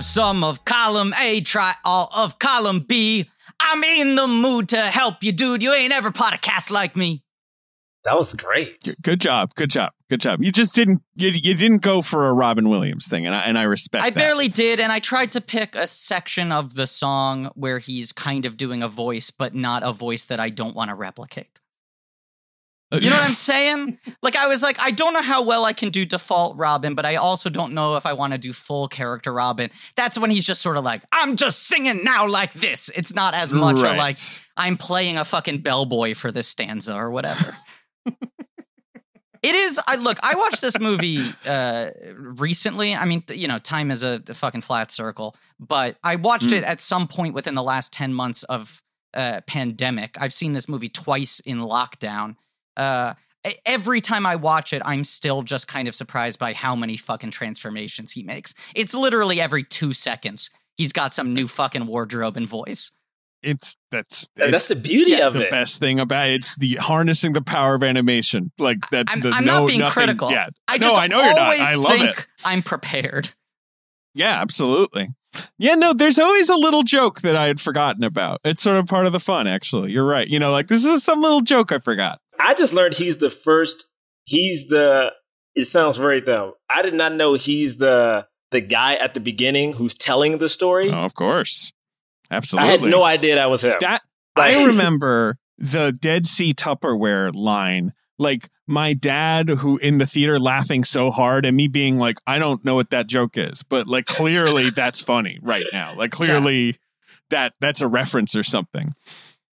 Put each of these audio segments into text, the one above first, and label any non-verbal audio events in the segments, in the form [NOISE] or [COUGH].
have some of column A, try all of column B. I'm in the mood to help you, dude. You ain't ever pot a cast like me. That was great. Good- Good job. Good job. Good job. You just didn't you, you didn't go for a Robin Williams thing and I and I respect I that. barely did, and I tried to pick a section of the song where he's kind of doing a voice, but not a voice that I don't want to replicate. You know what I'm [LAUGHS] saying? Like I was like, I don't know how well I can do default Robin, but I also don't know if I want to do full character Robin. That's when he's just sort of like, I'm just singing now like this. It's not as much Right. like I'm playing a fucking bellboy for this stanza or whatever. it is. I look. I watched this movie [LAUGHS] uh, recently. I mean, you know, time is a, a fucking flat circle, but I watched Mm. it at some point within the last ten months of uh, pandemic. I've seen this movie twice in lockdown. Uh, every time I watch it, I'm still just kind of surprised by how many fucking transformations he makes. It's literally every two seconds he's got some new fucking wardrobe and voice. it's that's it's that's the beauty of the it. The best thing about it. It's the harnessing the power of animation. Like that I'm, the I'm no, not being nothing, critical. Yeah. I no, just I know you're not. I love think it. I'm prepared. Yeah, absolutely. Yeah, no, there's always a little joke that I had forgotten about. It's sort of part of the fun, actually. You're right. You know, like this is some little joke I forgot. I just learned he's the first. He's the. It sounds very dumb. I did not know he's the the guy at the beginning who's telling the story. Oh, of course. Absolutely. I had no idea that was him. That Like- I [LAUGHS] remember the Dead Sea Tupperware line. Like my dad, who in the theater laughing so hard, and me being like, I don't know what that joke is, but like clearly that's funny right now. Like clearly that that's a reference or something.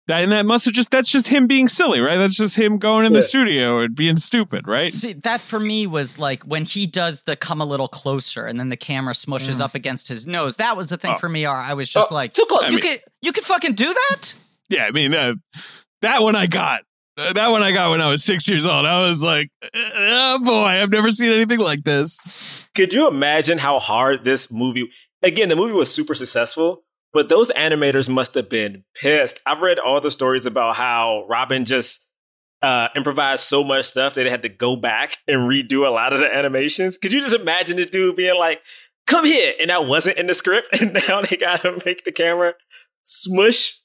That and that must have just that's just him being silly, right? That's just him going in the studio and being stupid, right? See, that for me was like when he does the come a little closer and then the camera smushes up against his nose. That was the thing Mm. Oh. for me. Or I was just Oh, like, too close. you mean- could you could fucking do that? Yeah, I mean uh, that one I got. Uh, that one I got when I was six years old. I was like, oh boy, I've never seen anything like this. Could you imagine how hard this movie? Again, the movie was super successful, but those animators must have been pissed. I've read all the stories about how Robin just uh, improvised so much stuff that they had to go back and redo a lot of the animations. Could you just imagine the dude being like, "Come here," and that wasn't in the script, [LAUGHS] and now they got to make the camera smush.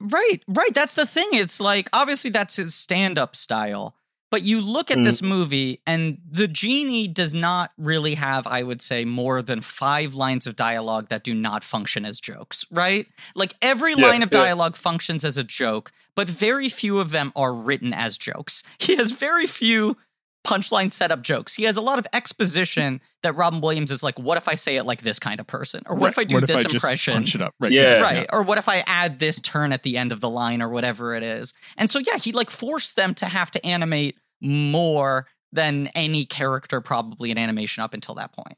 Right, right. That's the thing. It's like obviously that's his stand-up style. But you look at Mm. this movie and the genie does not really have, I would say, more than five lines of dialogue that do not function as jokes, right? Like every Yeah, line of yeah. dialogue functions as a joke, but very few of them are written as jokes. [LAUGHS] He has very few punchline setup jokes. He has a lot of exposition that Robin Williams is like, what if I say it like this kind of person? Or what if I do what this if I impression? Just punch it up. Right. Yeah. yes, right or what if i add this turn at the end of the line or whatever it is and so yeah he like forced them to have to animate more than any character probably in animation up until that point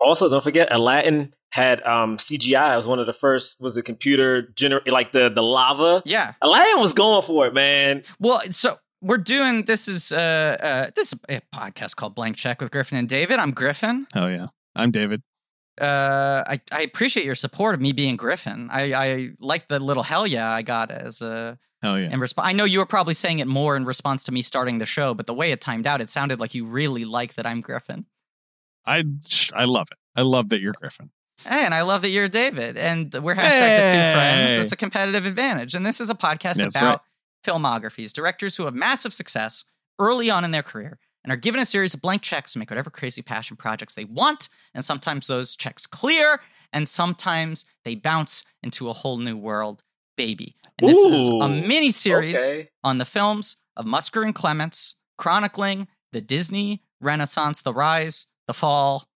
Also, don't forget, Aladdin had um, CGI. It was one of the first. Was the computer gener like the the lava? yeah Aladdin was going for it, man. well so we're doing this is uh uh this is a podcast called blank check with griffin and david i'm griffin Oh yeah. I'm David. uh i i appreciate your support of me being griffin i i like the little hell yeah i got as a oh yeah. in response i know you were probably saying it more in response to me starting the show but the way it timed out it sounded like you really like that i'm griffin I I love it. I love that you're Griffin. Hey, and I love that you're David, and we're hashtag the two friends. It's a competitive advantage, and this is a podcast That's about filmographies, directors who have massive success early on in their career and are given a series of blank checks to make whatever crazy passion projects they want, and sometimes those checks clear, and sometimes they bounce into a whole new world, baby. And this is a mini series Okay. on the films of Musker and Clements, chronicling the Disney Renaissance, the rise, the fall,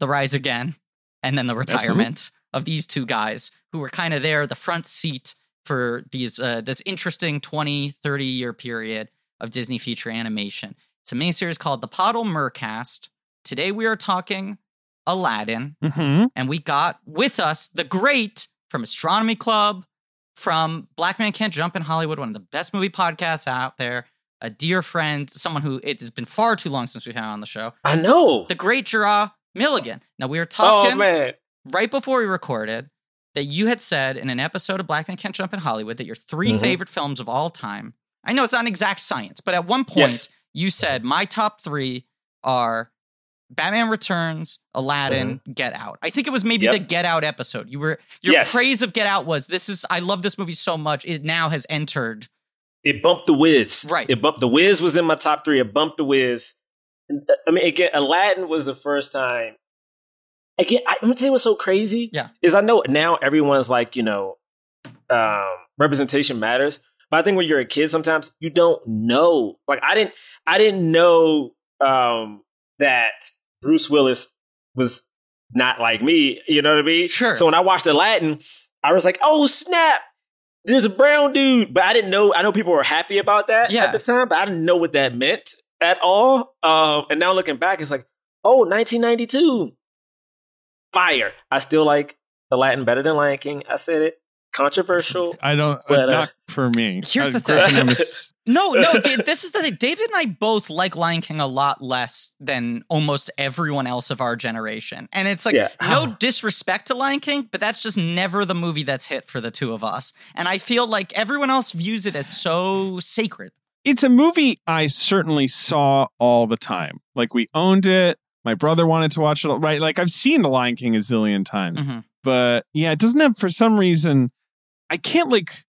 the rise again, and then the retirement of these two guys who were kind of there, the front seat for these uh, this interesting 20, 30 year period of Disney feature animation. It's a miniseries called The Pottle Mercast. Today we are talking Aladdin, Mm-hmm. and we got with us the great from Astronomy Club, from Black Men Can't Jump in Hollywood, one of the best movie podcasts out there, a dear friend, someone who it has been far too long since we've had on the show, I know. the great Jerah Milligan. Now we were Oh talking man. right before we recorded that you had said in an episode of Black Men Can't Jump in Hollywood that your 3 Mhm. favorite films of all time. I know it's not exact science, but at one point Yes. you said my top three are Batman Returns, Aladdin, Get Out. I think it was maybe Yep. the Get Out episode. You were your Yes. praise of Get Out was this is I love this movie so much. It now has entered. It bumped the Wiz. Right. It bumped the Wiz was in my top three. It bumped the Wiz. Uh, I mean, again, Aladdin was the first time. Again, I, I'm gonna tell you what's so crazy. Yeah. Is I know now everyone's like, you know, um, representation matters. But I think when you're a kid, sometimes you don't know. Like I didn't, I didn't know um, that Bruce Willis was not like me. You know what I mean? Sure. So when I watched Aladdin, I was like, oh snap, there's a brown dude. But I didn't know. I know people were happy about that Yeah. at the time, but I didn't know what that meant at all. Um, and now looking back, it's like, oh, 1992, fire. I still like Aladdin better than Lion King. I said it. Controversial. [LAUGHS] I don't. But, uh, not for me. Here's Uh, the thing. Griffin, I'm a s- No, no, this is the thing. David and I both like Lion King a lot less than almost everyone else of our generation. And it's like Yeah. no [SIGHS] disrespect to Lion King, but that's just never the movie that's hit for the two of us. And I feel like everyone else views it as so sacred. it's a movie I certainly saw all the time. Like we owned it. My brother wanted to watch it. Right. Like I've seen The Lion King a zillion times. Mhm. but yeah, it doesn't have for some reason. I can't like.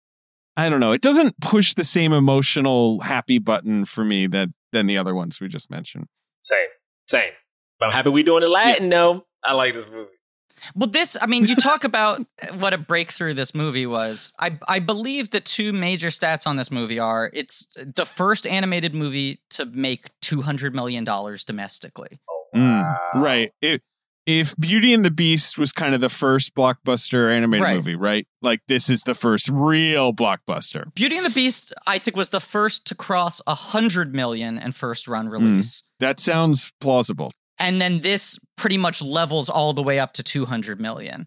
I don't know. It doesn't push the same emotional happy button for me that than the other ones we just mentioned. Same, same. But I'm happy we're doing it Aladdin. though. I like this movie. Well, this, I mean, you talk [LAUGHS] about what a breakthrough this movie was. I, I believe the two major stats on this movie are it's the first animated movie to make $200 million domestically. Mm, right. It, if Beauty and the Beast was kind of the first blockbuster animated Right. movie, right? Like this is the first real blockbuster. Beauty and the Beast, I think, was the first to cross 100 million in first run release. That sounds plausible. And then this pretty much levels all the way up to 200 million.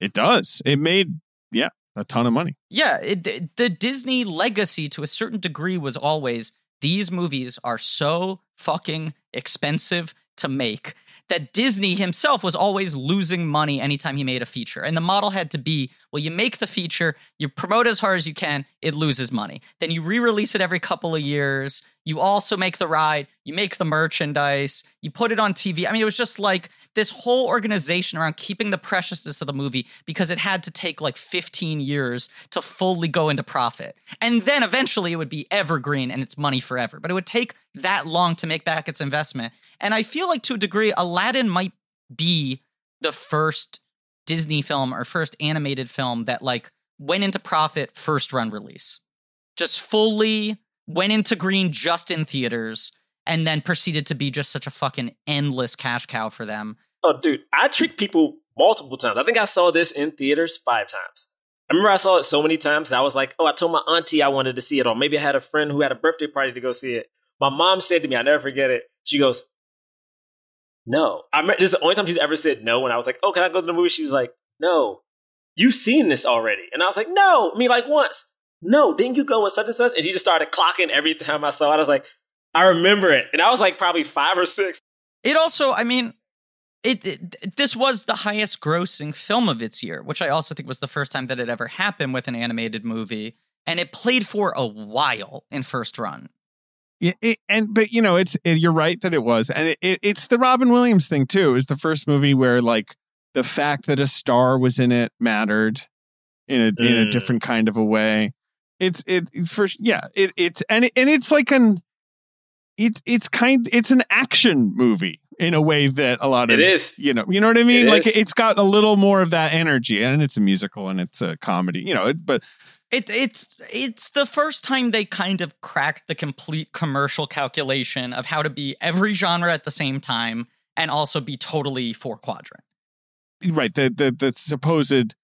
It does. It made yeah a ton of money. Yeah, it, the Disney legacy to a certain degree was always these movies are so fucking expensive to make that Disney himself was always losing money anytime he made a feature. And the model had to be well, you make the feature, you promote as hard as you can, it loses money. Then you re release it every couple of years. You also make the ride, you make the merchandise, you put it on TV. I mean, it was just like this whole organization around keeping the preciousness of the movie because it had to take like 15 years to fully go into profit. And then eventually it would be evergreen and it's money forever. But it would take that long to make back its investment. And I feel like to a degree, Aladdin might be the first Disney film or first animated film that like went into profit first run release. Just fully went into green just in theaters and then proceeded to be just such a fucking endless cash cow for them. Oh, dude, I tricked people multiple times. I think I saw this in theaters five times. I remember I saw it so many times. I was like, oh, I told my auntie I wanted to see it, or maybe I had a friend who had a birthday party to go see it. My mom said to me, I never forget it. She goes, no. I remember, this is the only time she's ever said no. When I was like, oh, can I go to the movie? She was like, no. You've seen this already. And I was like, no. I mean, like once. No, didn't you go with such and such? And she just started clocking every time I saw it. I was like, I remember it. And I was like probably five or six. It also, I mean, it, it this was the highest grossing film of its year, which I also think was the first time that it ever happened with an animated movie, and it played for a while in first run. Yeah, it, and but you know, it's it, you're right that it was, and it, it, it's the Robin Williams thing too. It was the first movie where like the fact that a star was in it mattered in a in a Mm. different kind of a way. It's it for yeah it it's and it, and it's like an it's it's kind it's an action movie in a way that a lot of It is. you know you know what I mean It like is. it's got a little more of that energy and it's a musical and it's a comedy you know but It it's it's the first time they kind of cracked the complete commercial calculation of how to be every genre at the same time and also be totally four quadrant. right the the the supposed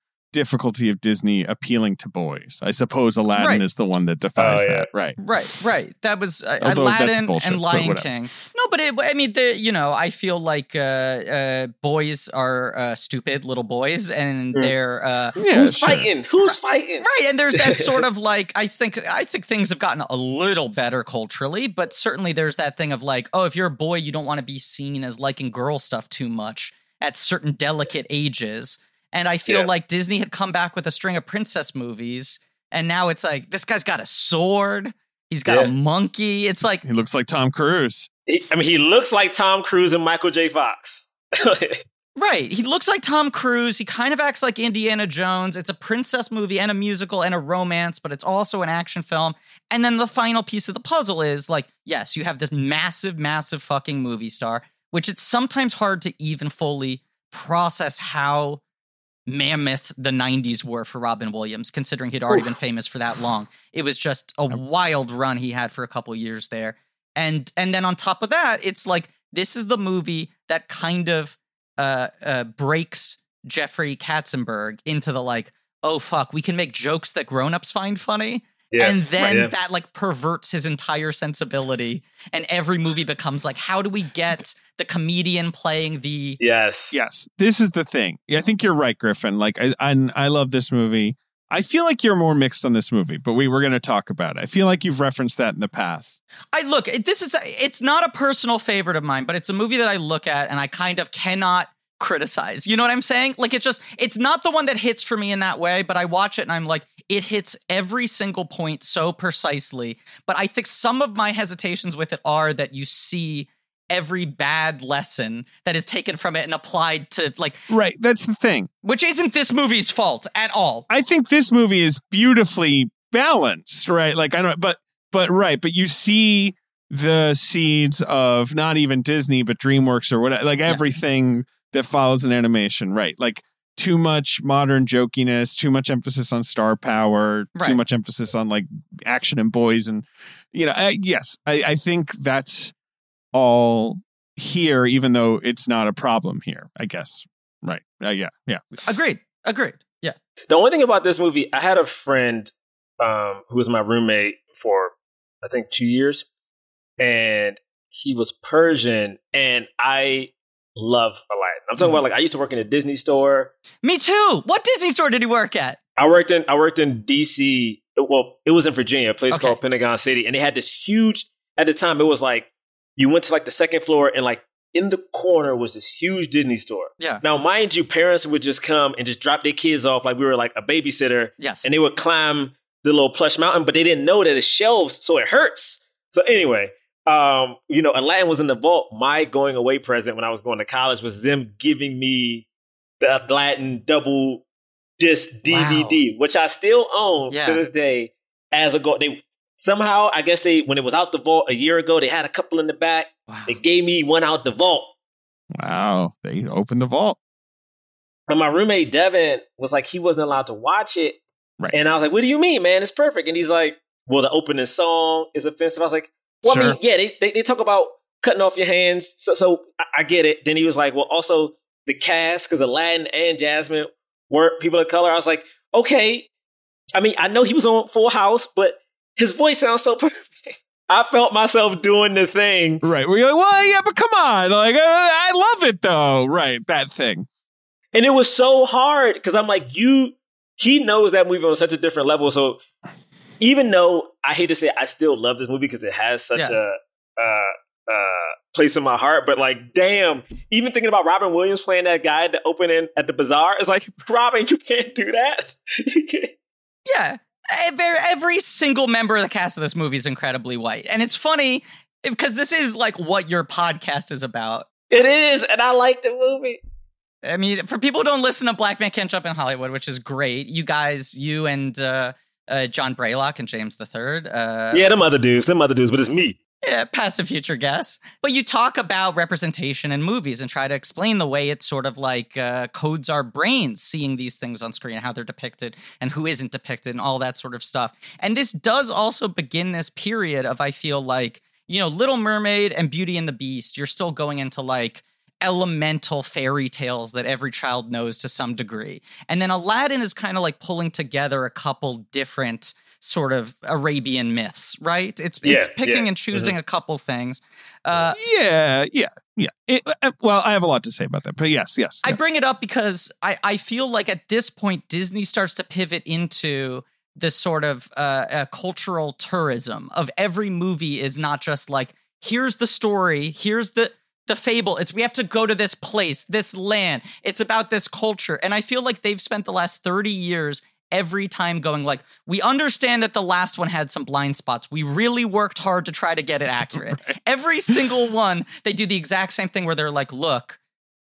difficulty of Disney appealing to boys. I suppose Aladdin Right. is the one that defies Oh, yeah. that. Right. Right, right. That was uh, Aladdin bullshit, and Lion. King. No, but it, I mean, the you know, I feel like uh, uh, boys are uh, stupid little boys, and Mm. they're uh, Yeah, Who's sure. fighting? Who's fighting? right. And there's that sort [LAUGHS] of like I think I think things have gotten a little better culturally, but certainly there's that thing of like, oh, if you're a boy, you don't want to be seen as liking girl stuff too much at certain delicate ages. And I feel Yeah. like Disney had come back with a string of princess movies, and now it's like this guy's got a sword. He's got a monkey. It's like He looks like Tom Cruise. He, I mean, he looks like Tom Cruise and Michael J. Fox. [LAUGHS] Right. He looks like Tom Cruise. He kind of acts like Indiana Jones. It's a princess movie and a musical and a romance, but it's also an action film. And then the final piece of the puzzle is like, yes, you have this massive, massive fucking movie star, which it's sometimes hard to even fully process how mammoth the 90s were for Robin Williams, considering he'd already Oof. been famous for that long. It was just a wild run he had for a couple years there. And and then on top of that, it's like this is the movie that kind of uh, uh, breaks Jeffrey Katzenberg into the like, oh fuck, we can make jokes that grown-ups find funny. Yeah, and then yeah. that like perverts his entire sensibility. And every movie becomes like, how do we get the comedian playing the yes, Yes, this is the thing. I think you're right, Griffin. Like, I I, I love this movie. I feel like you're more mixed on this movie, but we were going to talk about it. I feel like you've referenced that in the past. I look, this is it's not a personal favorite of mine, but it's a movie that I look at and I kind of cannot criticize. You know what I'm saying? Like it's just it's not the one that hits for me in that way, but I watch it and I'm like it hits every single point so precisely. But I think some of my hesitations with it are that you see every bad lesson that is taken from it and applied to like Right. That's the thing. which isn't this movie's fault at all. I think this movie is beautifully balanced, right? Like I don't but but right, but you see the seeds of not even Disney but DreamWorks or whatever, like Yeah. Everything that follows an animation, right? Like too much modern jokiness, too much emphasis on star power, too much emphasis on like action and boys and you know, I, yes, I, I think that's all here even though it's not a problem here, I guess. Right. Uh, yeah. Yeah. Agreed. Agreed. Yeah. The only thing about this movie, I had a friend um, who was my roommate for I think two years, and he was Persian, and I love Aladdin. I'm talking about mm-hmm. like I used to work in a Disney store. Me too. What Disney store did he work at? I worked in I worked in DC. Well, it was in Virginia, a place Okay. called Pentagon City, and they had this huge. At the time, it was like you went to like the second floor, and like in the corner was this huge Disney store. Yeah. Now, mind you, parents would just come and just drop their kids off like we were like a babysitter, Yes. and they would climb the little plush mountain, but they didn't know that it's shelves, so it hurts. So anyway, um, you know, Aladdin was in the vault. My going away present when I was going to college was them giving me the Aladdin double disc DVD, which I still own Yeah. to this day. As a go, they somehow I guess they when it was out the vault a year ago, they had a couple in the back. wow. They gave me one out the vault. Wow. They opened the vault. But my roommate Devin was like, he wasn't allowed to watch it. Right. And I was like, what do you mean, man? It's perfect. And he's like, well, the opening song is offensive. I was like, well, I mean, yeah, they, they, they talk about cutting off your hands. So, so I, I get it. Then he was like, well, also the cast, because Aladdin and Jasmine were people of color. I was like, okay. I mean, I know he was on Full House, but his voice sounds so [LAUGHS] perfect. I felt myself doing the thing. Right. Where you're like, well, yeah, but come on. Like, uh, I love it though. Right. That thing. And it was so hard because I'm like, you, he knows that movie on such a different level. So even though I hate to say it, I still love this movie because it has such Yeah. a uh, uh, place in my heart. But like, damn, even thinking about Robin Williams playing that guy at the opening at the bazaar, is like, [LAUGHS] Robin, you can't do that. [LAUGHS] You can't. Yeah. Every, single member of the cast of this movie is incredibly white. And it's funny because this is like what your podcast is about. It is, and I like the movie. I mean, for people who don't listen to Black Men Can't Jump in Hollywood, which is great, you guys, you and uh, uh, John Braylock and James III, uh, Yeah, them other dudes, them other dudes, but it's me. yeah, past and future guests. But you talk about representation in movies and try to explain the way it sort of like uh, codes our brains seeing these things on screen, how they're depicted and who isn't depicted, and all that sort of stuff. And this does also begin this period of, I feel like, you know, Little Mermaid and Beauty and the Beast, you're still going into like elemental fairy tales that every child knows to some degree. And then Aladdin is kind of like pulling together a couple different sort of Arabian myths, right? It's it's picking yeah. and choosing a couple things. Uh, Yeah. Yeah. Yeah. It, uh, well, I have a lot to say about that, but yes, yes. I yeah. bring it up because I, I feel like at this point Disney starts to pivot into this sort of uh, uh, cultural tourism of every movie is not just like here's the story, here's the the fable. It's we have to go to this place, this land. It's about this culture, and I feel like they've spent the last thirty years every time going like, we understand that the last one had some blind spots. We really worked hard to try to get it accurate. [LAUGHS] right. Every single one, they do the exact same thing where they're like, look,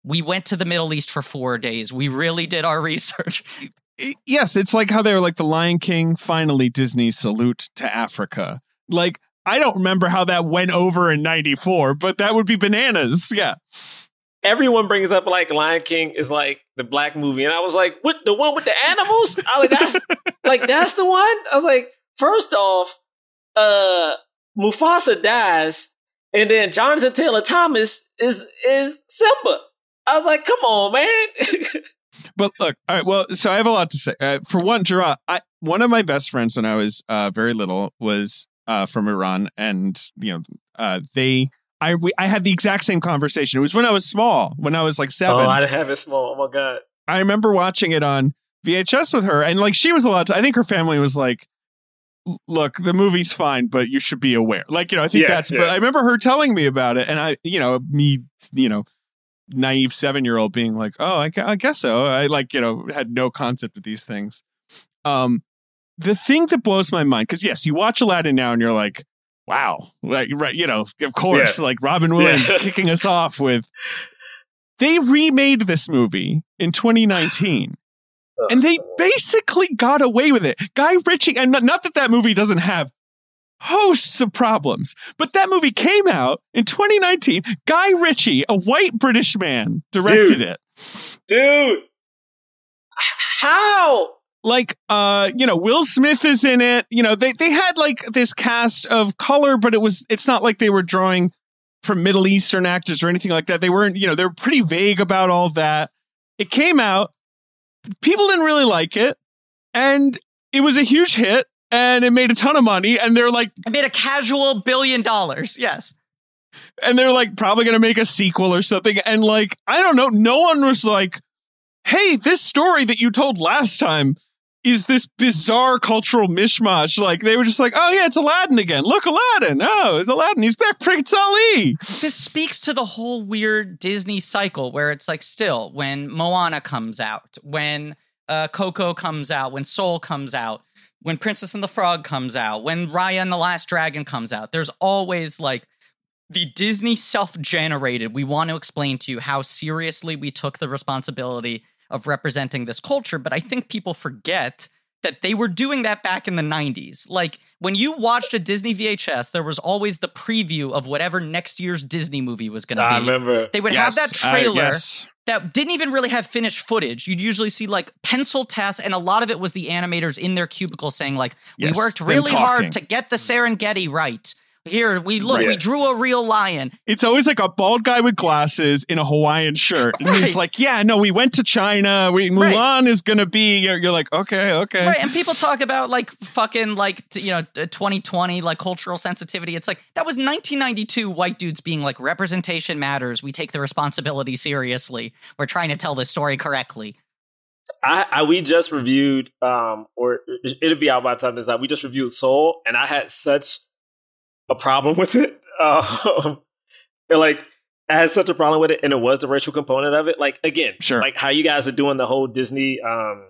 we went to the Middle East for four days. We really did our [LAUGHS] research. Yes, it's like how they were like the Lion King, finally Disney salute to Africa. Like, I don't remember how that went over in 94, but that would be bananas. Yeah. Everyone brings up like Lion King is like the black movie. And I was like, what the one with the animals? I was like, that's [LAUGHS] like that's the one? I was like, first off, uh Mufasa dies, and then Jonathan Taylor Thomas is is Simba. I was like, come on, man. [LAUGHS] but look, all right. Well, so I have a lot to say. Uh, for one, Jerah, I one of my best friends when I was uh, very little was uh, from Iran, and you know, uh, they. I we, I had the exact same conversation. It was when I was small, when I was like seven. Oh, I have it small. Oh my god! I remember watching it on VHS with her, and like she was a lot. To, I think her family was like, "Look, the movie's fine, but you should be aware." Like you know, I think yeah, that's. Yeah. But I remember her telling me about it, and I, you know, me, you know, naive seven year old being like, "Oh, I, I, guess so." I like you know had no concept of these things. Um, the thing that blows my mind because yes, you watch Aladdin now and you're like, "Wow!" Like right, you know, of course, yeah. like Robin Williams yeah. kicking us off with. They remade this movie in 2019. And they basically got away with it. Guy Ritchie, and not, not that that movie doesn't have hosts of problems. But that movie came out in 2019. Guy Ritchie, a white British man, directed dude, it. Dude, how? Like, uh, you know, Will Smith is in it. You know, they they had like this cast of color, but it was it's not like they were drawing from Middle Eastern actors or anything like that. They weren't, you know, they were pretty vague about all that. It came out, people didn't really like it, and it was a huge hit and it made a ton of money. And they're like, it made a casual billion dollars. Yes. And they're like, probably going to make a sequel or something. And like, I don't know. No one was like, hey, this story that you told last time is this bizarre cultural mishmash. Like they were just like, oh yeah, it's Aladdin again. Look, Aladdin. Oh, it's Aladdin. He's back. Prince Ali. This speaks to the whole weird Disney cycle where it's like still when Moana comes out, when uh, Coco comes out, when Soul comes out, when Princess and the Frog comes out, when Raya and the Last Dragon comes out, there's always like the Disney self generated. We want to explain to you how seriously we took the responsibility of representing this culture. But I think people forget that they were doing that back in the 90s. Like when you watched a Disney VHS, there was always the preview of whatever next year's Disney movie was going to be. I remember. They would yes, have that trailer. Uh, yes that didn't even really have finished footage. You'd usually see like pencil tests, and a lot of it was the animators in their cubicle saying, like, we yes, worked really hard to get the Serengeti right. Here we look. Right. We drew a real lion. It's always like a bald guy with glasses in a Hawaiian shirt, and right. he's like, "Yeah, no, we went to China. We Mulan right. is gonna be." You're, you're, like, "Okay, okay." Right, and people talk about like fucking like you know 2020 like cultural sensitivity. It's like that was 1992 white dudes being like representation matters. We take the responsibility seriously. We're trying to tell this story correctly. I, I, we just reviewed um or it'll be out by the time this out. We just reviewed Soul, and I had such a problem [LAUGHS] with it. Um, like I had such a problem with it, and it was the racial component of it. Like again, sure, like how you guys are doing the whole Disney, um,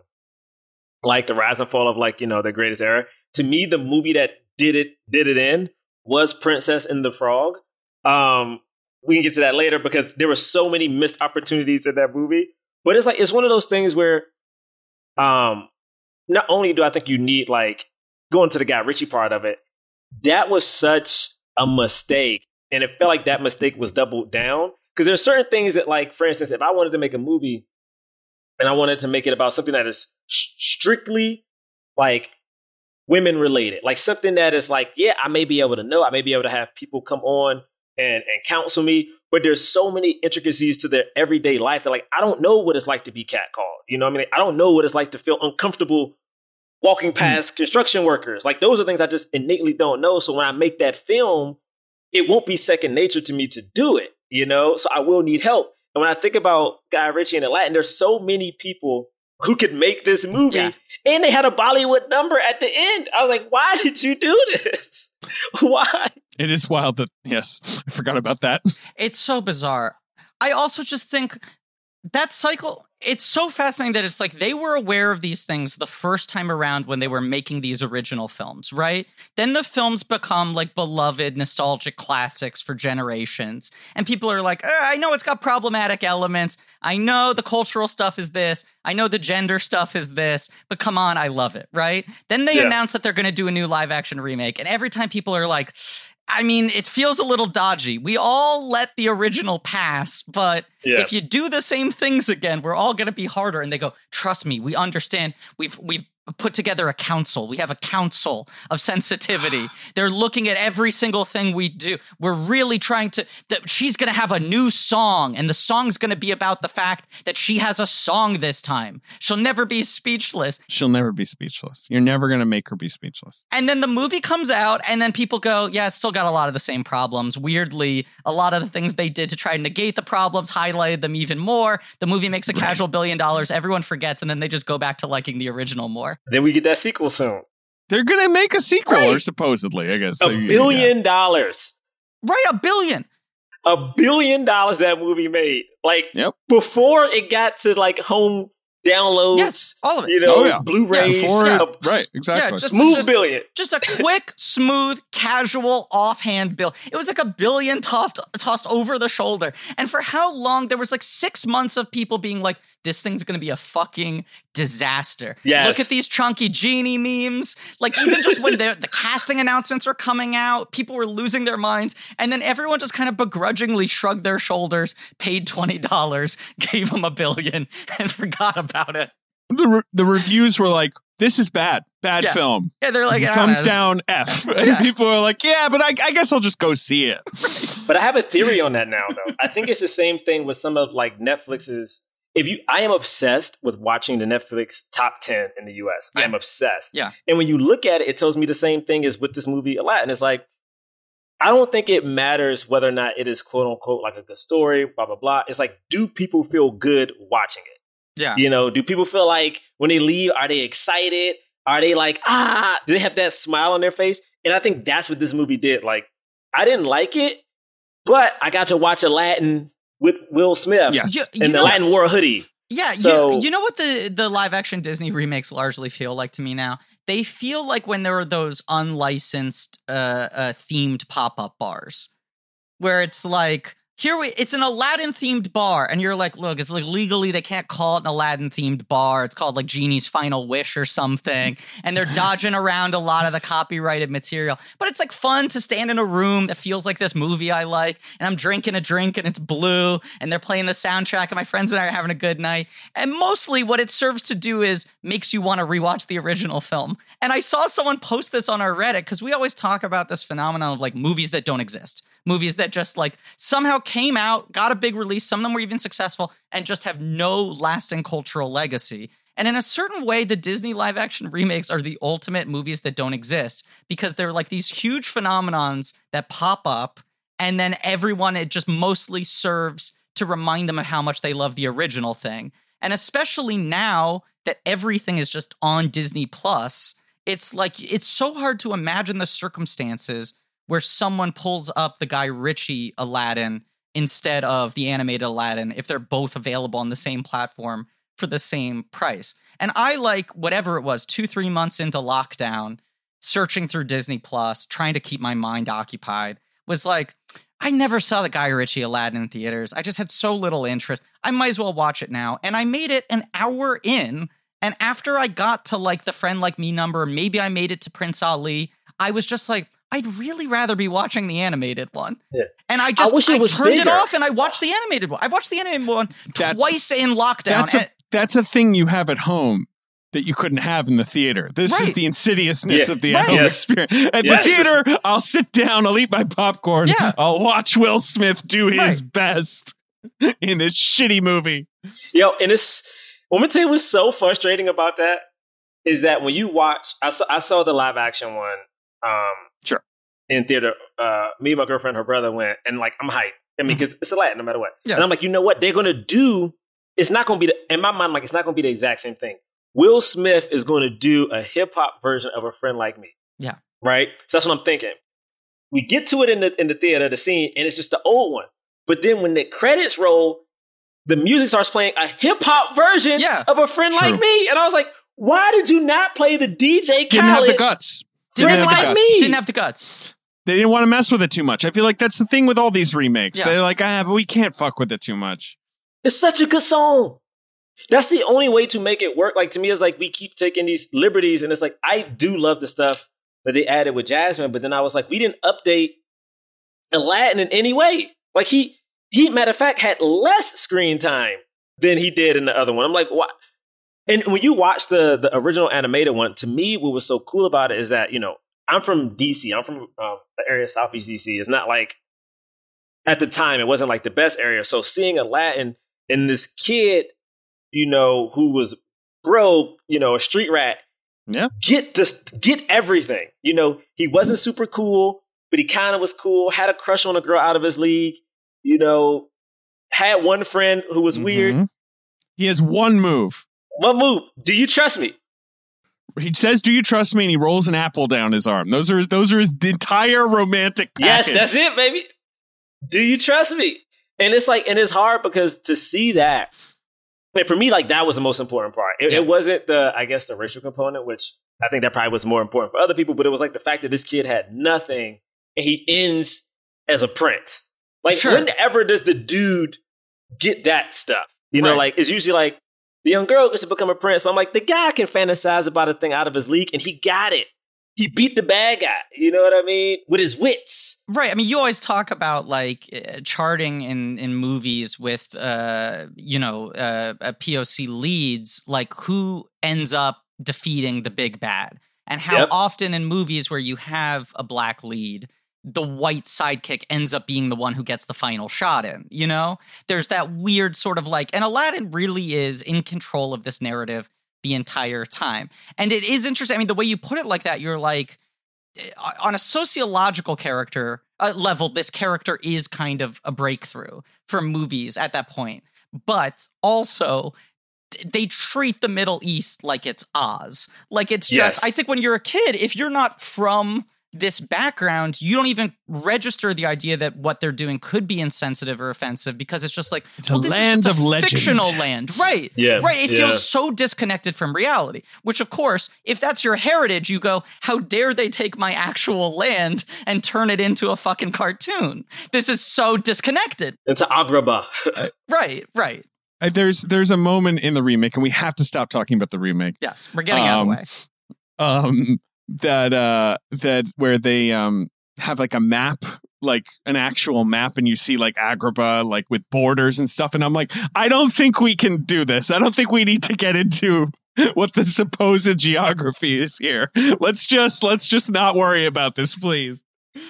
like the rise and fall of like you know the greatest era. To me, the movie that did it did it in was Princess and the Frog. Um, we can get to that later because there were so many missed opportunities in that movie. But it's like it's one of those things where, um, not only do I think you need like going to the Guy Ritchie part of it, that was such a mistake. And it felt like that mistake was doubled down. Because there are certain things that, like, for instance, if I wanted to make a movie and I wanted to make it about something that is strictly like women related, like something that is like, yeah, I may be able to know, I may be able to have people come on and, and counsel me, but there's so many intricacies to their everyday life that like I don't know what it's like to be catcalled. You know what I mean? I don't know what it's like to feel uncomfortable walking hmm. past mm. construction workers. Like those are things I just innately don't know. So when I make that film, it won't be second nature to me to do it, you know? So I will need help. And when I think about Guy Ritchie and Aladdin, there's so many people who could make this movie. Yeah. And they had a Bollywood number at the end. I was like, why did you do this? [LAUGHS] why? It is wild that, yes, I forgot about that. It's so bizarre. I also just think that cycle it's so fascinating that it's like they were aware of these things the first time around when they were making these original films, right? Then the films become like beloved, nostalgic classics for generations. And people are like, eh, I know it's got problematic elements. I know the cultural stuff is this. I know the gender stuff is this, but come on, I love it, right? Then they Yeah. announce that they're going to do a new live action remake. And every time people are like, I mean, it feels a little dodgy. We all let the original pass, but Yeah. if you do the same things again, we're all going to be harder. And they go, trust me, we understand. We've we've put together a council. We have a council of sensitivity. [GASPS] They're looking at every single thing we do. We're really trying to. That she's going to have a new song, and the song's going to be about the fact that she has a song this time. She'll never be speechless. She'll never be speechless. You're never going to make her be speechless. And then the movie comes out, and then people go, yeah, it's still got a lot of the same problems. Weirdly, a lot of the things they did to try and negate the problems highlighted them even more. The movie makes a casual billion dollars, everyone forgets, and then they just go back to liking the original more. Then we get that sequel soon. They're going to make a sequel, Right. or supposedly, I guess. A So, yeah. billion dollars. Right, a billion. A billion dollars that movie made. Like Yep. before it got to like home downloads. Yes, all of it. You know, Oh, yeah. Blu-rays. Before, a right, exactly. just- Smooth just- billion. Just a quick, smooth, casual, offhand bill. It was like a billion tossed, tossed over the shoulder. And for how long? There was like six months of people being like, this thing's going to be a fucking disaster. Yes. Look at these chunky genie memes. Like, even just when the, the casting announcements were coming out, people were losing their minds. And then everyone just kind of begrudgingly shrugged their shoulders, paid $20, [LAUGHS] gave them a billion, [LAUGHS] and forgot about it. the, re- the reviews were like, this is bad. Bad Yeah. film. Yeah, they're like, I don't ah, Thumbs know. down F. [LAUGHS] And Yeah. people are like, yeah, but I, I guess I'll just go see it. But I have a theory on that now, though. I think it's the same thing with some of like Netflix's. If you, I am obsessed with watching the Netflix top ten in the U.S. I am obsessed. Yeah. And when you look at it, it tells me the same thing as with this movie a lot. And It's like I don't think it matters whether or not it is quote unquote like a good story, blah blah blah. It's like, do people feel good watching it? Yeah. You know, do people feel like when they leave, are they excited? Are they like, ah, do they have that smile on their face? And I think that's what this movie did. Like, I didn't like it, but I got to watch Aladdin with Will Smith Yes. You- you and the know- Aladdin wore a hoodie. Yeah, So- you, you know what the the live action Disney remakes largely feel like to me now? They feel like when there are those unlicensed uh, uh themed pop-up bars where it's like here we it's an Aladdin themed bar and you're like, look, it's like legally they can't call it an Aladdin themed bar. It's called like Genie's Final Wish or something. And they're [LAUGHS] dodging around a lot of the copyrighted material. But it's like fun to stand in a room that feels like this movie I like and I'm drinking a drink and it's blue and they're playing the soundtrack and my friends and I are having a good night. And mostly what it serves to do is makes you want to rewatch the original film. And I saw someone post this on our Reddit because we always talk about this phenomenon of like movies that don't exist. Movies that just like somehow came out, got a big release, some of them were even successful, and just have no lasting cultural legacy. And in a certain way, the Disney live action remakes are the ultimate movies that don't exist because they're like these huge phenomenons that pop up, and then everyone, it just mostly serves to remind them of how much they love the original thing. And especially now that everything is just on Disney Plus, it's like it's so hard to imagine the circumstances where someone pulls up the Guy Ritchie Aladdin instead of the animated Aladdin if they're both available on the same platform for the same price. And I like whatever it was, two, three months into lockdown, searching through Disney Plus, trying to keep my mind occupied, was like, I never saw the Guy Ritchie Aladdin in theaters. I just had so little interest. I might as well watch it now. And I made it an hour in. And after I got to like the friend like me number, maybe I made it to Prince Ali, I was just like, I'd really rather be watching the animated one. Yeah. And I just wish it was turned it off and I watched the animated one. I watched the animated one That's- twice in lockdown. That's a, that's a thing you have at home that you couldn't have in the theater. This is the insidiousness Yeah. of the Right. at-home Yes. experience. At Yes. the theater, I'll sit down, I'll eat my popcorn, Yeah. I'll watch Will Smith do his best [LAUGHS] in this shitty movie. Yo, and it's let me tell you what's so frustrating about that is that when you watch, I saw, I saw the live action one, um, Sure. In theater. Uh, me and my girlfriend, her brother went, and like I'm hyped. I mean, because it's Aladdin no matter what. Yeah. And I'm like, you know what? They're gonna do. It's not gonna be the, in my mind. Like, it's not gonna be the exact same thing. Will Smith is going to do a hip hop version of a friend like me. Yeah. Right. So that's what I'm thinking. We get to it in the in the theater, the scene, and it's just the old one. But then when the credits roll, the music starts playing a hip hop version Yeah. of a friend True. like me, and I was like, why did you not play the DJ Didn't have the guts. Didn't have the like guts. me. Didn't have the guts. They didn't want to mess with it too much. I feel like that's the thing with all these remakes. Yeah. They're like, ah, but we can't fuck with it too much. It's such a good song. That's the only way to make it work. Like to me, it's like we keep taking these liberties, and it's like I do love the stuff that they added with Jasmine, but then I was like, we didn't update Aladdin in any way. Like he, he, matter of fact, had less screen time than he did in the other one. I'm like, what? And when you watch the the original animated one, to me, what was so cool about it is that you know I'm from DC. I'm from um, the area of Southeast DC. It's not like at the time it wasn't like the best area. So seeing Aladdin and this kid, you know, who was broke, you know, a street rat, Yeah. get this, get everything. You know, he wasn't super cool, but he kind of was cool. Had a crush on a girl out of his league. You know, had one friend who was weird. Mhm. He has one move. What move? Do you trust me? He says, "Do you trust me?" And he rolls an apple down his arm. Those are his, those are his entire romantic. Yes, that's it, baby. Do you trust me? And it's like, and it's hard because to see that, and for me, like that was the most important part. It, Yeah. it wasn't the, I guess, the racial component, which I think that probably was more important for other people. But it was like the fact that this kid had nothing, and he ends as a prince. Like, Sure. whenever does the dude get that stuff? You know, Right. like it's usually like the young girl gets to become a prince, but I'm like, the guy can fantasize about a thing out of his league, and he got it. He beat the bad guy. You know what I mean? With his wits. Right. I mean, you always talk about like uh, charting in in movies with uh you know uh, uh POC leads, like who ends up defeating the big bad, and how Yep. often in movies where you have a black lead. The white sidekick ends up being the one who gets the final shot in, you know? There's that weird sort of like, and Aladdin really is in control of this narrative the entire time. And it is interesting. I mean, the way you put it like that, you're like, eh, on a sociological character uh, level, this character is kind of a breakthrough for movies at that point. But also, they treat the Middle East like it's Oz. Like it's just, Yes. I think when you're a kid, if you're not from this background, you don't even register the idea that what they're doing could be insensitive or offensive because it's just like, It's a well, this land is just a of legend. fictional land, right? Yeah, right. It yeah. feels so disconnected from reality. Which, of course, if that's your heritage, you go, "How dare they take my actual land and turn it into a fucking cartoon? This is so disconnected." into Agrabah. [LAUGHS] Right. Right. There's there's a moment in the remake, and we have to stop talking about the remake. Yes, we're getting out of the Um, way. um that uh that where they um have like a map like an actual map and you see like agrabah like with borders and stuff and i'm like i don't think we can do this i don't think we need to get into [LAUGHS] what the supposed geography is here let's just let's just not worry about this please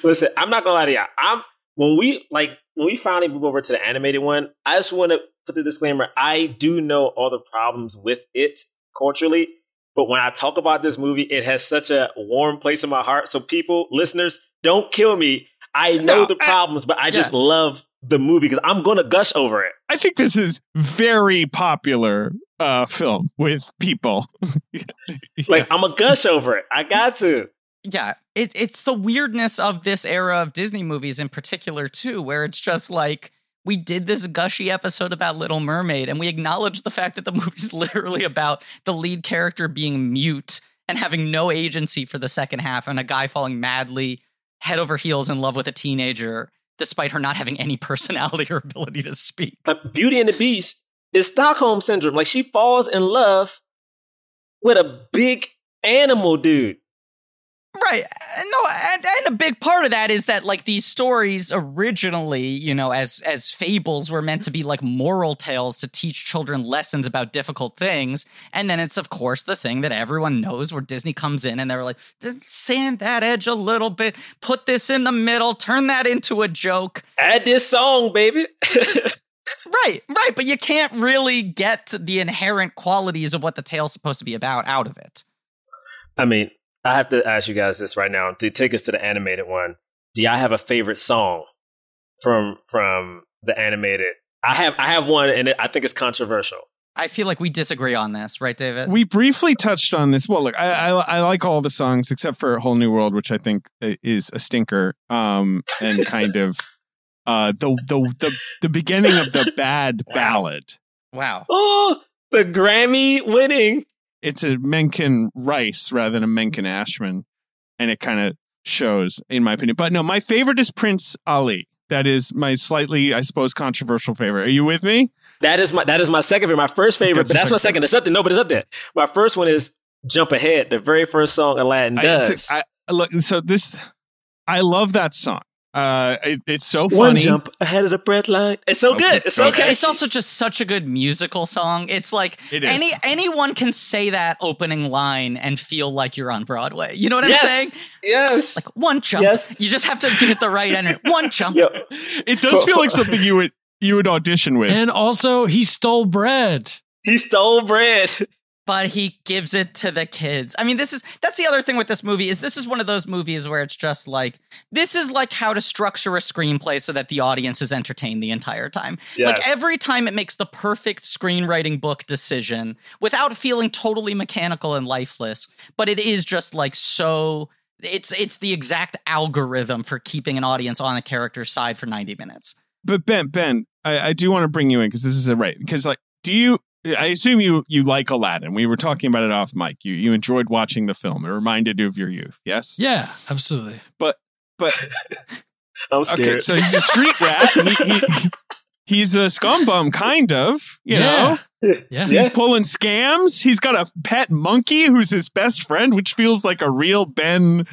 Listen, I'm not gonna lie to you. I'm when we like when we finally move over to the animated one. I just want to put the disclaimer: I do know all the problems with it culturally, but when I talk about this movie, it has such a warm place in my heart. So, people, listeners, don't kill me. I know No, the I- problems, but I just love the movie because I'm gonna gush over it. i think this is very popular uh film with people [LAUGHS] Like I'm a gush over it. I got to. Yeah, it, it's the weirdness of this era of Disney movies in particular too, where it's just like we did this gushy episode about Little Mermaid, and we acknowledged the fact that the [LAUGHS] movie's literally about the lead character being mute and having no agency for the second half, and a guy falling madly head over heels in love with a teenager, despite her not having any [LAUGHS] personality or ability to speak. Like Beauty and the Beast is Stockholm syndrome. Like she falls in love with a big animal dude. Right. Uh, No, and, and a big part of that is that like these stories originally, you know, as as fables were meant to be like moral tales to teach children lessons about difficult things. And then it's of course the thing that everyone knows where Disney comes in and they're like, sand that edge a little bit, put this in the middle, turn that into a joke. Add this song, baby. [LAUGHS] Right, right, but you can't really get the inherent qualities of what the tale's supposed to be about out of it. I mean, I have to ask you guys this right now to take us to the animated one. Do y'all have a favorite song from from the animated? I have I have one, and I think it's controversial. I feel like we disagree on this, right, David? we briefly touched on this. Well, look, I, I I like all the songs except for "Whole New World," which I think is a stinker, um, and [LAUGHS] kind of uh, the the the the beginning of the bad Wow. ballad. Wow. Oh, the Grammy winning. It's a Menken Rice rather than a Menken Ashman, and it kind of shows, in my opinion. But no, my favorite is Prince Ali. That is my slightly, I suppose, controversial favorite. Are you with me? That is my that is my second favorite. My first favorite, That's but that's my second. It's up there. No, but it's up there. My first one is Jump Ahead, the very first song Aladdin does. it's a- I- look, so this, I love that song. Uh, it, it's so funny. One funny. jump ahead of the bread line. It's so Okay, good. It's so okay. good. It's, it's also just such a good musical song. It's like It is. any anyone can say that opening line and feel like you're on Broadway. You know what I'm Yes. saying? yes. Like one jump. Yes. You just have to give it the right energy. [LAUGHS] One jump. Yo, It does feel like something you would you would audition with. And also, he stole bread. he stole bread. [LAUGHS] but he gives it to the kids. I mean, this is that's the other thing with this movie is this is one of those movies where it's just like this is like how to structure a screenplay so that the audience is entertained the entire time. Like every time it makes the perfect screenwriting book decision without feeling totally mechanical and lifeless, but it is just like so it's it's the exact algorithm for keeping an audience on a character's side for 90 minutes. but Ben, Ben, I, I do want to bring you in because this is a right. Because like, do you? I assume you you like Aladdin. We were talking about it off mic. You you enjoyed watching the film. It reminded you of your youth. Yes. Yeah, absolutely. But but [LAUGHS] I'm scared. okay, so he's a street rat. [LAUGHS] He, he, he's a scum bum, kind of. You yeah. know, Yeah. he's pulling scams. He's got a pet monkey who's his best friend, which feels like a real Ben.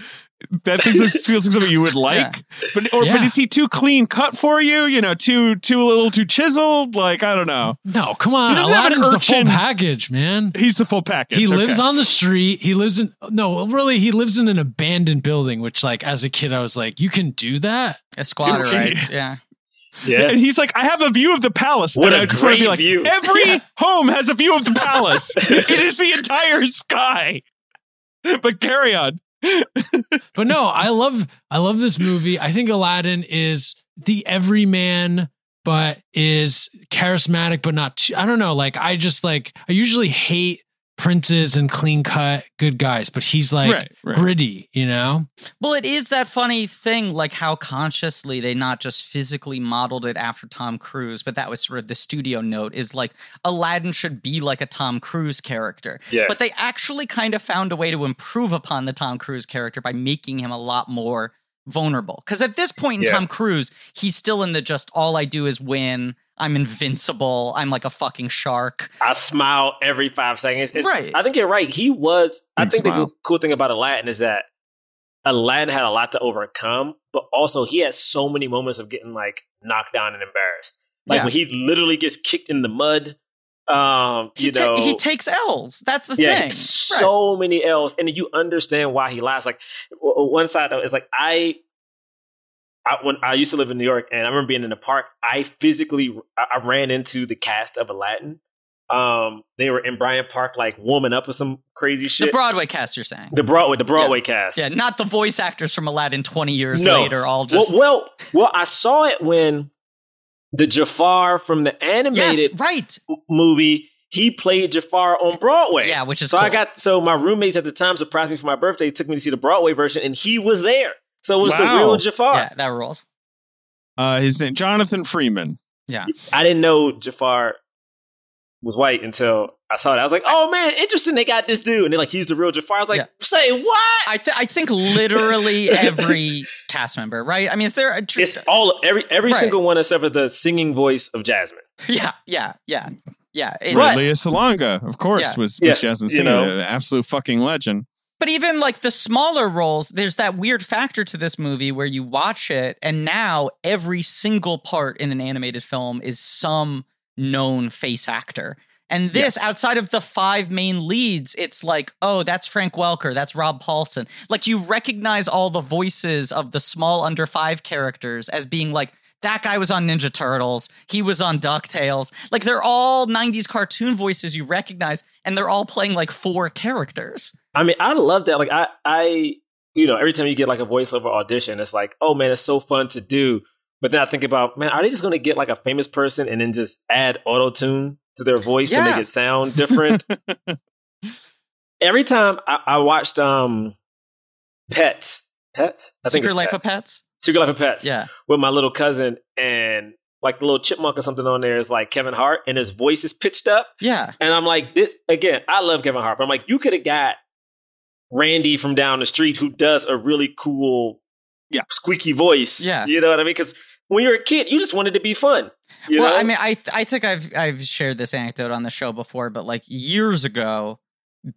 That feels like, [LAUGHS] feels like something you would like, but or but is he too clean cut for you? You know, too too a little too chiseled. Like I don't know. No, come on. He doesn't have an Aladdin's the full package, man. He's the full package. He lives okay. on the street. He lives in no, really, he lives in an abandoned building. Which, like, as a kid, I was like, "You can do that." A squatter Okay. rights, yeah. yeah. And he's like, I have a view of the palace. What and a I just want to be great like, view. every home has a view of the palace. [LAUGHS] it is the entire sky. But carry on. But no, I love I love this movie. I think Aladdin is the everyman, but is charismatic, but not. Too, I don't know. Like I just like I usually hate princes and clean cut good guys, but he's like Right, right. gritty. You know? Well, it is that funny thing, like how consciously they not just physically modeled it after Tom Cruise, but that was sort of the studio note is like Aladdin should be like a Tom Cruise character. Yeah. But they actually kind of found a way to improve upon the Tom Cruise character by making him a lot more vulnerable. Because at this point in Yeah. Tom Cruise, he's still in the just all I do is win. I'm invincible. I'm like a fucking shark. I smile every five seconds. And Right. I think you're right. He was. I Big think the smile. cool- cool thing about Aladdin is that Aladdin had a lot to overcome, but also he had so many moments of getting like knocked down and embarrassed. Like Yeah. when he literally gets kicked in the mud. Um, He, you ta- know, he takes L's. That's the yeah, thing. Right. so many L's, and you understand why he laughs. Like one side though is like I, I when I used to live in New York, and I remember being in the park. I physically I, ran into the cast of Aladdin. Um, they were in Bryant Park, like warming up with some crazy shit. the. Broadway cast, you're saying. The Broadway, the Broadway cast. Yeah, not the voice actors from Aladdin 20 years No. later, all just. well, well, well, I saw it when the Jafar from the animated yes, animated right. movie. He played Jafar on Broadway. Yeah, which is so. I got so my roommates at the time surprised me for my birthday. Took me to see the Broadway version, and he was there. So it was the real Jafar. Yeah, that rules. Uh, his name, Jonathan Freeman. Yeah, I didn't know Jafar was white until I saw it. I was like, "Oh man, interesting! They got this dude," and they're like, "He's the real Jafar." I was like, Yeah. "Say what?" I, th- I think literally every cast member, right? I mean, is there a. Tr- It's all every every Right. single one except for the singing voice of Jasmine. yeah, yeah, yeah, yeah. It's, Right. Lea Salonga, of course, Yeah. was, was Yeah, Jasmine you know. an absolute fucking legend. But even like the smaller roles, there's that weird factor to this movie where you watch it, and now every single part in an animated film is some known face actor. And this, Yes. outside of the five main leads, it's like, oh, that's Frank Welker, that's Rob Paulsen. Like you recognize all the voices of the small under five characters as being like, that guy was on Ninja Turtles. He was on DuckTales. Like they're all 90s cartoon voices you recognize, and they're all playing like four characters. I mean, I love that. Like, I, I, you know, every time you get like a voiceover audition, it's like, oh man, it's so fun to do. But then I think about, man, are they just going to get like a famous person and then just add auto tune to their voice to make it sound different? [LAUGHS] every time I, I watched um Pets, Pets, I think Secret it's Life of Pets. Pets. Secret Life of Pets. Yeah. with my little cousin, and like the little chipmunk or something on there is like Kevin Hart, and his voice is pitched up, Yeah. and I'm like, this again. I love Kevin Hart, but I'm like, you could have got Randy from down the street who does a really cool, Yeah. squeaky voice. Yeah. you know what I mean? Because when you're a kid, you just wanted to be fun. You well, know? I mean, I th- I think I've I've shared this anecdote on the show before, but like years ago,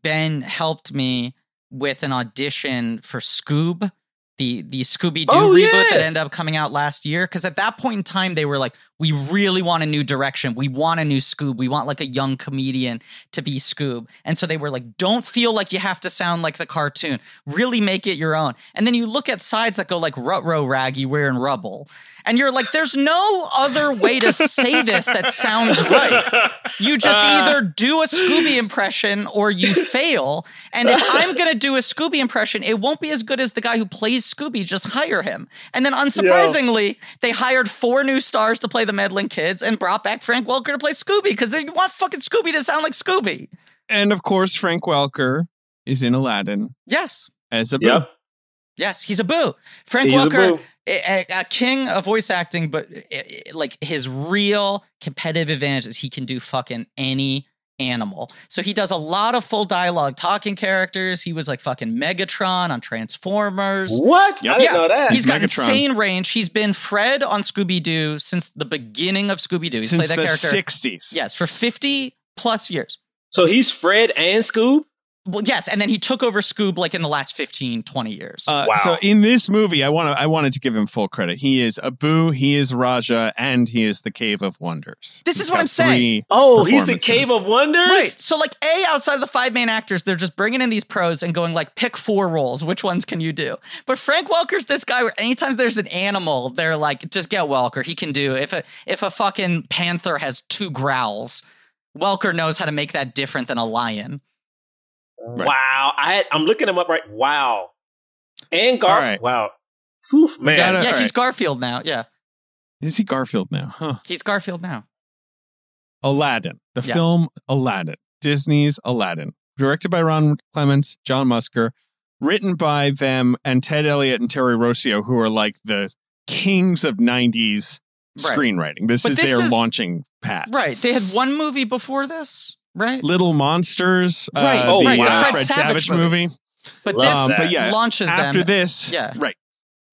Ben helped me with an audition for Scoob, the the Scooby Doo Oh, reboot yeah. that ended up coming out last year. Because at that point in time, they were like, we really want a new direction. We want a new Scoob. We want like a young comedian to be Scoob. And so they were like, don't feel like you have to sound like the cartoon. Really make it your own. And then you look at sides that go like Rutro Raggy wearing rubble. And you're like, there's no other way to say this that sounds right. You just Uh. either do a Scooby impression or you fail. And if I'm going to do a Scooby impression, it won't be as good as the guy who plays Scooby. Just hire him. And then, unsurprisingly, they hired four new stars to play the meddling kids and brought back Frank Welker to play Scooby because they want fucking Scooby to sound like Scooby. And of course, Frank Welker is in Aladdin Yes. as a boo. Yep, Yes, he's a boo. Frank He's a Welker, boo. a, a- a king of voice acting, but i- i- like his real competitive advantage is he can do fucking any animal. So he does a lot of full dialogue talking characters. He was like fucking Megatron on Transformers. What? Yep. I didn't Yeah, know that. He's got Megatron. insane range. He's been Fred on Scooby Doo since the beginning of Scooby Doo. He's Since played the that character. 60s. Yes, for 50 plus years. so he's Fred and Scoob. Well, yes, and then he took over Scoob like in the last 15, 20 years. Uh, Wow. So in this movie, I want to I wanted to give him full credit. He is Abu, he is Raja, and he is the Cave of Wonders. This He's is what I'm saying. Oh, he's the. Cave of Wonders. Right. So like A outside of the five main actors, they're just bringing in these pros and going like pick four roles. Which ones can you do? But Frank Welker's this guy where anytime there's an animal, they're like just get Welker. He can do if a if a fucking panther has two growls, Welker knows how to make that different than a lion. Right. Wow, I had, I'm looking him up right. Wow, and Garth. All right. Wow, Whew, man. gotta- yeah, he's right. Garfield now. Yeah, Is he Garfield now? Huh. he's Garfield now. Aladdin, the Yes. film Aladdin, Disney's Aladdin, directed by Ron Clements, John Musker, written by them and Ted Elliott and Terry Rossio, who are like the kings of '90s Right. screenwriting. This But is this their is- launching pad. Right. They had one movie before this, right? Little Monsters, Right, uh, oh, the right, the uh, Fred Fred Savage Savage movie. movie. But Love this Um, that. but yeah, launches after them. this, Yeah. right.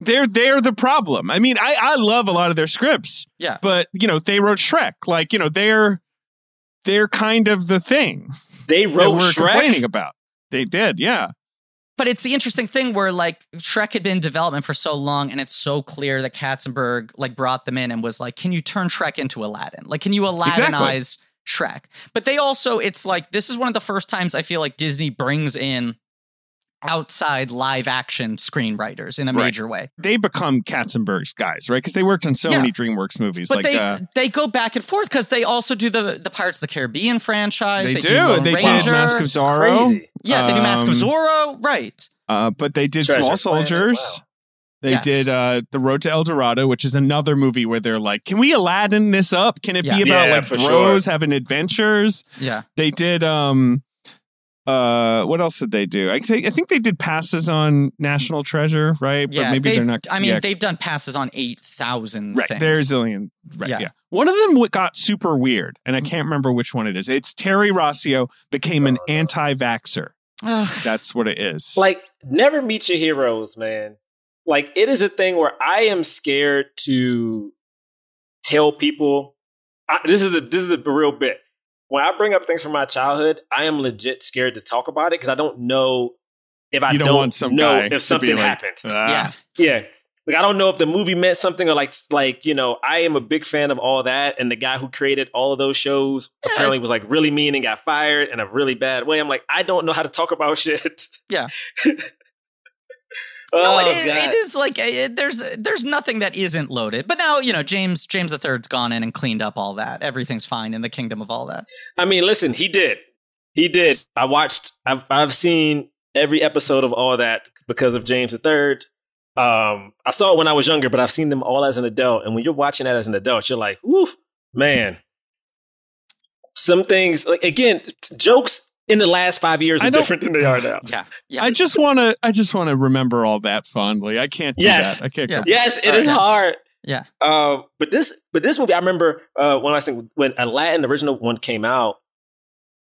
They're they're the problem. I mean, I I love a lot of their scripts, Yeah. but you know they wrote Shrek. Like you know they're they're kind of the thing They that wrote we're Shrek. complaining about. They did, yeah. But it's the interesting thing where like Shrek had been in development for so long, and it's so clear that Katzenberg like brought them in and was like, "Can you turn Shrek into Aladdin? Like, can you Aladdinize Shrek?" But they also, it's like this is one of the first times I feel like Disney brings in outside live action screenwriters in a Right. major way. They become Katzenberg's guys, right? Because they worked on so Yeah. many DreamWorks movies. But like they uh, they go back and forth because they also do the the Pirates of the Caribbean franchise. they, They, do. Lone They Ranger. did Mask of Zorro. Crazy. Yeah, they do Mask of Um, Zorro. Right. Uh, but they did Treasure Small Soldiers. wow. They Yes. did uh, The Road to El Dorado, which is another movie where they're like, can we Aladdin this up? Can it Yeah. be about Yeah, like for bros sure. having adventures? Yeah. They did um uh what else did they do? I think I think they did passes on National Treasure, right? Yeah. but maybe they've- they're not I mean, yeah, they've done passes on eight thousand. right. things. There's a zillion right, Yeah. yeah. One of them got super weird, and I can't remember which one it is. It's Terry Rossio became an anti-vaxxer. Ugh. That's what it is. Like, never meet your heroes, man. Like, it is a thing where I am scared to tell people. I, this is a this is a real bit. When I bring up things from my childhood, I am legit scared to talk about it because I don't know if I You don't don't, want some know to be if something like, happened. Ah. yeah. Yeah. Like I don't know if the movie meant something or like like you know I am a big fan of all that and the guy who created all of those shows Yeah. apparently was like really mean and got fired in a really bad way. I'm like I don't know how to talk about [LAUGHS] shit. Yeah. [LAUGHS] oh, no, it is, God. it is like uh, there's there's nothing that isn't loaded. But now you know James James the Third's gone in and cleaned up all that. Everything's fine in the kingdom of all that. I mean, listen, he did. He did. I watched. I've I've seen every episode of all that because of James III. Um, I saw it when I was younger, but I've seen them all as an adult. And when you're watching that as an adult, you're like, "Woof, man." Some things, like again, jokes in the last five years I are different than they are now. Yeah. Yeah. I just want to. I just want to remember all that fondly. I can't do Yes. that. I can't. Yeah. Yes, it All is right. hard. Yeah. Uh, but this, but this movie, I remember uh, when I think when Aladdin, the original one, came out.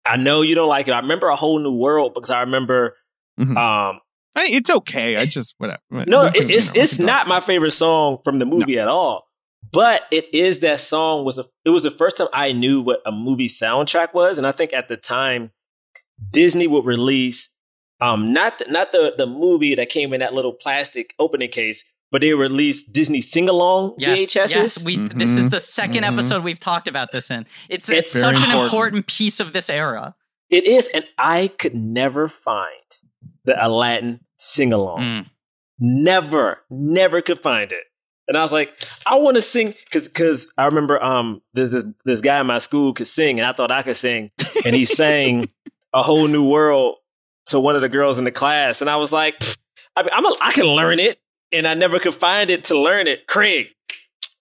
I know you don't like it. I remember a whole new world because I remember. Mhm. Um, I, it's okay. I just whatever. no, We it, you it's know, it's not my favorite song from the movie at all. But it is that song was a, it was the first time I knew what a movie soundtrack was, and I think at the time Disney would release um not the, not the the movie that came in that little plastic opening case, but they released Disney sing along Yes, VHSs. yes. We this is Mhm. the 2nd Mhm. episode we've talked about this in. It's It's it's very such an important. important piece of this era. It is, and I could never find the Aladdin sing along. Mm. Never, never could find it. And I was like, I want to sing because because I remember um there's this this guy in my school could sing, and I thought I could sing, and he sang [LAUGHS] a whole new world to one of the girls in the class, and I was like, I mean, I'm a, I can learn it, and I never could find it to learn it. Craig,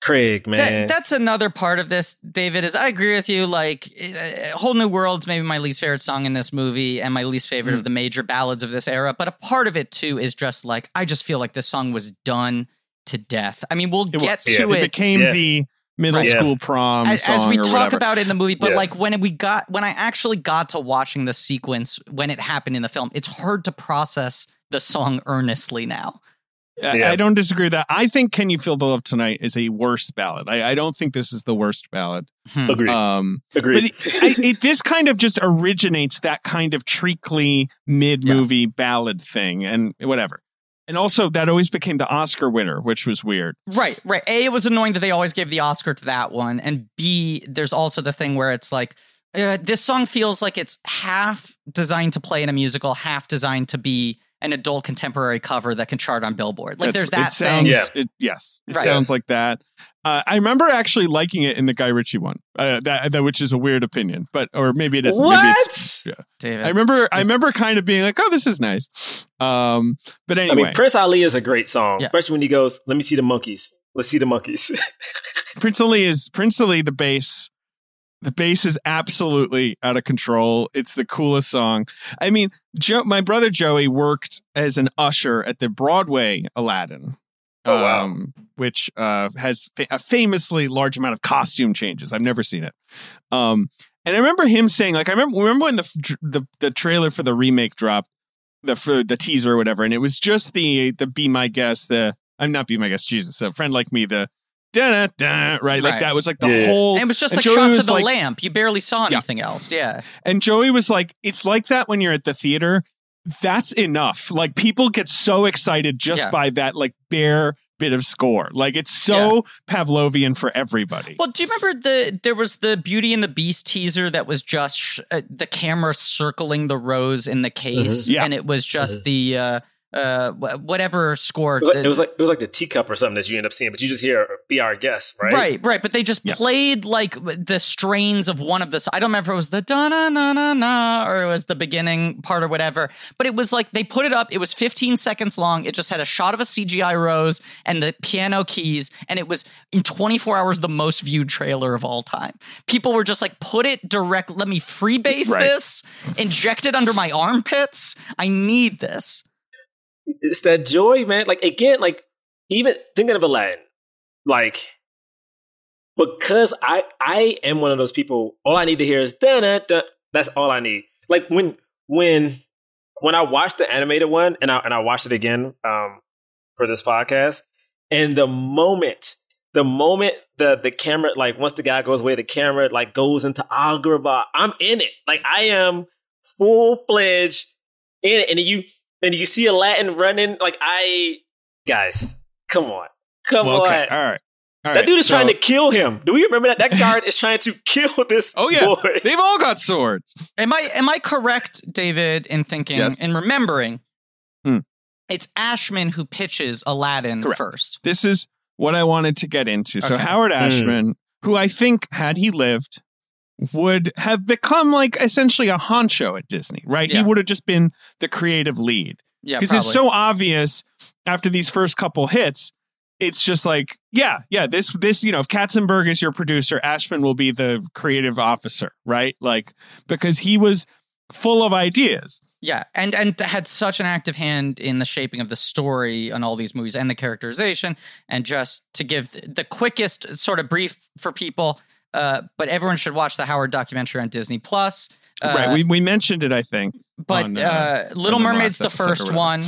Craig, man, That, that's another part of this, David. Is I agree with you. Like, uh, "Whole New World's maybe my least favorite song in this movie, and my least favorite Mm. of the major ballads of this era. But a part of it too is just like I just feel like this song was done to death. I mean, we'll It get was- to It it became Yeah. the middle Right. Yeah. school prom as, song as we or talk whatever. about it in the movie. But Yes. like when we got when I actually got to watching the sequence when it happened in the film, it's hard to process the song earnestly now. I- Yeah. I don't disagree with that. I think "Can You Feel the Love Tonight" is a worse ballad. I, I don't think this is the worst ballad. Hmm. agreed, Um, agreed. But it, I, it, this kind of just originates that kind of treacly mid movie ballad thing and whatever. And also, that always became the Oscar winner, which was weird. Right, right. A, it was annoying that they always gave the Oscar to that one, and B, there's also the thing where it's like uh, this song feels like it's half designed to play in a musical, half designed to be an adult contemporary cover that can chart on Billboard. Like That's- there's that it sounds, thing. Yeah. It, yes, it Right. sounds like that. Uh, I remember actually liking it in the Guy Ritchie one, uh, that, that which is a weird opinion, but or maybe it isn't. Maybe it's, what? David. I remember, I remember kind of being like, "Oh, this is nice." Um, but I anyway, mean, Prince Ali is a great song, Yeah. especially when he goes, "Let me see the monkeys. Let's see the monkeys." [LAUGHS] Prince Ali is Prince Ali. The bass, the bass is absolutely out of control. It's the coolest song. I mean, Joe, my brother Joey worked as an usher at the Broadway Aladdin. Oh, wow. um, which uh, has fa- a famously large amount of costume changes. I've never seen it. Um, and I remember him saying, like, I remember remember when the the the trailer for the remake dropped, the for the teaser or whatever, and it was just the the be my guest, the I'm not be my guest, Jesus, a friend like me, the da da da, right? Like that was like the Yeah. whole. And it was just like Joey shots of the like- lamp. You barely saw Yeah. else. Yeah. And Joey was like, it's like that when you're at the theater. That's enough. Like people get so excited just Yeah. by that like bare bit of score. Like it's so Pavlovian for everybody. Well, do you remember the there was the Beauty and the Beast teaser that was just sh- uh, the camera circling the rose in the case, Mhm. Yeah. and it was just the uh, uh, whatever score. It was, like, it was like it was like the teacup or something that you end up seeing, but you just hear "Be Our Guest," right? Right, right, but they just Yeah. played like the strains of one of the. I don't remember if it was the da na na na na or it was the beginning part or whatever. But it was like they put it up. It was 15 seconds long. It just had a shot of a CGI rose and the piano keys, and it was in 24 hours the most viewed trailer of all time. People were just like, put it direct. Let me freebase Right. this, inject it under my armpits. I need this. It's that joy, man. Like again, like even thinking of Aladdin, like because I I am one of those people. All I need to hear is da da da. That's all I need. Like when when when I watched the animated one and I and I watched it again um for this podcast, and the moment the moment the the camera like once the guy goes away, the camera like goes into Agrabah. I'm in it. Like I am full fledged in it, and you and you see Aladdin running. Like I guys, come on, come Well, okay. on. All right. All That right. dude is So- trying to kill him. Do we remember that? That [LAUGHS] guard is trying to kill this Oh, yeah. boy. They've all got swords. Am I am I correct, David, in thinking Yes. in remembering? Hmm. It's Ashman who pitches Aladdin Correct. first. This is what I wanted to get into. So Howard Hmm. Ashman, who I think had he lived would have become like essentially a honcho at Disney, right? Yeah. He would have just been the creative lead. Yeah, because it's so obvious after these first couple hits it's just like yeah yeah this this you know if katzenberg is your producer ashman will be the creative officer right like because he was full of ideas. Yeah, and and had such an active hand in the shaping of the story on all these movies and the characterization. And just to give the quickest sort of brief for people, uh, but everyone should watch the Howard documentary on Disney Plus. Uh, right. We we mentioned it, I think. but on, uh, uh, Little on the Mermaid's the first one.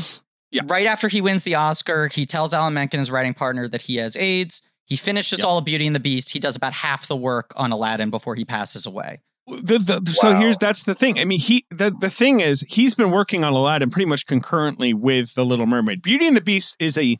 Yeah. Right after he wins the Oscar, he tells Alan Menken, his writing partner, that he has AIDS. He finishes Yep. all of Beauty and the Beast. He does about half the work on Aladdin before he passes away. The, the, So here's that's the thing. I mean, he the the thing is he's been working on Aladdin pretty much concurrently with the Little Mermaid. Beauty and the Beast is a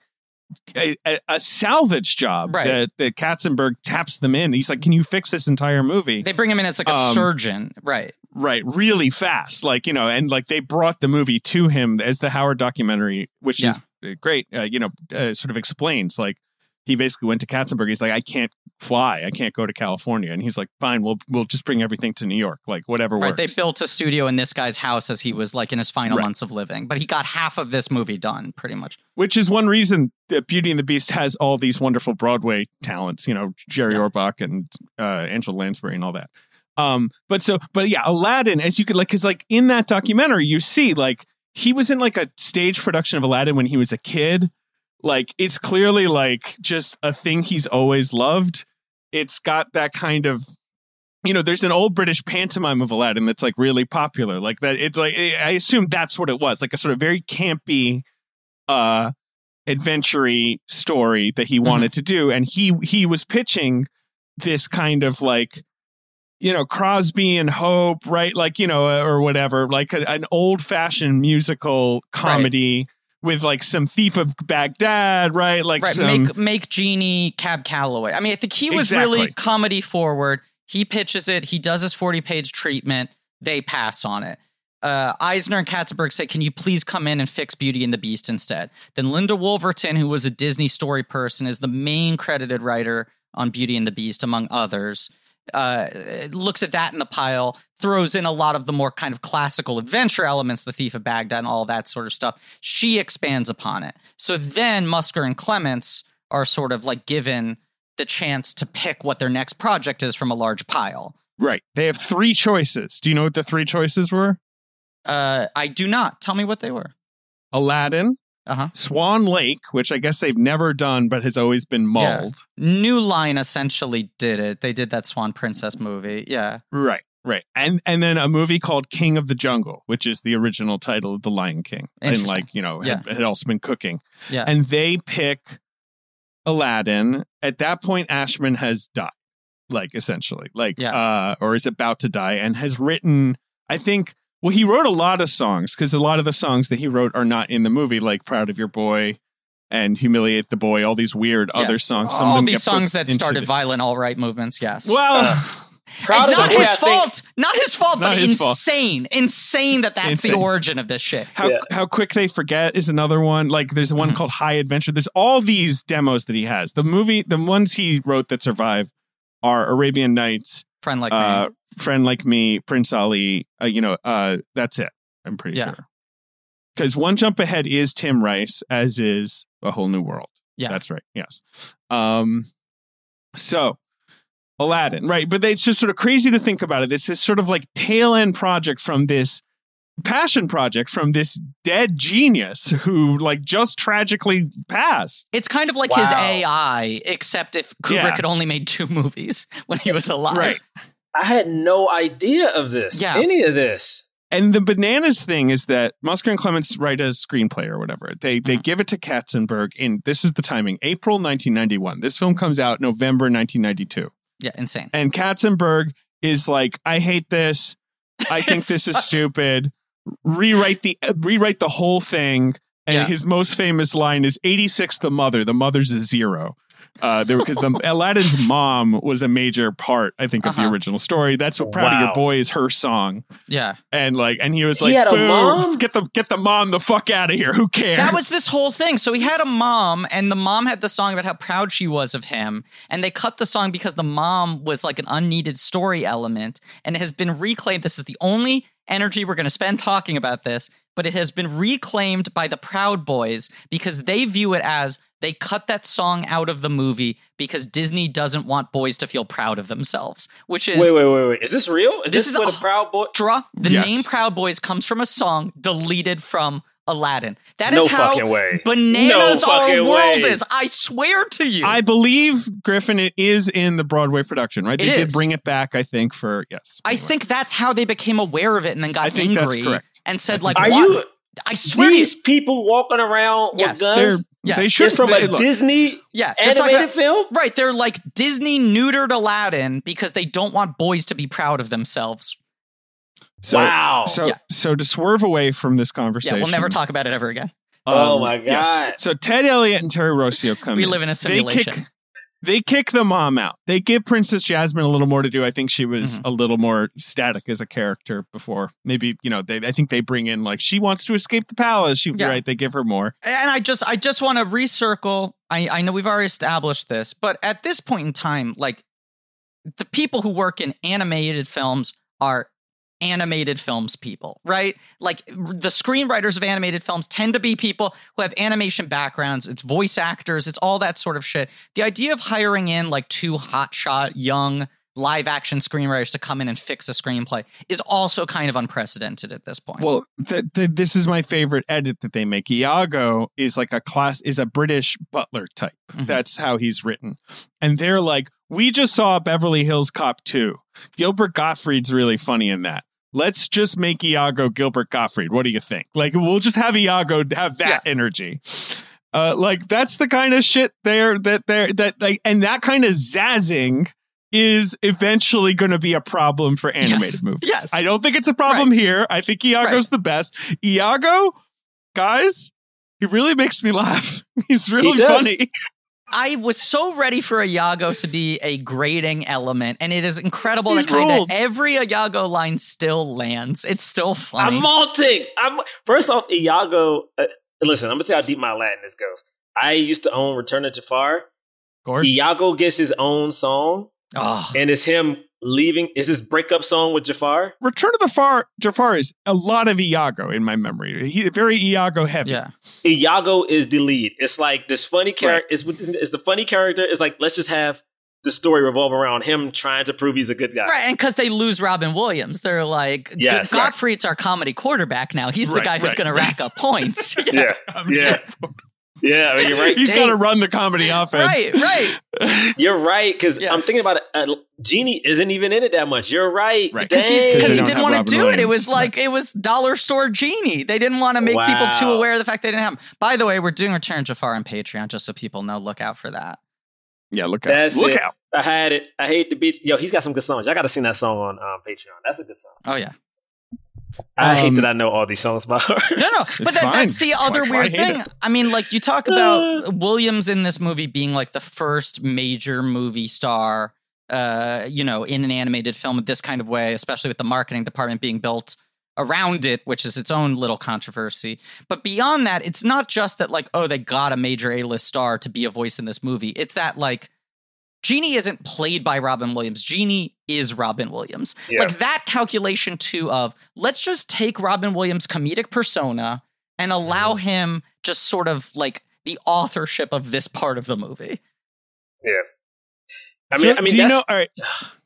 a, a- salvage job Right. that that Katzenberg taps them in. He's like, "Can you fix this entire movie?" They bring him in as like a Um, surgeon, right? right, really fast. Like you know, and like they brought the movie to him as the Howard documentary, which is uh, great. Uh, you know, uh, sort of explains like he basically went to Katzenberg. He's like, "I can't fly. I can't go to California," and he's like, "Fine, we'll we'll just bring everything to New York. Like whatever Right. works." They built a studio in this guy's house as he was like in his final Right. months of living, but he got half of this movie done pretty much. which is one reason that Beauty and the Beast has all these wonderful Broadway talents, you know, Jerry Yeah. Orbach and uh, Angela Lansbury and all that. Um, but so, but yeah, Aladdin, as you could like, because like in that documentary, you see like he was in like a stage production of Aladdin when he was a kid. Like it's clearly like just a thing he's always loved. It's got that kind of you know, there's an old British pantomime of Aladdin that's like really popular. Like that, it's like I assume that's what it was, like a sort of very campy, uh, adventure story that he wanted to do, and he he was pitching this kind of like, you know, Crosby and Hope, right? Like you know, or whatever, like a, an old fashioned musical comedy. With like some thief of Baghdad, right? Like right. some Make make Genie Cab Calloway. I mean, I think he was really comedy forward. He pitches it. He does his forty page treatment. They pass on it. Uh, Eisner and Katzenberg say, "Can you please come in and fix Beauty and the Beast instead?" Then Linda Woolverton, who was a Disney story person, is the main credited writer on Beauty and the Beast, among others. Uh, looks at that in the pile, throws in a lot of the more kind of classical adventure elements, the Thief of Baghdad, and all that sort of stuff. She expands upon it. So then Musker and Clements are sort of like given the chance to pick what their next project is from a large pile. right. They have three choices. Do you know what the three choices were? Uh, I do not. Tell me what they were. Aladdin, Uh huh. Swan Lake, which I guess they've never done but has always been Yeah. mulled. New Line essentially did it. They did that Swan Princess movie. Yeah. Right, right. And and then a movie called King of the Jungle, which is the original title of The Lion King. And like, you know, had, Yeah. had also been cooking. Yeah. And they pick Aladdin. At that point, Ashman has died, like essentially. Like Yeah. uh or is about to die and has written, I think well, he wrote a lot of songs because a lot of the songs that he wrote are not in the movie, like Proud of Your Boy and Humiliate the Boy, all these weird other songs. Some of All them these songs that started the- violent all right movements. Yes. Well, Uh, [LAUGHS] Proud And of not the Boy, his I think- fault. Not his fault, Not but his fault. insane. Insane that that's Insane. the origin of this shit. how Yeah. how quick they forget is another one. Like there's one Mhm. called High Adventure. There's all these demos that he has. The movie, the ones he wrote that survive are Arabian Nights, Friend like uh, me. Friend Like Me, Prince Ali. Uh, you know, uh, that's it. I'm pretty Yeah. sure. Because One Jump Ahead is Tim Rice, as is A Whole New World. Yeah. that's right. Yes. Um, so Aladdin, right? But it's just sort of crazy to think about it. It's this sort of like tail end project from this passion project from this dead genius who like just tragically passed. It's kind of like his AI, except if Kubrick Yeah. had only made two movies [LAUGHS] when he was alive. Right. I had no idea of this. Yeah. Any of this. And the bananas thing is that Musker and Clements write a screenplay or whatever. They they Mhm. give it to Katzenberg in this is the timing, April 1991. This film comes out November 1992. Yeah, insane. And Katzenberg is like, I hate this. I think [LAUGHS] this is stupid. Rewrite the uh, rewrite the whole thing. And Yeah. his most famous line is 86 the mother. The mother's a zero. Uh, there because the [LAUGHS] Aladdin's mom was a major part, I think, of the Uh-huh. original story. That's what "Proud of Your Wow. Boy" is her song, Yeah. and like, and he was He like, had a "Boo! mom? Get the get the mom the fuck out of here. Who cares?" That was this whole thing. So he had a mom, and the mom had the song about how proud she was of him. And they cut the song because the mom was like an unneeded story element and it has been reclaimed. This is the only energy we're going to spend talking about this, but it has been reclaimed by the Proud Boys because they view it as they cut that song out of the movie because Disney doesn't want boys to feel proud of themselves, which is Wait, wait, wait, wait. Is this real? Is This this, is what a- a proud boy? Draw the Yes. name Proud Boys comes from a song deleted from Aladdin. That is No how fucking way. bananas No our world way. is. I swear to you. I believe Griffin it is in the Broadway production, right? It They did is. bring it back, I think, for yes. I think that's how they became aware of it and then got I think that's angry correct. and said I like, Are "What?" you I swear to you, these people walking around Yes, with they're guns? Yes. they It's should from they- a look, Disney yeah, animated about- film? Right, they're like Disney neutered Aladdin because they don't want boys to be proud of themselves. So, wow. So Yeah. so to swerve away from this conversation. Yeah, we'll never talk about it ever again. oh um, my god. yes. So Ted Elliott and Terry Rossio [LAUGHS] come We in. live in a They kick, simulation. they kick the mom out. They give Princess Jasmine a little more to do. I think she was Mm-hmm. a little more static as a character before. Maybe you know they. I think they bring in like she wants to escape the palace. She Yeah. right. They give her more. and I just I just want to recircle. I I know we've already established this, but at this point in time, like the people who work in animated films are animated films people, right? Like the screenwriters of animated films tend to be people who have animation backgrounds. It's voice actors, it's all that sort of shit. The idea of hiring in like two hotshot young live action screenwriters to come in and fix a screenplay is also kind of unprecedented at this point. Well, th- th- this is my favorite edit that they make. Iago is like a class is a British butler type. Mhm. That's how he's written, and they're like, we just saw Beverly Hills Cop two. Gilbert Gottfried's really funny in that. Let's just make Iago Gilbert Gottfried. What do you think? Like, we'll just have Iago have that energy. Uh, like that's the kind of shit there that there that like, and that kind of zazzing is eventually going to be a problem for animated movies. Yes. I don't think it's a problem here. I think Iago's the best. Iago, guys, he really makes me laugh. [LAUGHS] He's really does. funny. I was so ready for Iago to be a grading element, and it is incredible He that kind of every Iago line still lands. It's still funny. I'm malting. I'm first off, Iago. Uh, listen, I'm gonna see how deep my Latin is goes. I used to own Return of Jafar. Of course. Iago gets his own song, oh, and it's him leaving. Is his breakup song with Jafar? Return of the Far Jafar is a lot of Iago in my memory. He very Iago heavy. yeah. Iago is the lead. It's like this funny character. It's, it's the funny character. It's like let's just have the story revolve around him trying to prove he's a good guy. Right, and because they lose Robin Williams, they're like, Yes. G- Gottfried's our comedy quarterback now. He's the Right, guy who's right, going to rack up points. [LAUGHS] Yeah, yeah, [LAUGHS] yeah. [LAUGHS] I mean, you're right. [LAUGHS] He's Dang. got to run the comedy offense. right, right. [LAUGHS] You're right because Yeah. I'm thinking about it. Uh, Genie isn't even in it that much. You're right. Right. Because he, Because because he didn't want to Robin do it. It was like it was dollar store genie. They didn't want to make people too aware of the fact they didn't have. 'em. By the way, we're doing Return Jafar on Patreon just so people know. Look out for that. Yeah, look out. That's look it. out. I had it. I hate to be. Yo, he's got some good songs. Y'all got to sing that song on um, Patreon. That's a good song. Oh yeah. I hate Um, that I know all these songs by heart. No, no, [LAUGHS] but that, that's the other weird hate thing. it? I mean, like you talk about [SIGHS] Williams in this movie being like the first major movie star, uh, you know, in an animated film in this kind of way, especially with the marketing department being built around it, which is its own little controversy. But beyond that, it's not just that like, oh, they got a major A-list star to be a voice in this movie. It's that like Genie isn't played by Robin Williams. Genie is Robin Williams. Yeah. Like that calculation too of let's just take Robin Williams' comedic persona and allow Mm-hmm. him just sort of like the authorship of this part of the movie. Yeah. I mean, So, I mean, do you know? All right. [SIGHS]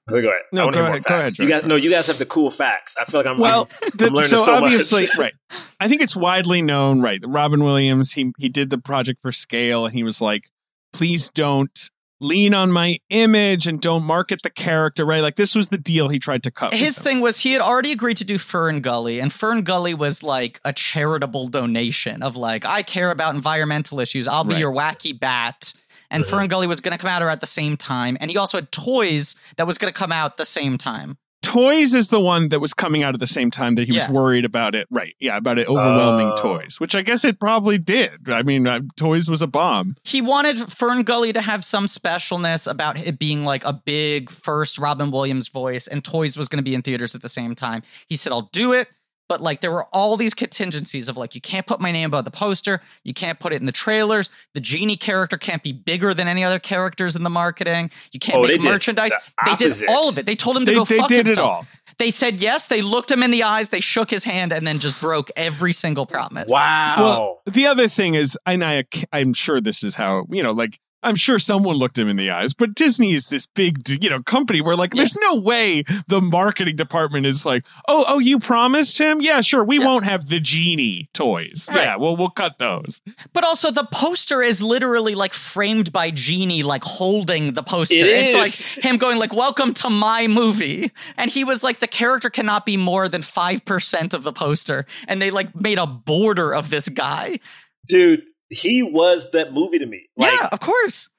So go ahead. No, I wanna go hear more ahead, go ahead, You Jordan. guys, no, you guys have the cool facts. I feel like I'm. Well, [LAUGHS] the- learning so, so much. obviously, [LAUGHS] right. I think it's widely known, right? Robin Williams, he he did the project for scale, and he was like, "Please don't lean on my image and don't market the character." Right? Like this was the deal he tried to cut. His thing was he had already agreed to do Fern Gully, and Fern Gully was like a charitable donation of like, I care about environmental issues. I'll be Right. your wacky bat. And Mhm. Fern Gully was going to come out at the same time, and he also had toys that was going to come out the same time. Toys is the one that was coming out at the same time that he was Yeah. worried about it. Right? Yeah, about it overwhelming Oh. Toys, which I guess it probably did. I mean, uh, Toys was a bomb. he wanted Fern Gully to have some specialness about it being like a big first Robin Williams voice, and Toys was going to be in theaters at the same time. He said, I'll do it. But like there were all these contingencies of like you can't put my name above the poster, you can't put it in the trailers, the genie character can't be bigger than any other characters in the marketing, you can't Oh, make did merchandise. the They did all of it. They told him to They, go they fuck did it himself. all. They said yes. They looked him in the eyes. They shook his hand and then just broke every single promise. Wow. Well, the other thing is, and I, I'm sure this is how you know, like I'm sure someone looked him in the eyes, but Disney is this big, you know, company where like, Yeah. there's no way the marketing department is like, oh, oh, you promised him? Yeah, sure. We Yeah. won't have the genie toys. Right. Yeah, well, we'll cut those. But also, the poster is literally like framed by Genie, like holding the poster. It it's is. like him going like, "Welcome to my movie," and he was like, "The character cannot be more than five percent of the poster," and they like made a border of this guy. dude, he was that movie to me. Like, yeah, of course.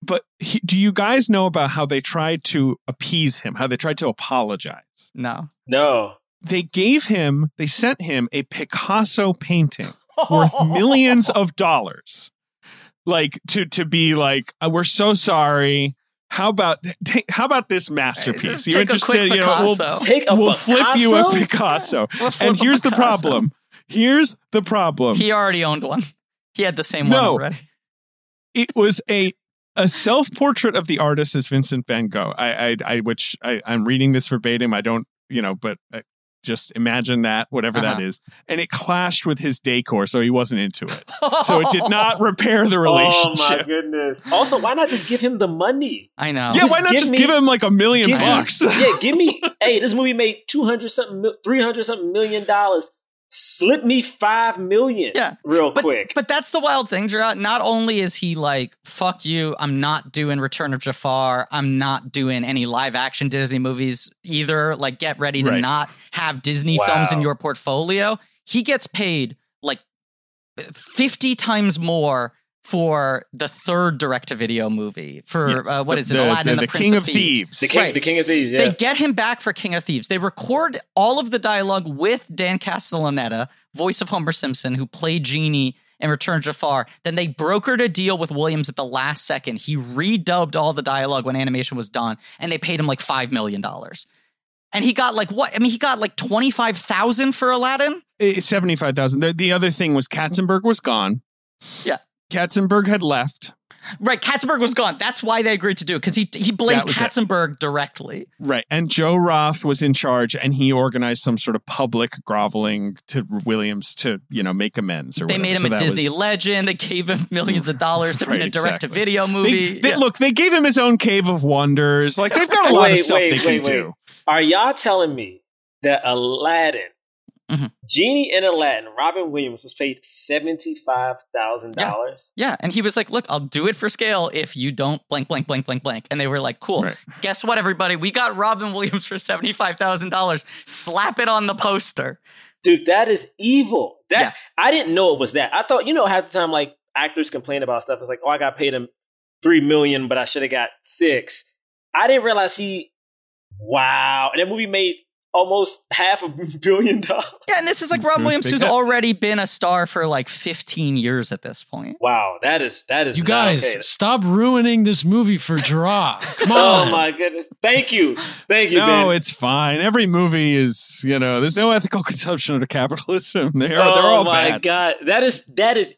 But he, do you guys know about how they tried to appease him? How they tried to apologize? No. no. They gave him, they sent him a Picasso painting worth [LAUGHS] millions of dollars like to to be like uh, we're so sorry how about take, how about this masterpiece Just you're take a quick interested you know we'll, Take a we'll flip you a Picasso? picasso We'll flip and a here's the problem here's the problem He already owned one. He had the same No. one already. it was a a self-portrait of the artist as Vincent Van Gogh. I, I, I which I, I'm reading this verbatim. I don't, you know, but uh, just imagine that, whatever that Uh-huh. is, and it clashed with his decor, so he wasn't into it. So it did [LAUGHS] not repair the Oh relationship. my goodness. Also, why not just give him the money? I know. yeah, Just why not give just me- give him like a million Give me- bucks? yeah, give me. [LAUGHS] hey, this movie made two hundred something, three hundred something million dollars. Slip me five million. Yeah, real But, quick. but that's the wild thing, Jerah. Not only is he like, fuck you, I'm not doing Return of Jafar, I'm not doing any live action Disney movies either. Like, get ready to Right. not have Disney Wow. films in your portfolio. He gets paid like 50 times more for the third direct to video movie. For Yes, uh, what the- is it? the- Aladdin the- and the, the Prince King of of Thieves. Thieves. the king, Right. the king of thieves. Yeah. They get him back for King of Thieves. They record all of the dialogue with Dan Castellaneta, voice of Homer Simpson, who played Genie in Return Jafar. Then they brokered a deal with Williams at the last second. He redubbed all the dialogue when animation was done, and they paid him like five million dollars. And he got like what? I mean, he got like twenty five thousand for Aladdin. Seventy five thousand. The, the other thing was Katzenberg was gone. Yeah. Katzenberg had left. Right, Katzenberg was gone. That's why they agreed to do it because he he blamed That was it. Katzenberg directly. Right. And Joe Roth was in charge and he organized some sort of public groveling to Williams to, you know, make amends or They whatever. made him So a Disney was- legend. They gave him millions of dollars to be Right, in a [LAUGHS] direct to exactly. video movie. They, they- Yeah. Look, they gave him his own cave of wonders. Like they've got a lot of Wait, stuff wait, they can wait, wait. do. Are y'all telling me that Aladdin, Mhm. Genie in Aladdin, Robin Williams was paid seventy five thousand dollars? Yeah, and he was like, "Look, I'll do it for scale if you don't blank blank blank blank blank." And they were like, "Cool. Right. Guess what, everybody? We got Robin Williams for seventy five thousand dollars. Slap it on the poster." Dude, that is evil. That Yeah. I didn't know it was that. I thought you know half the time like actors complain about stuff. It's like, oh, I got paid him three million, but I should have got six. I didn't realize he. Wow, and that movie made almost half a billion dollars. Yeah, and this is like Rob mhm. Williams, who's already been a star for like fifteen years at this point. Wow, that is that is You guys, okay. stop ruining this movie for Jerah. Come [LAUGHS] oh on. Oh my goodness! Thank you, thank you. No, Ben. it's fine. Every movie is, you know, there's no ethical [LAUGHS] consumption of capitalism. They're, oh they're all oh my bad. god, that is that is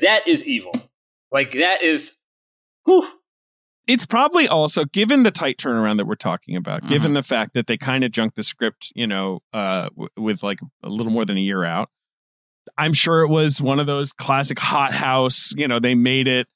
that is evil. Like that is. Whew. It's probably also given the tight turnaround that we're talking about, Mm-hmm. given the fact that they kind of junked the script, you know, uh, w- with like a little more than a year out. I'm sure it was one of those classic hot house. You know, they made it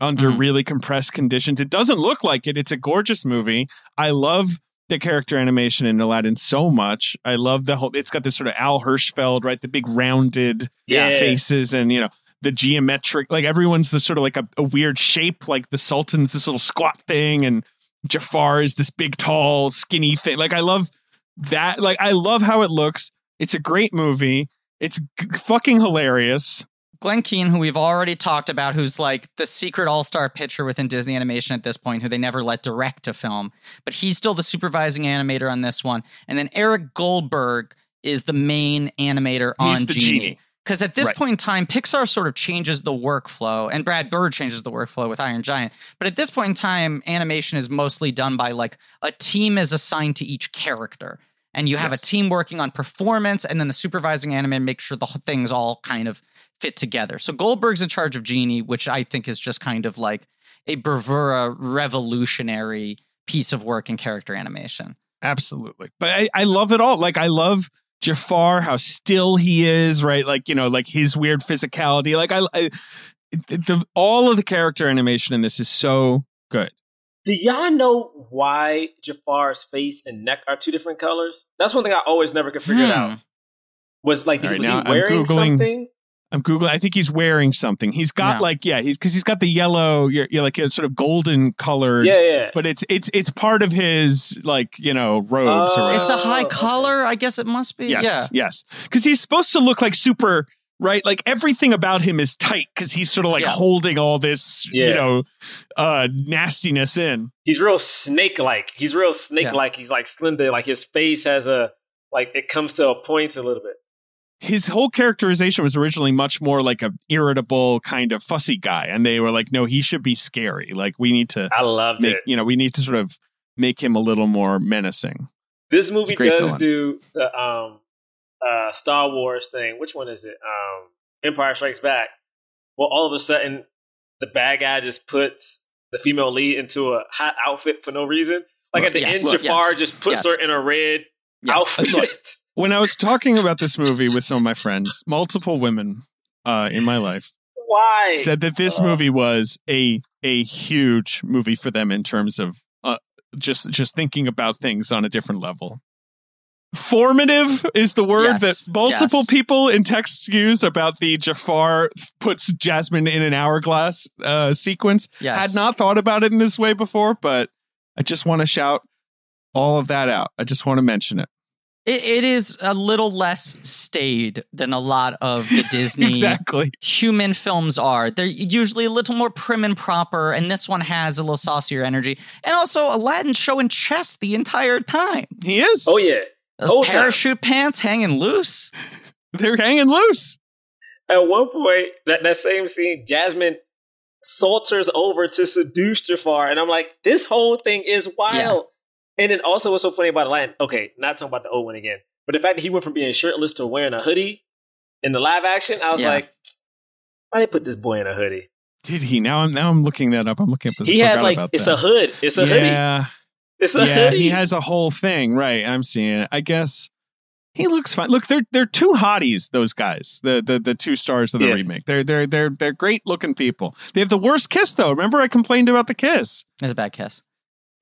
under Mhm. really compressed conditions. It doesn't look like it. It's a gorgeous movie. I love the character animation in Aladdin so much. I love the whole. It's got this sort of Al Hirschfeld, right? The big rounded Yeah. faces and you know the geometric like everyone's the sort of like a, a weird shape like the sultan's this little squat thing and jafar is this big tall skinny thing like i love that like i love how it looks it's a great movie it's g- fucking hilarious Glen Keane, who we've already talked about, who's like the secret all star pitcher within Disney Animation at this point, who they never let direct a film, but he's still the supervising animator on this one. And then Eric Goldberg is the main animator He's on the Genie. genie. Because at this Right. point in time, Pixar sort of changes the workflow, and Brad Bird changes the workflow with Iron Giant. But at this point in time, animation is mostly done by like a team is assigned to each character. And you have Yes. a team working on performance, and then the supervising animator makes sure the things all kind of fit together. So Goldberg's in charge of Genie, which I think is just kind of like a bravura revolutionary piece of work in character animation. Absolutely. But I, I love it all. Like I love Jafar, how still he is, right? Like, you know, like his weird physicality. Like I, I the, all of the character animation in this is so good. Do y'all know why Jafar's face and neck are two different colors? That's one thing I always never could figure Hmm. out. Was like, right, was he wearing something? I'm googling. I think he's wearing something. He's got Yeah. like yeah, he's because he's got the yellow, you're, you're like a sort of golden colored. Yeah, yeah. But it's it's it's part of his like you know robes or Oh. whatever. It's a high collar, I guess it must be. Yes, Yeah. yes. Because he's supposed to look like super, right? Like everything about him is tight because he's sort of like Yeah. holding all this, you know, uh nastiness in. He's real snake like. He's real snake like. He's like slender. Like his face has a like it comes to a point a little bit. His whole characterization was originally much more like a irritable kind of fussy guy, and they were like, no, he should be scary. Like we need to I loved make, it. you know, we need to sort of make him a little more menacing. This movie does villain. do the um uh Star Wars thing. Which one is it? Um Empire Strikes Back. Well, all of a sudden the bad guy just puts the female lead into a hot outfit for no reason. Like at the Yes, end, yes, Jafar just puts yes. her in a red Yes. outfit. When I was talking about this movie with some of my friends, multiple women uh, in my life Why? said that this Uh. movie was a a huge movie for them in terms of uh, just just thinking about things on a different level. Formative is the word Yes, that multiple yes. people in texts use about the Jafar puts Jasmine in an hourglass uh, sequence. Yes. Had not thought about it in this way before, but I just want to shout all of that out. I just want to mention it. It, it is a little less staid than a lot of the [LAUGHS] Disney Exactly. human films are. They're usually a little more prim and proper, and this one has a little saucier energy. And also, Aladdin showing chest the entire time. He is. oh yeah. Those Whole time. parachute pants hanging loose. [LAUGHS] They're hanging loose. At one point, that, that same scene, Jasmine salters over to seduce Jafar, and I'm like, this whole thing is wild. And then also, what's so funny about Aladdin? Okay, not talking about the old one again, but the fact that he went from being shirtless to wearing a hoodie in the live action, I was Yeah. like, why did they put this boy in a hoodie? Did he? Now I'm now I'm looking that up. I'm looking up. He forgot has like it's that. a hood, it's a hoodie, yeah, it's a yeah. hoodie. He has a whole thing. Right. I'm seeing it. I guess he looks fine. Look, they're they're two hotties. Those guys, the the the two stars of the Yeah. remake. They're they're they're they're great looking people. They have the worst kiss though. Remember, I complained about the kiss. It's a bad kiss.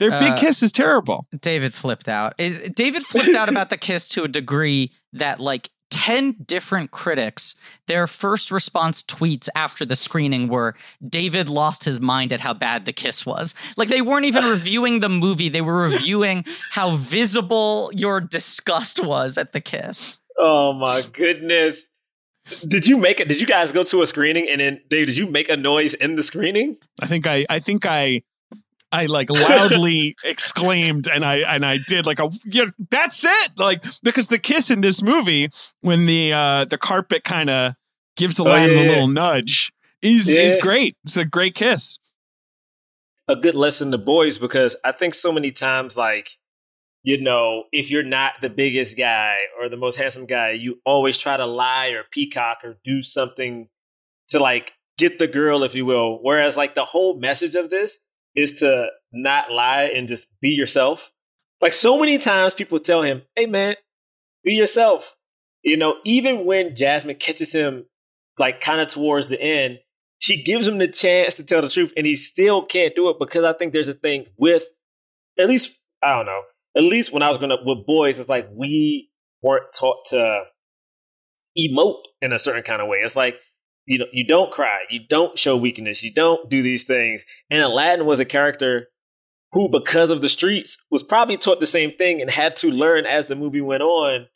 Their big Uh, kiss is terrible. David flipped out. It- David flipped out about the kiss to a degree that like 10 different critics, their first response tweets after the screening were David lost his mind at how bad the kiss was. Like they weren't even [LAUGHS] reviewing the movie, they were reviewing how visible your disgust was at the kiss. oh my goodness. Did you make it? Did you guys go to a screening and then Dave? Did you make a noise in the screening? I think I I think I I like loudly exclaimed and I and I did like a yeah, that's it like because the kiss in this movie when the uh the carpet kind of gives the Oh, yeah, a yeah. little nudge is is great. It's a great kiss. a good lesson to boys because I think so many times, like, you know, if you're not the biggest guy or the most handsome guy, you always try to lie or peacock or do something to like get the girl, if you will. Whereas, like, the whole message of this is to not lie and just be yourself. Like, so many times people tell him, hey, man, be yourself. You know, even when Jasmine catches him, like, kind of towards the end, she gives him the chance to tell the truth and he still can't do it because I think there's a thing with at least I don't know. At least when I was gonna with boys, it's like we weren't taught to emote in a certain kind of way. It's like you know, you don't cry, you don't show weakness, you don't do these things. And Aladdin was a character who, because of the streets, was probably taught the same thing and had to learn as the movie went on.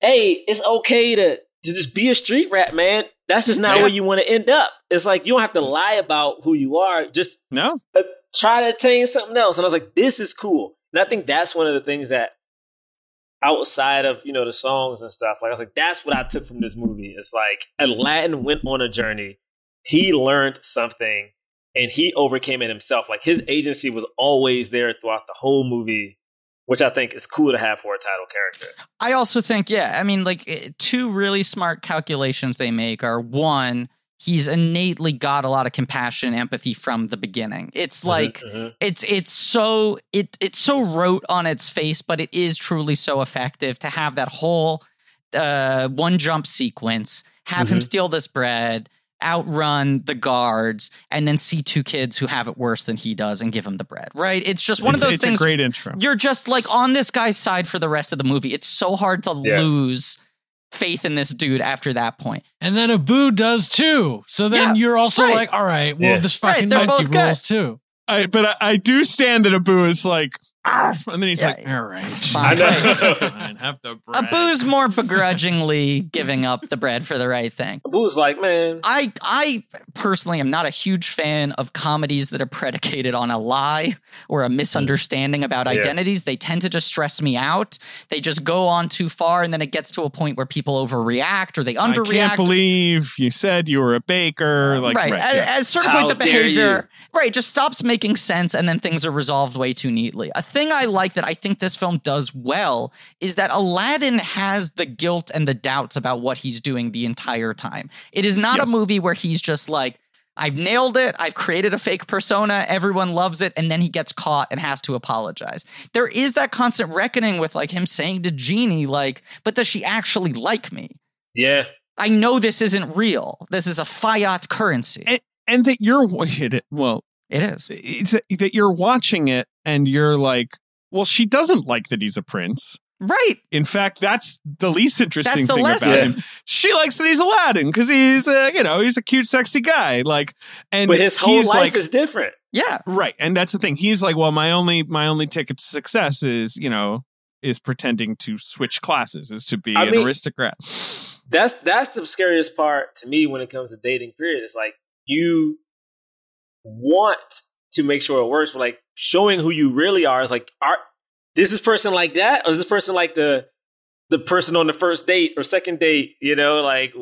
Hey, it's okay to to just be a street rat, man. That's just not Yeah. where you want to end up. It's like you don't have to lie about who you are. Just No, uh, try to attain something else. And I was like, this is cool. And I think that's one of the things that outside of, you know, the songs and stuff, like I was like, that's what I took from this movie. It's like Aladdin went on a journey. He learned something and he overcame it himself. Like his agency was always there throughout the whole movie, which I think is cool to have for a title character. I also think, yeah, I mean, like eh, two really smart calculations they make are one, he's innately got a lot of compassion and empathy from the beginning. It's like Mhm. it's it's so it it's so rote on its face, but it is truly so effective to have that whole uh one jump sequence, have him Mhm. steal this bread, outrun the guards, and then see two kids who have it worse than he does and give him the bread. Right? It's just one it's, of those it's things a great intro. you're just like on this guy's side for the rest of the movie. It's so hard to Yeah. lose faith in this dude after that point. And then Abu does too. So then Yeah, you're also right. like, all right, well, Yeah. this fucking they're monkey both good. rules too. I, but I, I do stand that Abu is like, "Arf," and then he's Yeah. like, all right, Fine. I know. fine, have the bread. Abu's more begrudgingly giving up the bread for the right thing. Abu's like, man, I I personally am not a huge fan of comedies that are predicated on a lie or a misunderstanding about Yeah. identities. They tend to just stress me out. They just go on too far and then it gets to a point where people overreact or they underreact. I can't believe you said you were a baker. Like, right. right, At, yeah. at a certain How point, the dare behavior right just stops making sense, and then things are resolved way too neatly. A thing I like that I think this film does well is that Aladdin has the guilt and the doubts about what he's doing the entire time. It is not Yes. a movie where he's just like. I've nailed it. I've created a fake persona. Everyone loves it. And then he gets caught and has to apologize. There is that constant reckoning with like him saying to Genie, like, but does she actually like me? yeah, I know this isn't real. This is a fiat currency. And- and that you're it, [LAUGHS] well, It is. it's that you're watching it and you're like, well, she doesn't like that he's a prince. Right. In fact, that's the least interesting That's the thing lesson. about him. She likes that he's Aladdin because he's, uh, you know, he's a cute, sexy guy. Like, and but his whole he's life like, is different. Yeah. right, and that's the thing. He's like, well, my only, my only ticket to success is, you know, is pretending to switch classes, is to be I an mean- aristocrat. That's that's the scariest part to me when it comes to dating. Period. It's like you want to make sure it works, but like showing who you really are is like, are is person like that, or is this person like the the person on the first date or second date? You know, like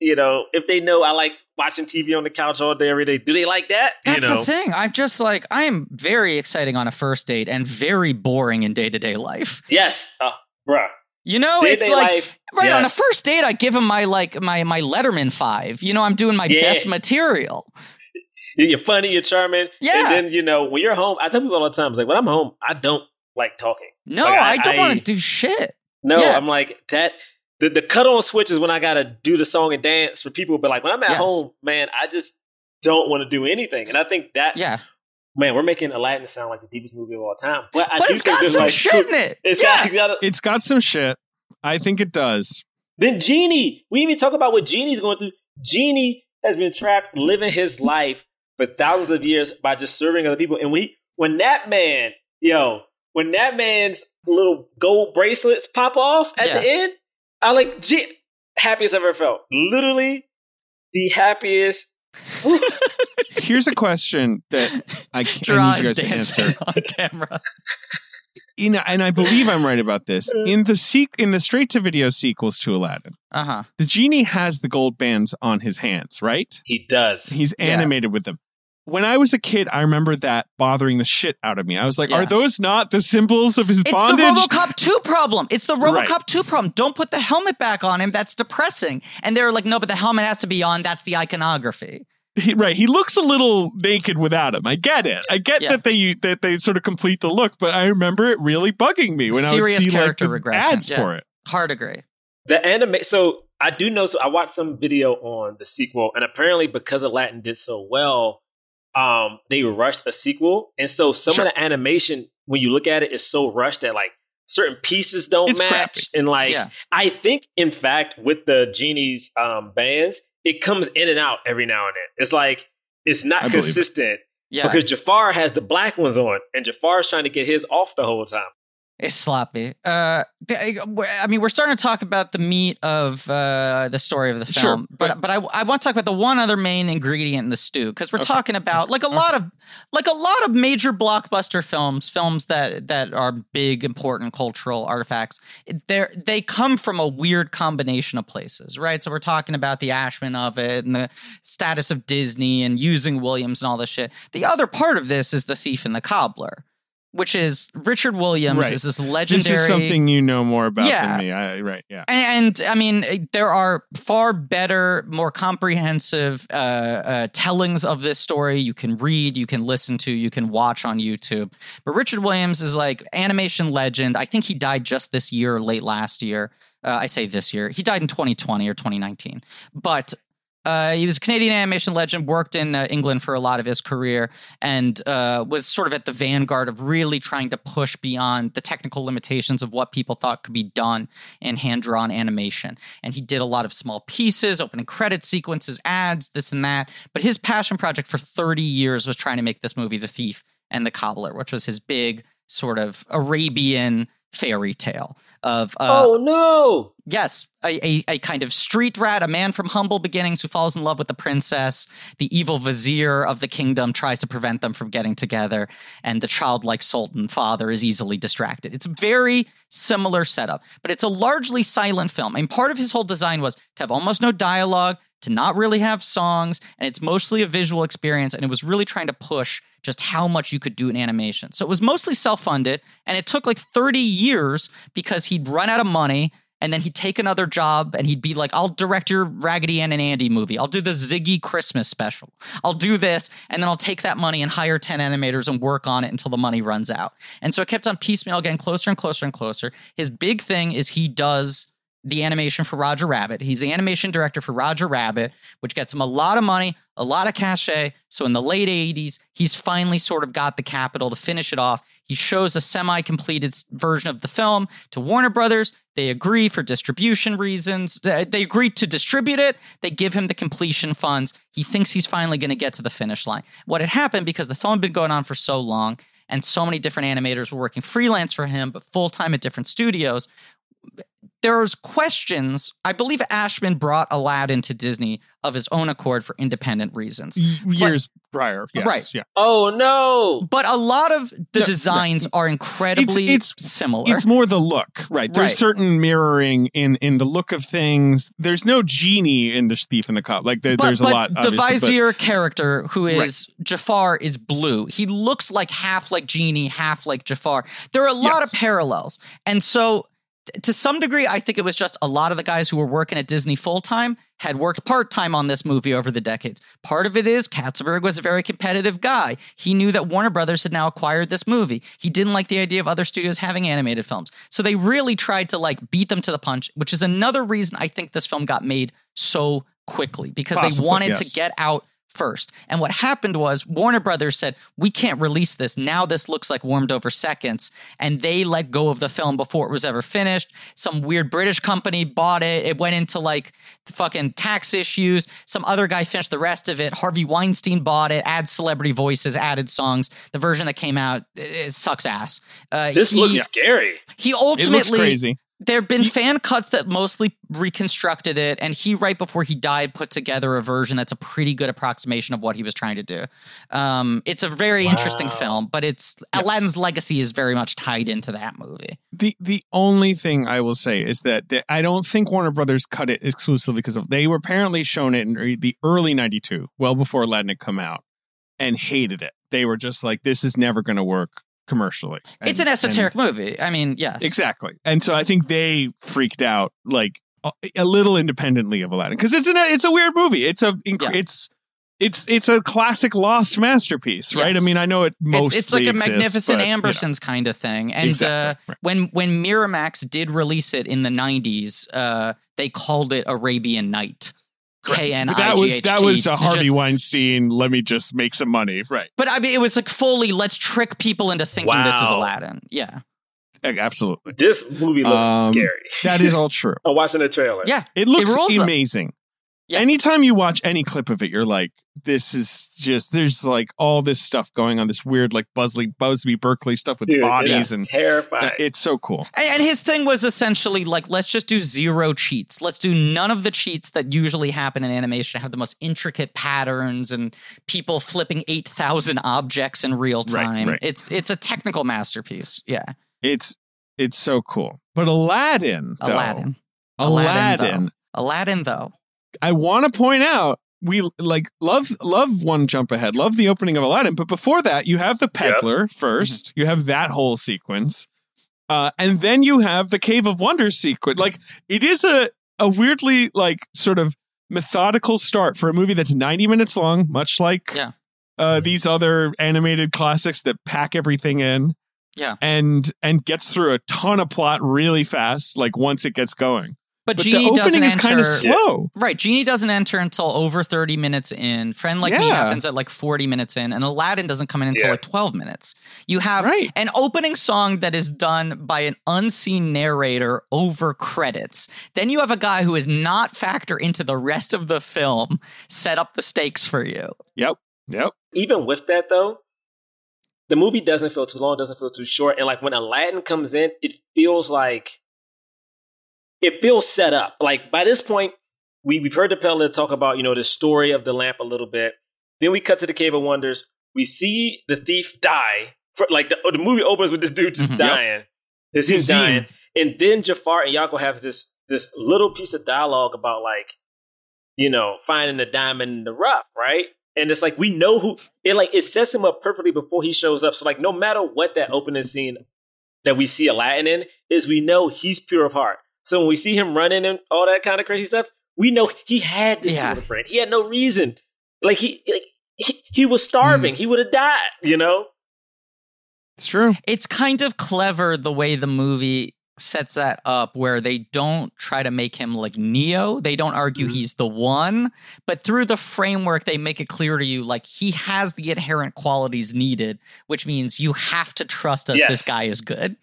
you know, if they know I like watching TV on the couch all day every day, do they like that? That's you know, the thing. I'm just like, I am very exciting on a first date and very boring in day to day life. yes, uh, bruh. You know, Day it's day like, life, right on a first date, I give him my, like, my, my Letterman five. You know, I'm doing my Yeah. best material. You're funny, you're charming. Yeah. And then, you know, when you're home, I tell people all the time, it's like, when I'm home, I don't like talking. No, Like, I- I, don't want to do shit. No, Yeah. I'm like, that, the, the cut on switch is when I got to do the song and dance for people. But like, when I'm at Yes. home, man, I just don't want to do anything. And I think that's, Yeah. man, we're making Aladdin sound like the deepest movie of all time. But I But do it's think got some like, shit in it. It's yeah. got, it's got a, It's got some shit. I think it does. Then Genie, we even talk about what Genie's going through. Genie has been trapped living his life for thousands of years by just serving other people. And we, when that man, yo, when that man's little gold bracelets pop off at Yeah. the end, I'm like G- happiest I've ever felt. Literally the happiest. [LAUGHS] Here's a question that I, I Draw need you guys to answer. on camera. [LAUGHS] You know, and I believe I'm right about this. In the sequ- in the straight to video sequels to Aladdin, Uh huh. the genie has the gold bands on his hands, right? He does. He's Yeah. animated with them. When I was a kid, I remember that bothering the shit out of me. I was like, Yeah. "Are those not the symbols of his It's bondage?" It's the RoboCop 2 problem. It's the Right. RoboCop 2 problem. Don't put the helmet back on him. That's depressing. And they're like, no, but the helmet has to be on. That's the iconography. He- right. He looks a little naked without him. I get it. I get Yeah. that they that they sort of complete the look, but I remember it really bugging me when I Serious would see like the regression, ads yeah. for it. Hard agree. The anime. So I do know. So I watched some video on the sequel, and apparently because Aladdin did so well, um, they rushed a sequel, and so some Sure. of the animation, when you look at it, is so rushed that like certain pieces don't It's match, crappy. and like Yeah. I think, in fact, with the genie's um bands, it comes in and out every now and then. It's like it's not I believe consistent Yeah. because Jafar has the black ones on, and Jafar's trying to get his off the whole time. It's sloppy. Uh, I mean, we're starting to talk about the meat of uh, the story of the Sure, film, but but I, I want to talk about the one other main ingredient in the stew because we're Okay. talking about like a lot of like a lot of major blockbuster films, films that that are big important cultural artifacts. They they come from a weird combination of places, right? So we're talking about the Ashman of it and the status of Disney and using Williams and all this shit. The other part of this is the thief and the cobbler which is Richard Williams Right. is this legendary. This is something you know more about Yeah. than me. I, right? Yeah. And, I mean, there are far better, more comprehensive uh, uh, tellings of this story. You can read, you can listen to, you can watch on YouTube. But Richard Williams is like animation legend. I think he died just this year, late last year. Uh, I say this year. He died in 2020 or 2019. But uh, he was a Canadian animation legend, worked in uh, England for a lot of his career, and uh, was sort of at the vanguard of really trying to push beyond the technical limitations of what people thought could be done in hand drawn animation. And he did a lot of small pieces, opening credit sequences, ads, this and that. But his passion project for 30 years was trying to make this movie, The Thief and the Cobbler, which was his big sort of Arabian fairy tale of uh, oh no! Yes, a, a, a kind of street rat, a man from humble beginnings who falls in love with the princess. The evil vizier of the kingdom tries to prevent them from getting together, and the childlike sultan father is easily distracted. It's a very similar setup, but it's a largely silent film. And part of his whole design was to have almost no dialogue, to not really have songs, and it's mostly a visual experience. And it was really trying to push just how much you could do in animation. So it was mostly self funded, and it took like 30 years because he'd run out of money and then he'd take another job and he'd be like, I'll direct your Raggedy Ann and Andy movie. I'll do the Ziggy Christmas special. I'll do this, and then I'll take that money and hire 10 animators and work on it until the money runs out. And so it kept on piecemeal getting closer and closer and closer. His big thing is he does the animation for Roger Rabbit. He's the animation director for Roger Rabbit, which gets him a lot of money, a lot of cachet. So in the late 80s, he's finally sort of got the capital to finish it off. He shows a semi completed version of the film to Warner Brothers. They agree for distribution reasons. They agree to distribute it. They give him the completion funds. He thinks he's finally going to get to the finish line. What had happened because the film had been going on for so long and so many different animators were working freelance for him, but full time at different studios, there's questions. I believe Ashman brought Aladdin to Disney of his own accord for independent reasons. Years prior. Yes. Right. Yeah. Oh no! But a lot of the No, designs are incredibly It's- similar. It's more the look, right? There's Right. certain mirroring in in the look of things. There's no genie in the thief in the cop. Like there, but, there's but a lot. the obviously, but- vizier character who is Jafar is blue. He looks like half like Genie, half like Jafar. There are a lot Yes. of parallels, and so t- to some degree, I think it was just a lot of the guys who were working at Disney full time had worked part time on this movie over the decades. Part of it is Katzenberg was a very competitive guy. He knew that Warner Brothers had now acquired this movie. He didn't like the idea of other studios having animated films. So they really tried to like beat them to the punch, which is another reason I think this film got made so quickly because they wanted yes. to get out first. And what happened was Warner Brothers said, "We can't release this. Now this looks like warmed over seconds." And they let go of the film before it was ever finished. Some weird British company bought it. It went into like fucking tax issues. Some other guy finished the rest of it. Harvey Weinstein bought it, added celebrity voices, added songs. The version that came out it, it sucks ass. Uh, This he, looks scary. he it looks ultimately crazy. There have been fan cuts that mostly reconstructed it, and he, right before he died, put together a version that's a pretty good approximation of what he was trying to do. Um, it's a very interesting film, but it's Yes. Aladdin's legacy is very much tied into that movie. The the only thing I will say is that the, I don't think Warner Brothers cut it exclusively because of they were apparently shown it in the early '92, well before Aladdin had come out, and hated it. They were just like, "This is never going to work commercially." it's an And- esoteric movie. I mean, yes, Exactly. And so I think they freaked out like a, little independently of Aladdin because it's an it's a weird movie. It's a inc- Yeah. it's it's it's a classic lost masterpiece, right? Yes. I mean, I know it It's, mostly it's like a exists, magnificent but, you know, Ambersons kind of thing. And uh, right. when when Miramax did release it in the '90s, uh, they called it Arabian Knight. K N But that was that was a Harvey just- Weinstein. Let me just make some money, right? But I mean, it was like fully let's trick people into thinking this is Aladdin. Yeah, Absolutely, This movie looks Um, scary. that is all true. [LAUGHS] I'm watching the trailer. yeah. It looks rules, though. amazing. Yeah. Anytime you watch any clip of it, you're like, this is just there's like all this stuff going on, this weird like Buzzley Busby Berkeley stuff with Dude, bodies and terrifying. it's so cool. And and his thing was essentially like, let's just do zero cheats. Let's do none of the cheats that usually happen in animation, have the most intricate patterns and people flipping 8,000 objects in real time. right. It's it's a technical masterpiece. Yeah. It's it's so cool. But Aladdin, though, Aladdin. Aladdin, Aladdin, though. I want to point out we like love love one jump ahead, love the opening of Aladdin, but before that, you have the peddler 1st You have that whole sequence, uh, and then you have the Cave of Wonders sequence. Like it is a a weirdly like sort of methodical start for a movie that's ninety minutes long, much like Yeah. uh, these other animated classics that pack everything in. Yeah. and and gets through a ton of plot really fast. Like once it gets going, But, but Genie the doesn't opening is enter. kind of slow. Right, Genie doesn't enter until over 30 minutes in. Friend Like Me happens at like 40 minutes in, and Aladdin doesn't come in until Yeah. like 12 minutes. You have Right. an opening song that is done by an unseen narrator over credits. Then you have a guy who is not factor into the rest of the film set up the stakes for you. Yep, yep. even with that though, the movie doesn't feel too long, doesn't feel too short, and like when Aladdin comes in, it feels like it feels set up. Like by this point, we we've heard the peddler talk about you know the story of the lamp a little bit. Then we cut to the Cave of Wonders. We see the thief die. For, like the, the movie opens with this dude just Mhm. Yep. dying. This him Yazim. dying, and then Jafar and Iago have this this little piece of dialogue about like you know finding the diamond in the rough, right? And it's like we know who it like it sets him up perfectly before he shows up. So like no matter what that opening scene that we see Aladdin in is, we know he's pure of heart. So when we see him running and all that kind of crazy stuff, we know he had this Yeah. yeah. brain. He had no reason. Like he like he, he was starving. He would have died. You know. It's true. It's kind of clever the way the movie sets that up where they don't try to make him like Neo. They don't argue Mhm. he's the one, but through the framework they make it clear to you like he has the inherent qualities needed, which means you have to trust us Yes. this guy is good.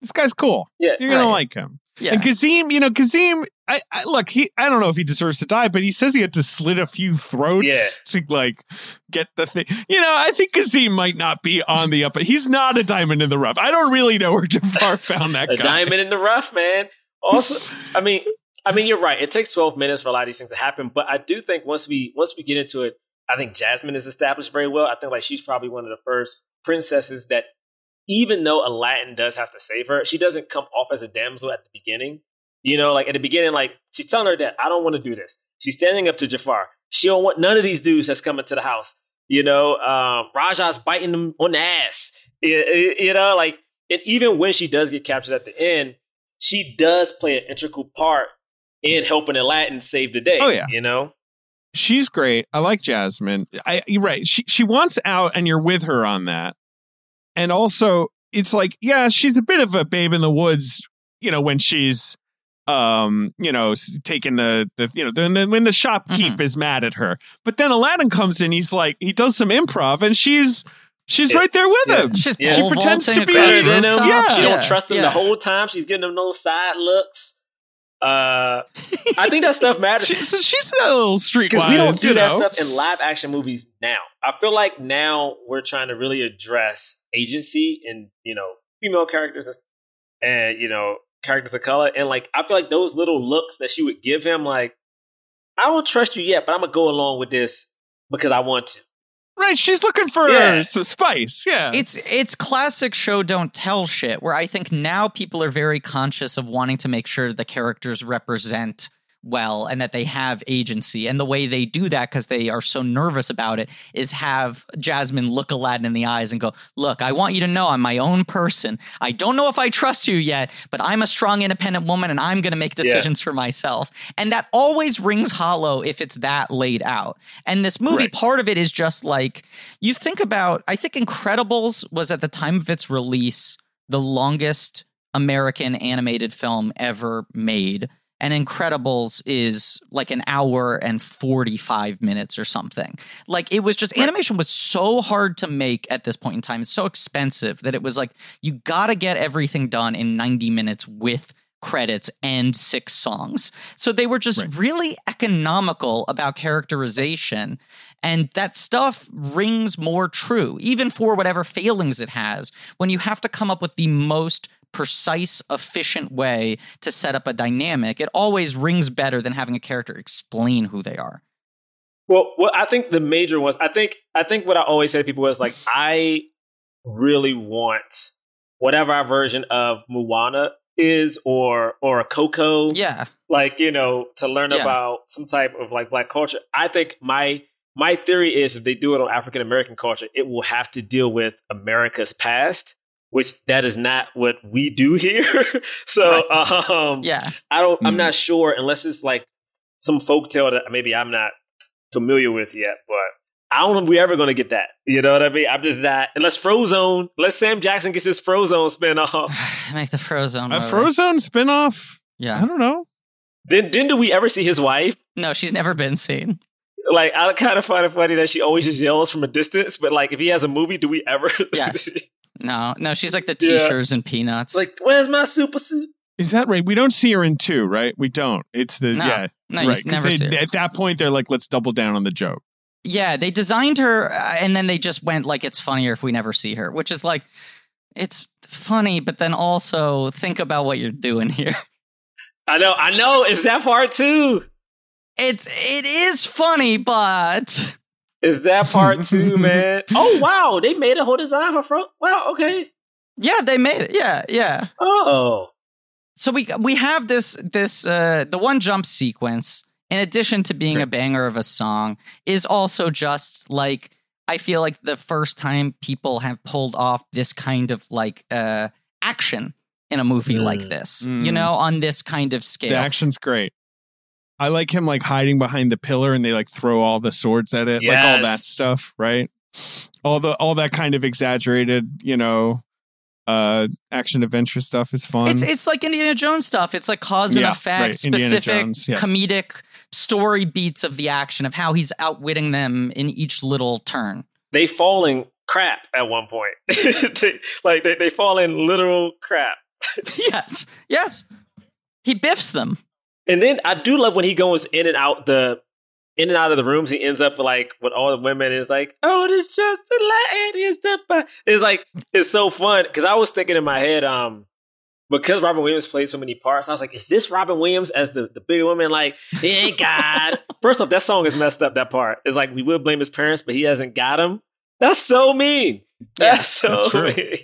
This guy's cool. Yeah. You're gonna like him. Yeah. And Kazim, you know, Kazim, I, I look, he I don't know if he deserves to die, but he says he had to slit a few throats Yeah. to like get the thing. You know, I think Kazim might not be on the up. but He's not a diamond in the rough. I don't really know where [LAUGHS] Jafar found that a guy. diamond in the rough, man. Also, I mean, I mean, you're right. It takes 12 minutes for a lot of these things to happen, but I do think once we once we get into it, I think Jasmine is established very well. I think like she's probably one of the first princesses that, even though Aladdin does have to save her, she doesn't come off as a damsel at the beginning. You know, like at the beginning, like she's telling her that I don't want to do this. She's standing up to Jafar. She don't want none of these dudes that's coming to the house. You know, um, Rajah's biting them on the ass. You, you know, like and even when she does get captured at the end, she does play an integral part in helping Aladdin save the day. Oh, yeah. you know. She's great. I like Jasmine. I you're right. She she wants out and you're with her on that. And also it's like, yeah, she's a bit of a babe in the woods, you know, when she's um, you know, taking the the you know, then then when the shopkeep is mad at her. But then Aladdin comes in, he's like he does some improv and she's she's Yeah. right there with Yeah. him. She's Yeah. She pretends to be- across Better than him. Yeah. She don't trust him Yeah. the whole time. She's giving him those side looks. Uh, I think that stuff matters [LAUGHS] She's she's a little streetwise. because we don't do that know? stuff in live action movies now. I feel like now we're trying to really address agency and you know female characters and, and you know characters of color, and like I feel like those little looks that she would give him, like I don't trust you yet, but I'm gonna go along with this because I want to. Right, she's looking for Yeah. some spice. Yeah. It's it's classic show don't tell shit where I think now people are very conscious of wanting to make sure the characters represent well and that they have agency. And the way they do that because they are so nervous about it is have jasmine look aladdin in the eyes and go look i want you to know i'm my own person. I don't know if i trust you yet but i'm a strong independent woman and i'm going to make decisions for myself. And that always rings hollow if it's that laid out. And this movie Right. part of it is just like you think about i think incredibles was at the time of its release the longest american animated film ever made and incredibles is like an hour and 45 minutes or something like it was just Right. animation was so hard to make at this point in time it's so expensive that it was like you gotta get everything done in 90 minutes with credits and six songs so they were just Right. really economical about characterization and that stuff rings more true, even for whatever failings it has, when you have to come up with the most precise, efficient way to set up a dynamic. It always rings better than having a character explain who they are. Well, well, I think the major ones. I think I think what I always say to people is like, I really want whatever our version of Moana is or or a Coco. Yeah. Like, you know, to learn Yeah. about some type of like black culture. I think my my theory is if they do it on African American culture, it will have to deal with America's past, which that is not what we do here. [LAUGHS] so um Yeah. I don't I'm Mhm. not sure unless it's like some folktale that maybe I'm not familiar with yet, but I don't know if we're ever gonna get that. You know what I mean? I'm just not unless Frozone, unless Sam Jackson gets his Frozone spin off. [SIGHS] Make the Frozone. A movie. Frozone spinoff? Yeah, I don't know. Then then do we ever see his wife? No, she's never been seen. Like I kind of find it funny that she always just yells from a distance, but like if he has a movie, do we ever? [LAUGHS] Yes. No, no, she's like the t-shirts and peanuts. like, where's my super suit? Is that right? We don't see her in two, right? We don't. It's the No. yeah, no, right. just 'cause never they- see her. At that point, they're like, let's double down on the joke. Yeah, they designed her, uh, and then they just went like it's funnier if we never see her, which is like it's funny, but then also think about what you're doing here. [LAUGHS] I know, I know. Is that part too? It's it is funny, but Is that part [LAUGHS] two, man? Oh wow, they made a whole design for Fro. Wow, okay. yeah, they made it. Yeah, yeah. Oh, So we we have this this uh the one jump sequence in addition to being a banger of a song is also just like I feel like the first time people have pulled off this kind of like uh action in a movie Mm. like this. You Mm. know, on this kind of scale. The action's great. I like him like hiding behind the pillar and they like throw all the swords at it, like all that stuff, right? All the all that kind of exaggerated, you know, uh action adventure stuff is fun. It's it's like Indiana Jones stuff. It's like cause and Yeah, effect, right. Specific Jones, yes. comedic story beats of the action of how he's outwitting them in each little turn. they falling crap at one point. [LAUGHS] Like they, they fall in literal crap. [LAUGHS] yes, yes. He biffs them. And then I do love when he goes in and out the in and out of the rooms. He ends up like with all the women. Is like, oh, it's just a lady. It's the ba-" It's like it's so fun because I was thinking in my head, um, because Robin Williams played so many parts. I was like, is this Robin Williams as the the big woman? Like, he ain't God. [LAUGHS] First off, that song is messed up. That part is like we will blame his parents, but he hasn't got him. That's so mean. Yeah, That's so that's true. [LAUGHS] mean.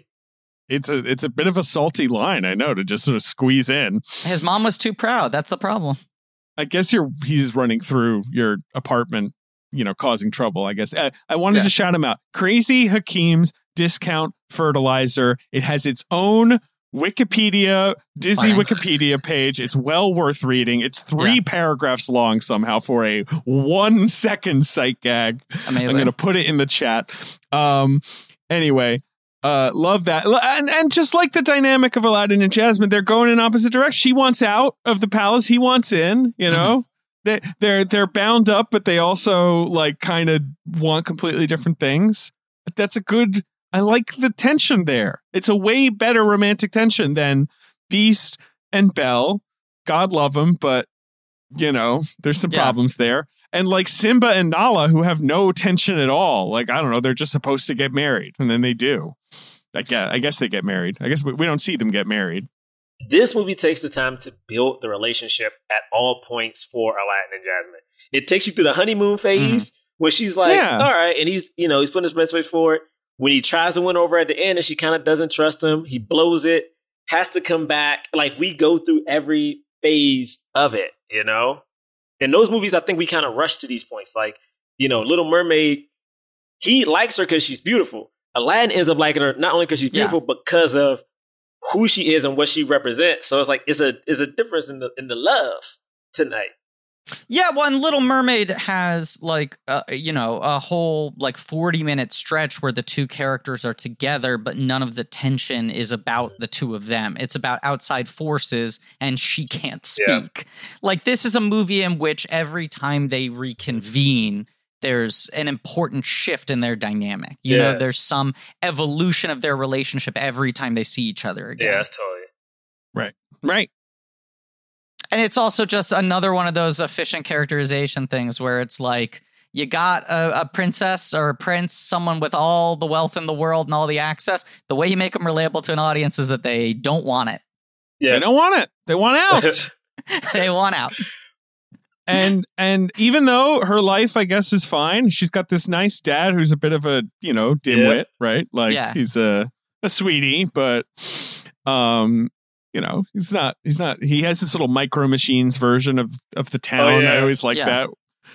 It's a it's a bit of a salty line, I know, to just sort of squeeze in. His mom was too proud. That's the problem. I guess you're he's running through your apartment, you know, causing trouble. I guess uh, I wanted Yeah. to shout him out. Crazy Hakim's discount fertilizer. It has its own Wikipedia Disney Fine. Wikipedia [LAUGHS] page. It's well worth reading. It's three Yeah. paragraphs long somehow for a one second sight gag. Amazing. I'm going to put it in the chat. Um, anyway, uh, love that, and and just like the dynamic of Aladdin and Jasmine, they're going in opposite directions. She wants out of the palace. He wants in. You know, they they're they're bound up, but they also like kind of want completely different things. But that's a good. I like the tension there. It's a way better romantic tension than Beast and Belle. God love them, but you know, there's some Yeah. problems there and like Simba and Nala who have no tension at all. Like I don't know, they're just supposed to get married, and then they do. I guess, I guess they get married. I guess we, we don't see them get married. this movie takes the time to build the relationship at all points for Aladdin and Jasmine. It takes you through the honeymoon mm-hmm. phase where she's like, Yeah. all right, and he's, you know, he's putting his best foot forward. When he tries to win over at the end and she kind of doesn't trust him, he blows it, has to come back. Like we go through every phase of it, you know? In those movies, I think we kind of rush to these points. Like, you know, Little Mermaid, he likes her because she's beautiful. Aladdin ends up liking her not only because she's beautiful, but because of who she is and what she represents. So it's like it's a it's a difference in the in the love tonight. Yeah, well, and Little Mermaid has like uh, you know a whole like forty minute stretch where the two characters are together, but none of the tension is about the two of them. It's about outside forces, and she can't [LAUGHS] Yeah. speak. Like this is a movie in which every time they reconvene, there's an important shift in their dynamic. You Yeah. know, there's some evolution of their relationship every time they see each other again. Yeah, that's totally. Right. And it's also just another one of those efficient characterization things where it's like you got a, a princess or a prince, someone with all the wealth in the world and all the access. The way you make them relatable to an audience is that they don't want it. Yeah. They don't want it. They want [LAUGHS] out. [LAUGHS] [LAUGHS] they want out. and and even though her life, I guess, is fine, she's got this nice dad who's a bit of a you know dimwit, right? Like Yeah. he's a a sweetie, but um, you know, he's not. He's not. He has this little micro machines version of of the town. Oh, yeah. I always like Yeah. that.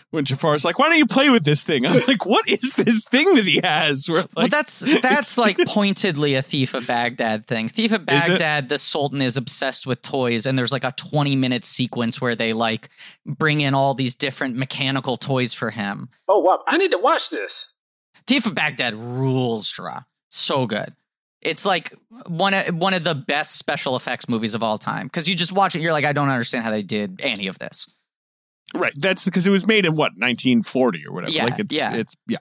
When Jafar's like, "Why don't you play with this thing?" I'm like, "What is this thing that he has?" We're well, that's that's like [LAUGHS] pointedly a Thief of Baghdad thing. Thief of Baghdad, the Sultan is obsessed with toys, and there's like a 20 minute sequence where they like bring in all these different mechanical toys for him. Oh wow, I need to watch this. Thief of Baghdad rules, Draw. So good. It's like one of one of the best special effects movies of all time because you just watch it, you're like, I don't understand how they did any of this. right. That's because it was made in what 1940 or whatever. Yeah, like it's yeah. it's yeah.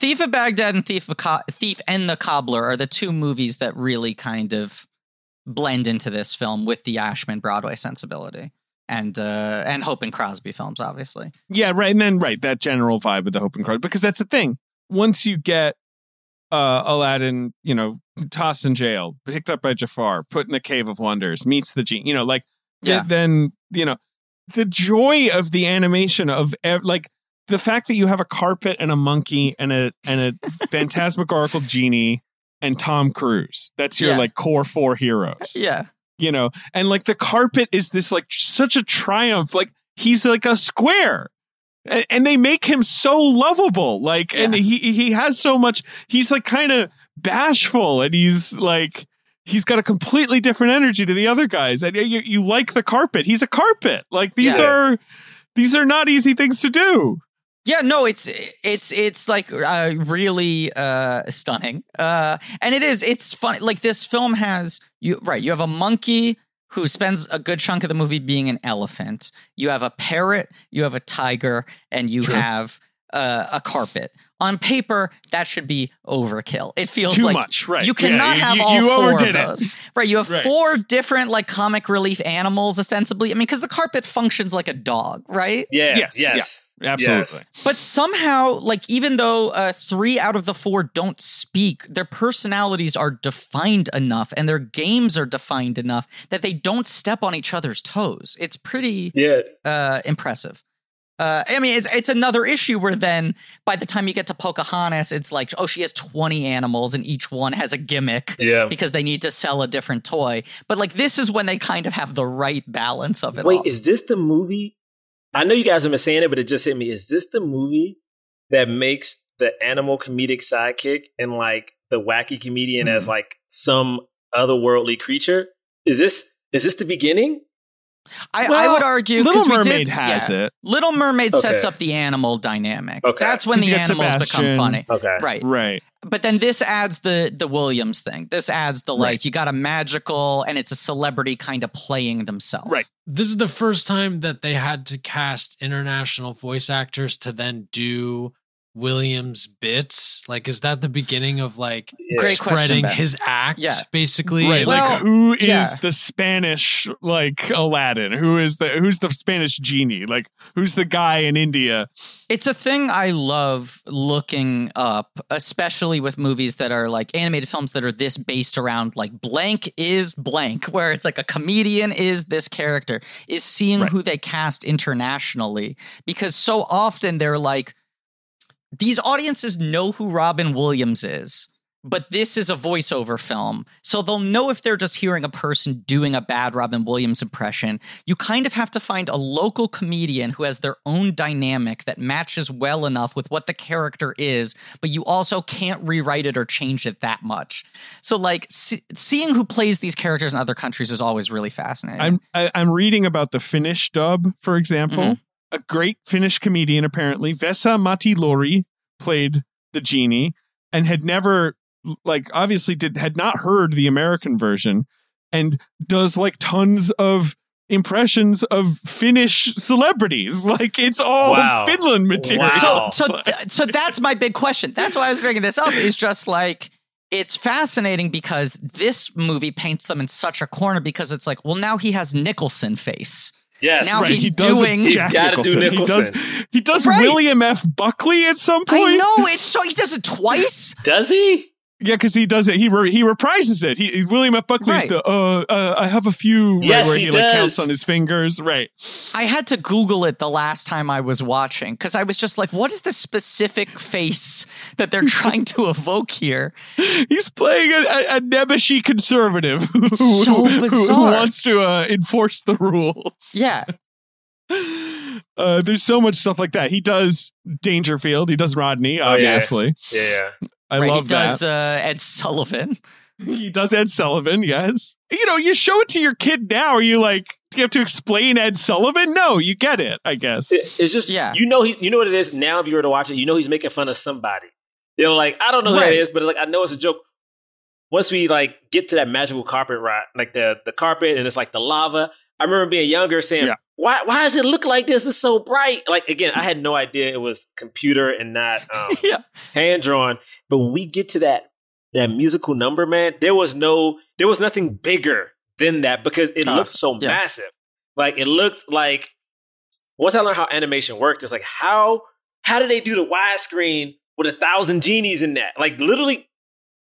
Thief of Baghdad and Thief of Co- Thief and the Cobbler are the two movies that really kind of blend into this film with the Ashman Broadway sensibility and uh and Hope and Crosby films, obviously. Yeah, right. And then right, that general vibe of the Hope and Crosby Because that's the thing. Once you get uh Aladdin, you know, tossed in jail, picked up by Jafar, put in the Cave of Wonders, meets the genie, you know, like Yeah. then, you know, the joy of the animation of ev- like the fact that you have a carpet and a monkey and a and a [LAUGHS] phantasmagorical genie and Tom Cruise. That's your Yeah. like core four heroes [LAUGHS] Yeah. you know and like the carpet is this like such a triumph like he's like a square and they make him so lovable like and he he has so much he's like kind of bashful and he's like he's got a completely different energy to the other guys and you, you like the carpet he's a carpet like these Yeah. are these are not easy things to do Yeah, no, it's it's it's like uh, really uh, stunning, uh, and it is. It's fun. Like this film has you right. You have a monkey who spends a good chunk of the movie being an elephant. You have a parrot. You have a tiger, and you True. have uh, a carpet. On paper, that should be overkill. It feels too like much right you Yeah, cannot have you, all you four overdid of it. those. Right, you have Right. four different like comic relief animals, ostensibly. I mean, because the carpet functions like a dog, right? Yeah, Yes, yes, absolutely Yes. But somehow, like, even though uh, three out of the four don't speak, their personalities are defined enough and their games are defined enough that they don't step on each other's toes. It's pretty Yeah, uh, impressive. Uh, I mean, it's it's another issue where then by the time you get to Pocahontas, it's like, oh, she has twenty animals and each one has a gimmick yeah. because they need to sell a different toy. But like, this is when they kind of have the right balance of it. Wait, all. is this the movie? I know you guys have been saying it, but it just hit me. Is this the movie that makes the animal comedic sidekick and like the wacky comedian Hmm. as like some otherworldly creature? Is this is this the beginning? I, I would argue little 'cause we mermaid did- has yeah. it Little Mermaid sets up the animal dynamic. Okay. That's when the animals Sebastian. become funny. Okay, Right. right But then this adds the the Williams thing. This adds the like Right. you got a magical and it's a celebrity kind of playing themselves. Right. This is the first time that they had to cast international voice actors to then do Williams bits. Like, is that the beginning of like Great question, spreading Ben. his act? Yeah. basically. Right, Well, like who is yeah. the Spanish like Aladdin? Who is the who's the Spanish genie? Like who's the guy in India? It's a thing I love looking up, especially with movies that are like animated films that are this based around like blank is blank, [LAUGHS] where it's like a comedian is this character, is seeing Right. who they cast internationally. Because so often they're like, these audiences know who Robin Williams is. But this is a voiceover film. So they'll know if they're just hearing a person doing a bad Robin Williams impression. You kind of have to find a local comedian who has their own dynamic that matches well enough with what the character is, but you also can't rewrite it or change it that much. So, like, see- seeing who plays these characters in other countries is always really fascinating. I'm I, I'm reading about the Finnish dub, for example. Mhm. A great Finnish comedian, apparently Vesa-Matti Loiri, played the genie and had never like obviously did had not heard the American version and does like tons of impressions of Finnish celebrities. [LAUGHS] Like it's all Wow. Finland material. Wow. So, so, [LAUGHS] th- so that's my big question. That's why I was bringing this up. Is just like it's fascinating because this movie paints them in such a corner because it's like, well, now he has Nicholson face. Yes, Now Right, he's he does doing- He's Jack gotta do He does, Nicholson. he does Right. William F. Buckley at some point. I know it's so he does it twice. does he? Yeah, because he does it. He re- he reprises it. He William F. Buckley's Right. the uh, uh I have a few right, Yes, where he he, like does. counts on his fingers. Right. I had to Google it the last time I was watching because I was just like, what is the specific face that they're trying to evoke here? [LAUGHS] He's playing a, a, a Nebuchadnezzar conservative [LAUGHS] who, so who- who wants to uh, enforce the rules. Yeah. [LAUGHS] Uh, there's so much stuff like that. He does Dangerfield. He does Rodney, Oh, yeah. obviously. Yeah. I right. love he does that. uh, Ed Sullivan. [LAUGHS] He does Ed Sullivan, yes. You know, you show it to your kid now. Are you like, you have to explain Ed Sullivan? No, you get it, I guess. It- it's just Yeah. you know he you know what it is now if you were to watch it you know he's making fun of somebody you know like I don't know who Right. that is but like I know it's a joke once we like get to that magical carpet ride like the the carpet and it's like the lava I remember being younger saying Yeah. Why why does it look like this it's so bright like again I had no idea it was computer and not um, [LAUGHS] Yeah. hand drawn but when we get to that that musical number man there was no there was nothing bigger than that because it Ah, looked so yeah. massive like it looked like once I learned how animation worked, it's like how how did they do the widescreen with a thousand genies in that? Like literally,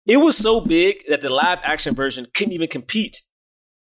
it was so big that the live action version couldn't even compete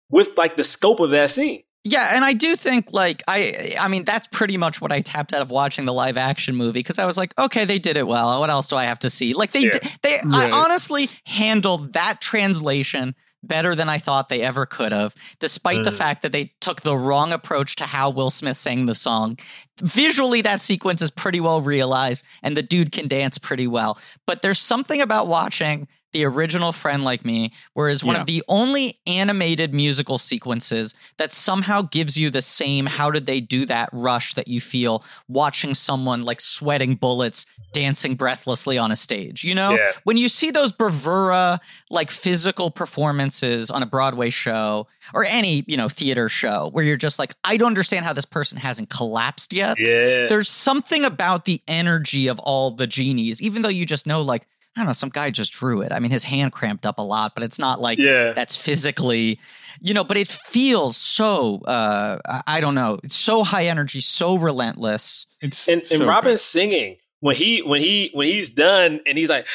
with like the scope of that scene. Yeah, and I do think like I I mean that's pretty much what I tapped out of watching the live action movie because I was like, okay, they did it well. What else do I have to see? Like they Yeah. did, they I honestly handled that translation better than I thought they ever could have, despite the Mhm. fact that they took the wrong approach to how Will Smith sang the song. Visually, that sequence is pretty well realized, and the dude can dance pretty well. But there's something about watching the original Friend Like Me, whereas one Yeah. of the only animated musical sequences that somehow gives you the same how did they do that rush that you feel watching someone like sweating bullets dancing breathlessly on a stage you know Yeah. when you see those bravura like physical performances on a broadway show or any you know theater show where you're just like i don't understand how this person hasn't collapsed yet Yeah, there's something about the energy of all the genies even though you just know like i don't know some guy just drew it i mean his hand cramped up a lot but it's not like yeah. that's physically you know but it feels so uh I- i don't know it's so high energy so relentless It's And, and so Robin's singing when he when he when he's done and he's like,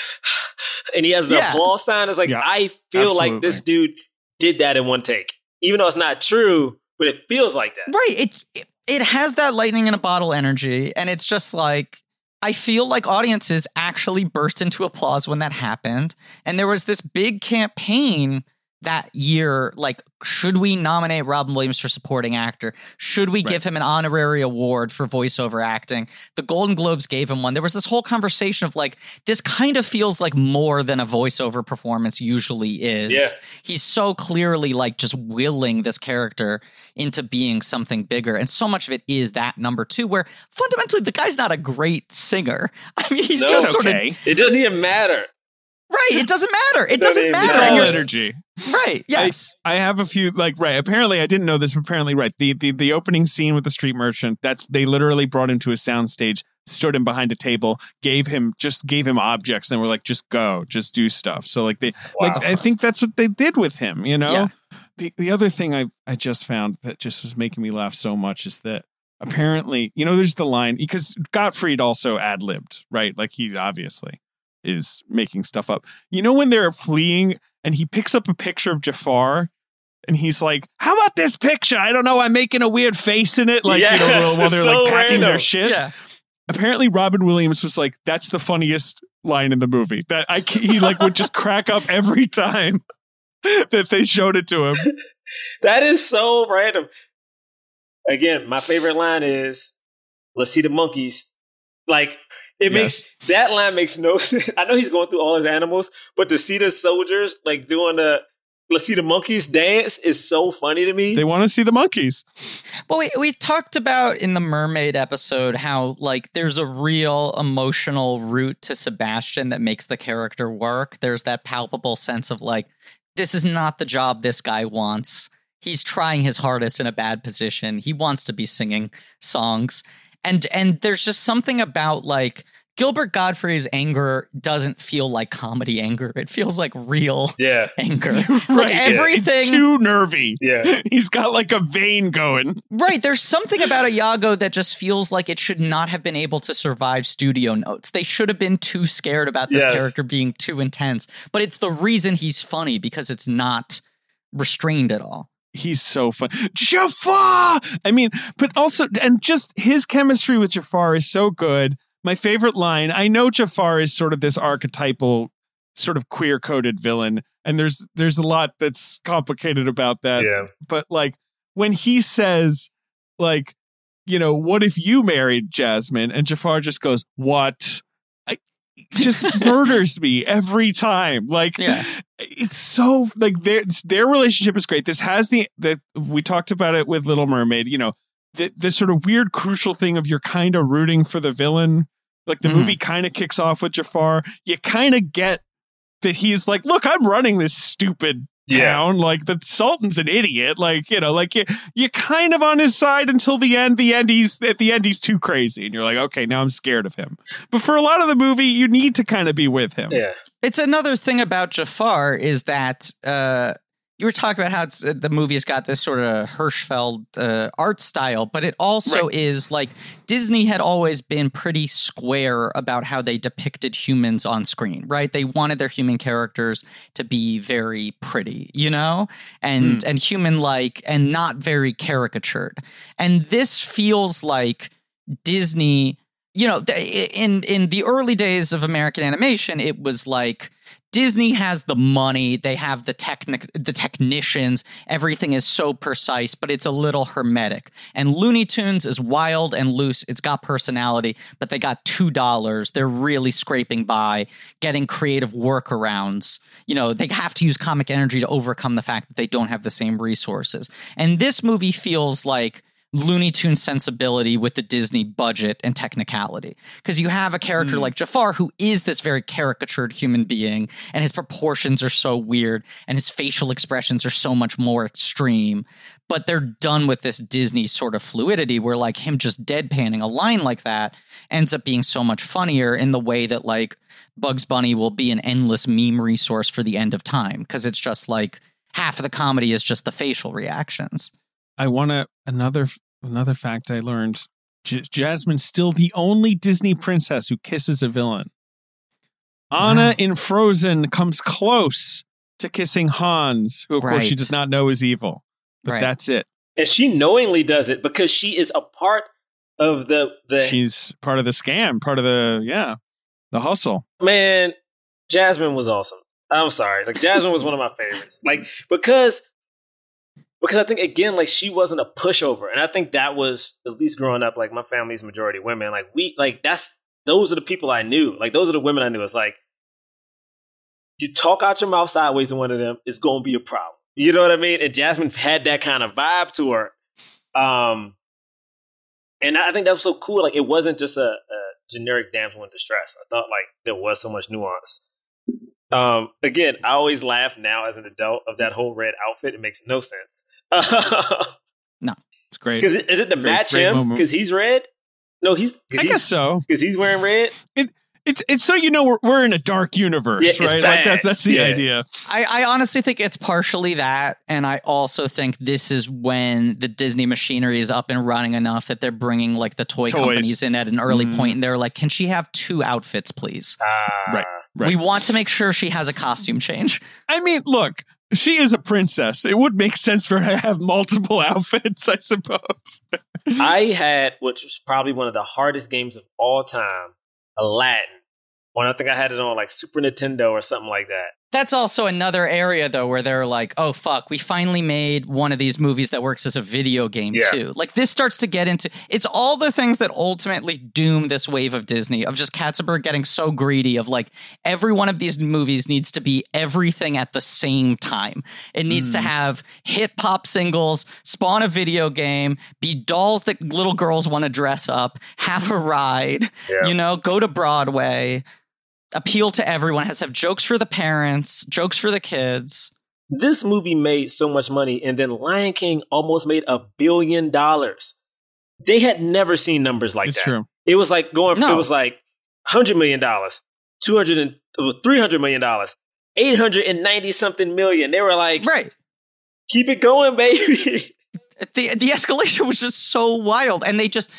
[SIGHS] and he has the Yeah. applause sign. It's like Yeah, I feel like this dude did that in one take, even though it's not true, but it feels like that. right it, it it has that lightning in a bottle energy and it's just like I feel like audiences actually burst into applause when that happened. And there was this big campaign that year like, should we nominate Robin Williams for supporting actor? Should we Right. give him an honorary award for voiceover acting? The Golden Globes gave him one. There was this whole conversation of like, this kind of feels like more than a voiceover performance usually is. Yeah. He's so clearly like just willing this character into being something bigger. And so much of it is that number two, where fundamentally the guy's not a great singer. [LAUGHS] I mean, he's No. just It's sort of okay. It doesn't even matter. right. It doesn't matter. It Doesn't doesn't matter. It's all energy. Right. Yes. I have a few like right. Apparently, I didn't know this. But apparently, right. The, the the opening scene with the street merchant. That's they literally brought him to a soundstage, stood him behind a table, gave him just gave him objects, and were like, just go, just do stuff. So like they Wow. like I think that's what they did with him. You know. Yeah. The the other thing I I just found that just was making me laugh so much is that apparently you know there's the line because Gottfried also ad libbed right like he obviously is making stuff up. You know when they're fleeing and he picks up a picture of Jafar and he's like, "How about this picture? I don't know. I'm making a weird face in it, like you know, Yes, while they're it's like so packing their shit." yeah. Apparently, Robin Williams was like, "That's the funniest line in the movie." That I he like would just crack up every time [LAUGHS] that they showed it to him. [LAUGHS] That is so random. Again, my favorite line is, "Let's see the monkeys." Like it Yes. makes that line makes no [LAUGHS] sense. I know he's going through all his animals, but to see the soldiers like doing the "Let's see the monkeys" dance is so funny to me. They want to see the monkeys. Well, we, we talked about in the mermaid episode how like there's a real emotional root to Sebastian that makes the character work. There's that palpable sense of like this is not the job this guy wants. He's trying his hardest in a bad position. He wants to be singing songs. And and there's just something about like Gilbert Gottfried's anger doesn't feel like comedy anger. It feels like real Yeah. [LAUGHS] anger. [LAUGHS] right. Like it's- everything It's too nervy. Yeah. [LAUGHS] He's got like a vein going. Right. There's something about Iago that just feels like it should not have been able to survive studio notes. They should have been too scared about this Yes. character being too intense. But it's the reason he's funny because it's not restrained at all. He's so fun. Jafar! I mean, but also, and just his chemistry with Jafar is so good. My favorite line I know Jafar is sort of this archetypal, sort of queer coded villain. And there's there's a lot that's complicated about that. Yeah. But like when he says, like, you know, what if you married Jasmine? And Jafar just goes, What? Just [LAUGHS] murders me every time. Like, Yeah. it's so like their their relationship is great. This has the that we talked about it with Little Mermaid. You know, the the sort of weird crucial thing of you're kind of rooting for the villain. Like the Mhm. movie kind of kicks off with Jafar. You kind of get that he's like, look, I'm running this stupid Yeah. Like the Sultan's an idiot. Like you know, like you you're kind of on his side until the end. The end he's at the end he's too crazy, and you're like, okay, now I'm scared of him. But for a lot of the movie, you need to kind of be with him. Yeah. It's another thing about Jafar is that uh, you were talking about how it's, uh, the movie's got this sort of Hirschfeld uh, art style, but it also is like Disney had always been pretty square about how they depicted humans on screen, right? They wanted their human characters to be very pretty, you know, and and human like, and not very caricatured. And this feels like Disney you know in in the early days of american animation it was like disney has the money they have the technic the technicians everything is so precise but it's a little hermetic. And looney tunes is wild and loose it's got personality but they got two dollars. They're really scraping by getting creative workarounds. You know they have to use comic energy to overcome the fact that they don't have the same resources. And this movie feels like Looney Tune sensibility with the Disney budget and technicality. Because you have a character Mm. like Jafar who is this very caricatured human being, and his proportions are so weird, and his facial expressions are so much more extreme. But they're done with this Disney sort of fluidity where, like, him just deadpanning a line like that ends up being so much funnier in the way that, like, Bugs Bunny will be an endless meme resource for the end of time. Because it's just like half of the comedy is just the facial reactions. I want to another another fact I learned. J- Jasmine's still the only Disney princess who kisses a villain. Anna Wow. in Frozen comes close to kissing Hans, who of course she does not know is evil. But Right. that's it. And she knowingly does it because she is a part of the the She's part of the scam, part of the yeah, the hustle. man. Jasmine was awesome. I'm sorry, like Jasmine was one of my favorites. Like because because I think again, like she wasn't a pushover, and I think that was at least growing up. Like my family's majority women. Like we like that's those are the people I knew. Like those are the women I knew. It's like you talk out your mouth sideways to one of them, it's gonna be a problem. You know what I mean? And Jasmine had that kind of vibe to her. Um, and I think that was so cool. Like it wasn't just a, a generic damsel in distress. I thought like there was so much nuance. Um, again, I always laugh now as an adult of that whole red outfit. It makes no sense. [LAUGHS] No, it's great. Because is it to Great- match great him? Because he's red. No, he's I because guess he's, so. 'cause he's wearing red. It's it's so you know we're we're in a dark universe, Yeah, right? Like that's that's the Yeah. idea. I, I honestly think it's partially that, and I also think this is when the Disney machinery is up and running enough that they're bringing like the toy Toys. companies in at an early Mhm. point, and they're like, "Can she have two outfits, please? Ah, Right. Right. We want to make sure she has a costume change." I mean, look, she is a princess. It would make sense for her to have multiple [LAUGHS] outfits, I suppose. I had, which was probably one of the hardest games of all time, Aladdin. When I think I had it on like Super Nintendo or something like that. That's also another area though where they're like, "Oh fuck, we finally made one of these movies that works as a video game Yeah. too." Like this starts to get into it's all the things that ultimately doom this wave of Disney of just Katzenberg getting so greedy of like every one of these movies needs to be everything at the same time. It needs to Mhm. have hip hop singles, spawn a video game, be dolls that little girls want to dress up, have a ride, Yeah. you know, go to Broadway, appeal to everyone, has to have jokes for the parents, jokes for the kids. This movie made so much money, and then Lion King almost made a billion dollars. They had never seen numbers like it's that. true. It was like going. No. It was like hundred million dollars, two hundred and three hundred million dollars, eight hundred and ninety something million. They were like, right. keep it going, baby. [LAUGHS] the the escalation was just so wild and they just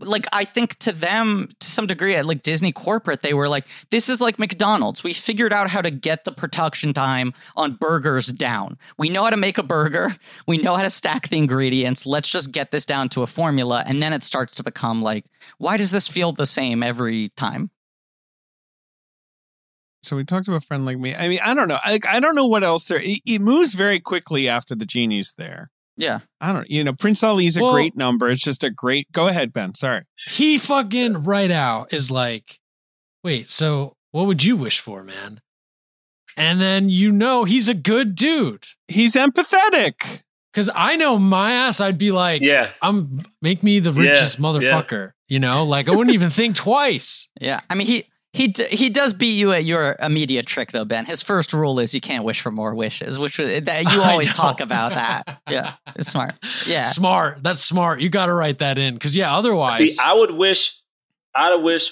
like i think to them to some degree at like disney corporate they were like this is like mcdonald's we figured out how to get the production time on burgers down we know how to make a burger we know how to stack the ingredients let's just get this down to a formula and then it starts to become like why does this feel the same every time so we talked to a friend like me. I mean, I don't know. I, I don't know what else there. It, it moves very quickly after the genie's there. Yeah I don't. You know, Prince Ali's a Well- great number. It's just a great. Go ahead, Ben. Sorry. He fucking right out is like, wait, so what would you wish for, man? And then you know he's a good dude. He's empathetic. Cause I know my ass, I'd be like, yeah, I'm make me the richest yeah. motherfucker. You know, like I wouldn't even think twice. yeah i mean he he d- he does beat you at your immediate trick though ben his first rule is you can't wish for more wishes which was that you [LAUGHS] always talk about that yeah it's smart yeah Smart. That's smart. You got to write that in. Cause yeah, otherwise, See, I would wish, I'd wish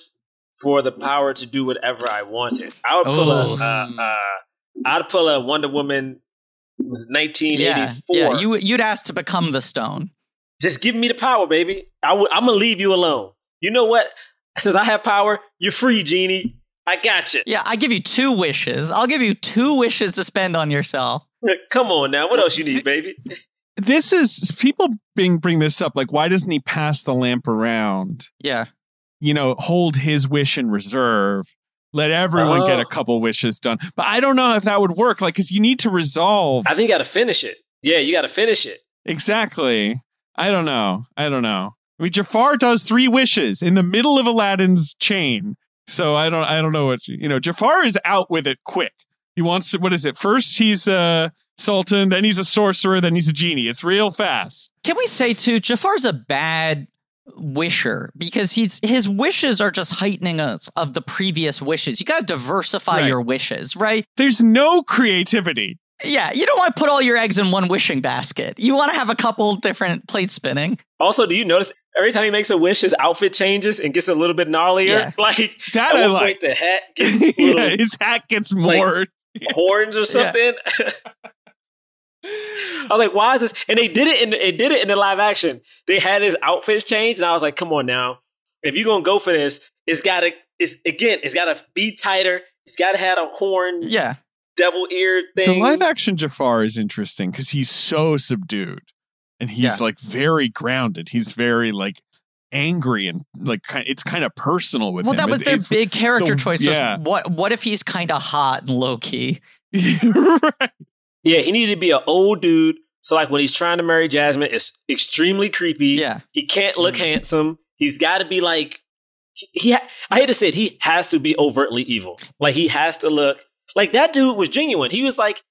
for the power to do whatever I wanted. I would pull Oh. a, uh, uh, I'd pull a Wonder Woman, was yeah, 1984. yeah. You you'd ask to become the stone. Just give me the power, baby. I would, I'm gonna leave you alone. You know what? Since I have power, you're free, genie. I got you. Yeah, I give you two wishes. I'll give you two wishes to spend on yourself. [LAUGHS] Come on now. What else you need, baby? This is people being bring this up. Like, why doesn't he pass the lamp around? Yeah, You know, hold his wish in reserve. Let everyone get Oh. a couple wishes done. But I don't know if that would work. Like, because you need to resolve. I think you got to finish it. Yeah, you got to finish it. Exactly. I don't know. I don't know. I mean, Jafar does three wishes in the middle of Aladdin's chain. So I don't. I don't know what you, you know. Jafar is out with it quick. He wants. What is it? First he's a sultan, then he's a sorcerer, then he's a genie. It's real fast. can we say too? Jafar's a bad wisher because he's his wishes are just heightening us of the previous wishes. You got to diversify Right. your wishes, right? There's no creativity. Yeah, you don't want to put all your eggs in one wishing basket. You want to have a couple different plates spinning. Also, do you notice every time he makes a wish, his outfit changes and gets a little bit gnarlier? Yeah. [LAUGHS] Like That at I like. point, the hat [LAUGHS] gets little yeah, his hat gets more. [LAUGHS] horns or something. I was like, why is this? And they did it in they did it in the live action. They had his outfits change, and I was like, come on now. If you're gonna go for this, it's gotta it's again, it's gotta be tighter. It's gotta have a horn Yeah, devil ear thing. the thing. live action Jafar is interesting because he's so subdued and he's Yeah. like very grounded. He's very like angry and like it's kind of personal with him. well, him. that was It's- their it's- big character the- choice. Was yeah. what what if he's kind of hot and low key? [LAUGHS] right. yeah, he needed to be an old dude. So like when he's trying to marry Jasmine, it's extremely creepy. Yeah, He can't look Mhm. handsome. He's got to be like he. he ha- I hate to say it, he has to be overtly evil. Like he has to look like that dude was genuine. He was like,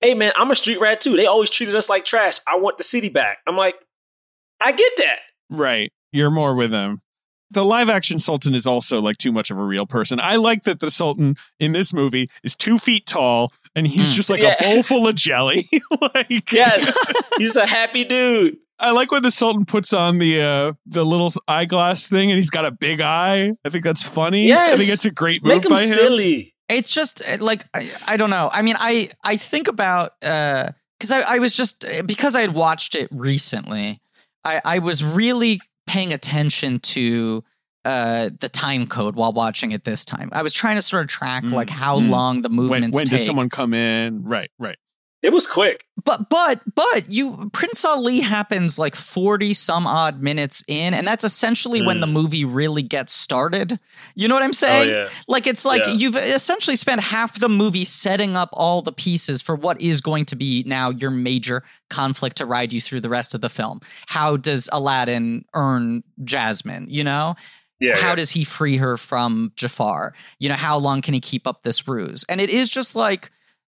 "Hey man, I'm a street rat too. They always treated us like trash. I want the city back." I'm like, I get that. Right. You're more with them. The live action Sultan is also like too much of a real person. I like that the Sultan in this movie is two feet tall and he's Mm. just like Yeah. a bowl full of [LAUGHS] jelly. [LAUGHS] like Yes, [LAUGHS] he's a happy dude. I like when the Sultan puts on the uh the little eyeglass thing and he's got a big eye. I think that's funny. I think Yes. it's a great move Make him by him. silly. It's just uh, like I, I don't know. I mean, I I think about uh because I, I was just because I had watched it recently. I I was really paying attention to uh the time code while watching it this time. I was trying to sort of track Mm, like how mm. long the When, movements when take. does someone come in? Right, right. It was quick. But but but you Prince Ali happens like 40 some odd minutes in and that's essentially when Mm. the movie really gets started. You know what I'm saying? oh yeah. Like it's like Yeah. you've essentially spent half the movie setting up all the pieces for what is going to be now your major conflict to ride you through the rest of the film. How does Aladdin earn Jasmine, you know? Yeah. how yeah. does he free her from Jafar? You know, how long can he keep up this ruse? And it is just like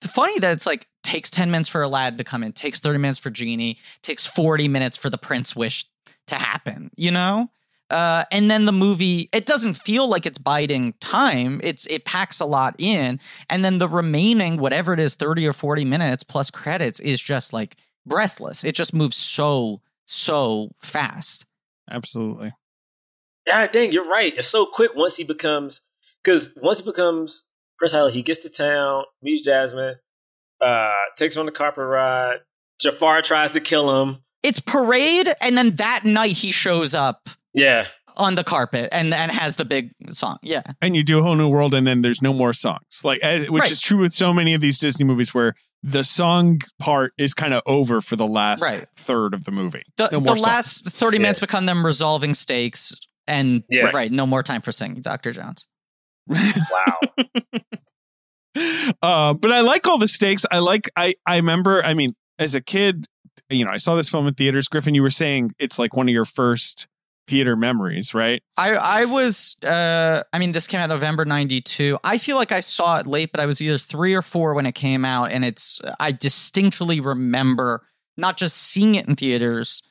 funny that it's like takes 10 minutes for Aladdin to come in, takes 30 minutes for Genie, takes 40 minutes for the prince wish to happen, you know? Uh, and then the movie, it doesn't feel like it's biding time. It's it packs a lot in, and then the remaining whatever it is, thirty or forty minutes plus credits is just like breathless. It just moves so so fast. Absolutely. Yeah, dang, you're right. It's so quick once he becomes because once he becomes Prince Ali, he gets to town, meets Jasmine, uh, takes her on the carpet ride. Jafar tries to kill him. It's parade, and then that night he shows up Yeah, on the carpet and and has the big song. Yeah, and you do a whole new world and then there's no more songs like eh, which Right. is true with so many of these disney movies where the song part is kind of over for the last Right. third of the movie the, no the more songs. last thirty Yeah. minutes become them resolving stakes, and Yeah. right, no more time for singing, Doctor Jones. Wow. uh, [LAUGHS] but I like all the stakes. I like. I I remember. I mean, as a kid, you know, I saw this film in theaters. Griffin, you were saying it's like one of your first theater memories, right? I I was uh I mean this came out November 92. I feel like I saw it late but I was either 3 or 4 when it came out and it's I distinctly remember not just seeing it in theaters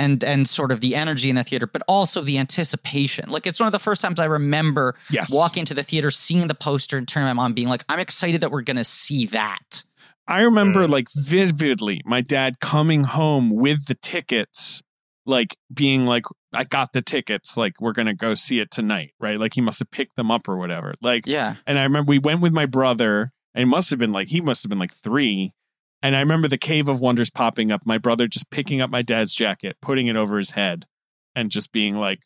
and and sort of the energy in the theater but also the anticipation. Like it's one of the first times I remember Yes. walking to the theater seeing the poster and turning my mom being like I'm excited that we're going to see that. I remember Mm. like vividly my dad coming home with the tickets, like being like, I got the tickets, like we're gonna go see it tonight, right? Like he must have picked them up or whatever. Like Yeah. and I remember we went with my brother, and it must have been like he must have been like three. And I remember the Cave of Wonders popping up, my brother just picking up my dad's jacket, putting it over his head, and just being like,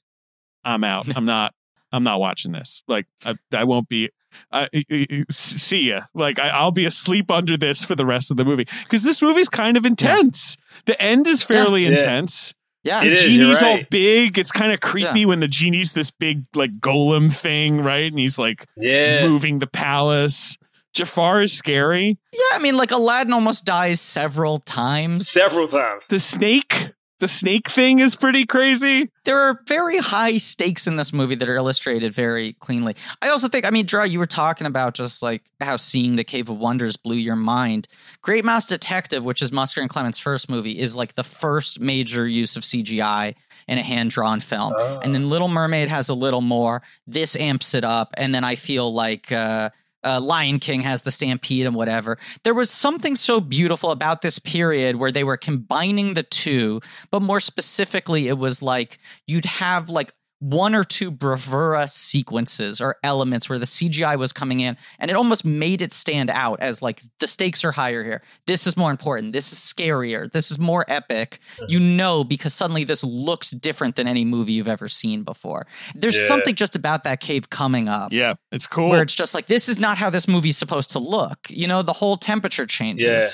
I'm out. [LAUGHS] I'm not I'm not watching this. Like I, I won't be I, I- I- see ya. Like I, I'll be asleep under this for the rest of the movie because this movie's kind of intense. The end is fairly Yeah. intense. Yeah. It The is, genie's you're all right. big. It's kind of creepy when the genie's this big like golem thing, right? And he's like Yeah. moving the palace. Jafar is scary. Yeah, I mean like Aladdin almost dies several times. Several times. The snake, the snake thing is pretty crazy. there are very high stakes in this movie that are illustrated very cleanly. I also think, I mean, Draw, you were talking about just like how seeing the Cave of Wonders blew your mind. Great Mouse Detective, which is Musker and Clements' first movie, is like the first major use of CGI in a hand drawn film. Oh. And then Little Mermaid has a little more. This amps it up. And then I feel like uh, uh, Lion King has the stampede and whatever. There was something so beautiful about this period where they were combining the two, but more specifically, it was like you'd have like one or two bravura sequences or elements where the CGI was coming in and it almost made it stand out as like the stakes are higher here. This is more important. This is scarier. This is more epic. You know, because suddenly this looks different than any movie you've ever seen before. There's Yeah. something just about that cave coming up Yeah, it's cool. where it's just like, this is not how this movie's supposed to look. You know, the whole temperature changes. Yeah.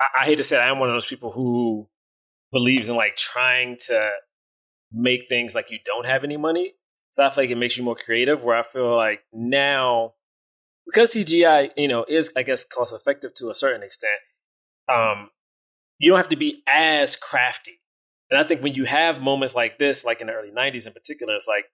I, I hate to say it, I am one of those people who believes in like trying to make things like you don't have any money. So I feel like it makes you more creative. Where I feel like now, because CGI, you know, is I guess cost effective to a certain extent. Um, you don't have to be as crafty. And I think when you have moments like this, like in the early '90s in particular, it's like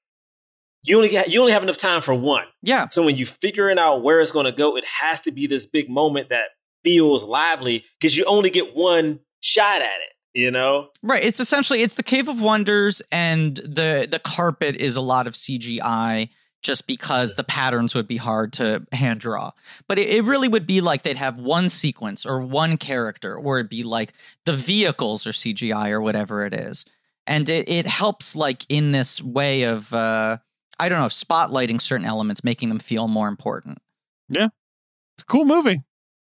you only get, you only have enough time for one. Yeah. So when you figuring out where it's going to go, it has to be this big moment that feels lively because you only get one shot at it. You know? Right. It's essentially it's the Cave of Wonders and the the carpet is a lot of CGI just because the patterns would be hard to hand draw. But it, it really would be like they'd have one sequence or one character, or it'd be like the vehicles or CGI or whatever it is. And it, it helps like in this way of uh I don't know, spotlighting certain elements, making them feel more important. Yeah, it's a cool movie.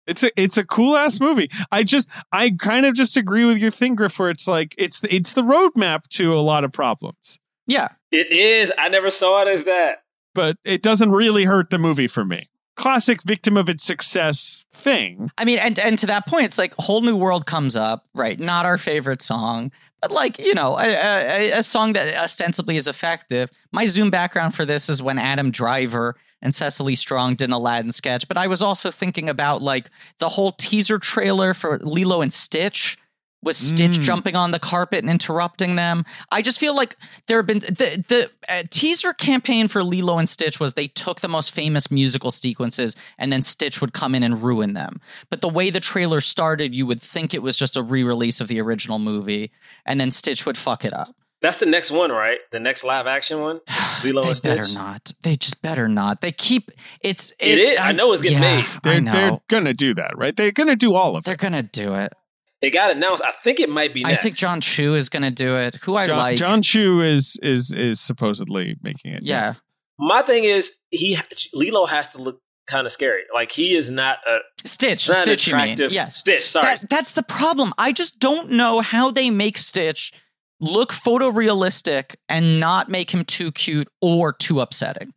It's a it's a cool ass movie. I just I kind of just agree with your thing, Griff, where it's like it's the, it's the roadmap to a lot of problems, Yeah. It is. I never saw it as that. but it doesn't really hurt the movie for me. Classic victim of its success thing. I mean, and and to that point, it's like whole new world comes up, right? Not our favorite song, but like you know, a, a, a song that ostensibly is effective. My Zoom background for this is when Adam Driver and Cecily Strong did an Aladdin sketch, but I was also thinking about like the whole teaser trailer for Lilo and Stitch. Was Stitch Mm. jumping on the carpet and interrupting them? I just feel like there have been the the uh, teaser campaign for Lilo and Stitch was they took the most famous musical sequences and then Stitch would come in and ruin them. But the way the trailer started, you would think it was just a re-release of the original movie, and then Stitch would fuck it up. That's the next one, right? The next live action one? [SIGHS] It's Lilo they and better not. They just better not. They keep it's. It it's is. I know it's getting yeah, made. I They're know. they're gonna do that, right? They're gonna do all of it. They're it. gonna do it. It got announced. I think it might be. I Next. think Jon Chu is going to do it. Who I John, like. Jon Chu is is is supposedly making it. Yeah. yes. My thing is, he Lilo has to look kind of scary. Like he is not a Stitch. not an Stitch. You mean? attractive. Yes. Stitch. Sorry. That, that's the problem. I just don't know how they make Stitch look photorealistic and not make him too cute or too upsetting.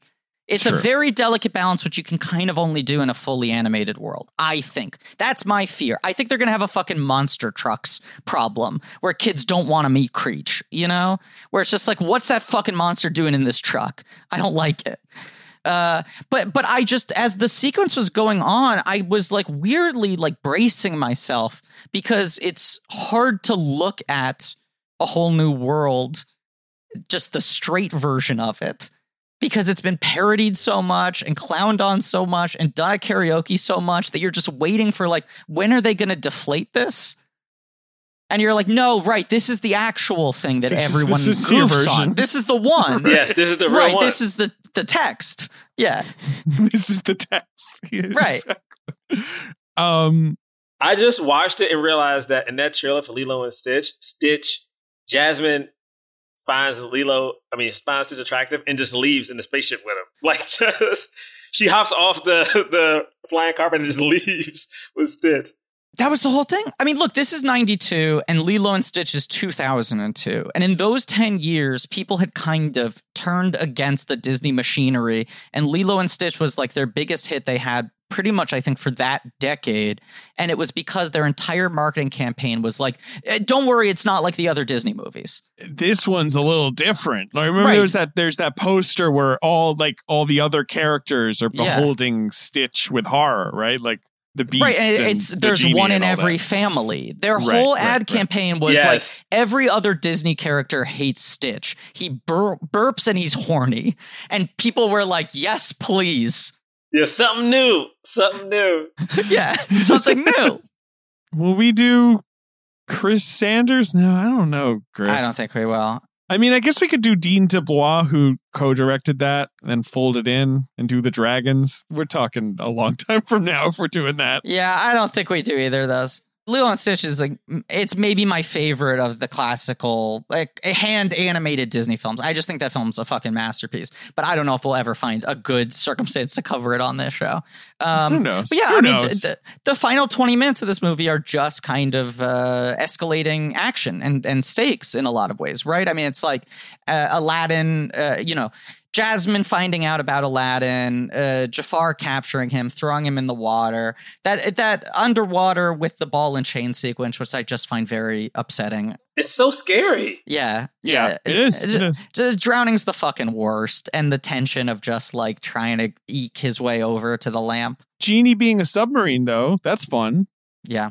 It's a very delicate balance, which you can kind of only do in a fully animated world. I think that's my fear. I think they're gonna have a fucking monster trucks problem where kids don't want to meet Creech. You know, where it's just like, what's that fucking monster doing in this truck? I don't like it. Uh, but but I just as the sequence was going on, I was like weirdly like bracing myself because it's hard to look at a whole new world, just the straight version of it, because it's been parodied so much and clowned on so much and done at karaoke so much that you're just waiting for like when are they going to deflate this? And you're like, no, right, this is the actual thing that This is the everyone goofs version. on. This is the one. [LAUGHS] yes, this is the real right, one. this is the the text. Yeah. [LAUGHS] this is the text. [LAUGHS] Yeah, Right. exactly. Um. I just watched it and realized that in that trailer for Lilo and Stitch, Stitch, Jasmine finds Lilo, I mean, finds Stitch attractive and just leaves in the spaceship with him. [LAUGHS] Like, just she hops off the the flying carpet and just [LAUGHS] leaves with Stitch. That was the whole thing. I mean, look, this is 92 and Lilo and Stitch is 2002. And in those 10 years, people had kind of turned against the Disney machinery. And Lilo and Stitch was like their biggest hit they had pretty much, I think, for that decade. And it was because their entire marketing campaign was like, "Eh, don't worry, it's not like the other Disney movies. this one's a little different. I remember Right. there's that there's that poster where all like all the other characters are Yeah. beholding Stitch with horror, right? Like the beast. right. It's the there's one in every that. family. Their Right, whole right, ad right. campaign was like. Every other Disney character hates Stitch. He bur- burps and he's horny. And people were like, yes, please. Yeah, something new. Something new. [LAUGHS] yeah, something new. [LAUGHS] Will we do Chris Sanders? No, I don't know. Griff. I don't think we will. I mean, I guess we could do Dean DeBlois, who co-directed that, and fold it in and do the dragons. We're talking a long [LAUGHS] time from now if we're doing that. Yeah, I don't think we do either of those. Lilo and Stitch is like it's maybe my favorite of the classical like hand animated Disney films. I just think that film's a fucking masterpiece. But I don't know if we'll ever find a good circumstance to cover it on this show. Um, Who knows? But yeah, Who I mean, knows? the, the, the final 20 minutes of this movie are just kind of uh, escalating action and, and stakes in a lot of ways, right? I mean, it's like uh, Aladdin, uh, you know, Jasmine finding out about Aladdin, uh, Jafar capturing him, throwing him in the water. That that underwater with the ball and chain sequence, which I just find very upsetting. It's so scary. Yeah, yeah, it is. It- It is. just drowning's the fucking worst, and the tension of just like trying to eke his way over to the lamp. Genie being a submarine, though, that's fun. Yeah,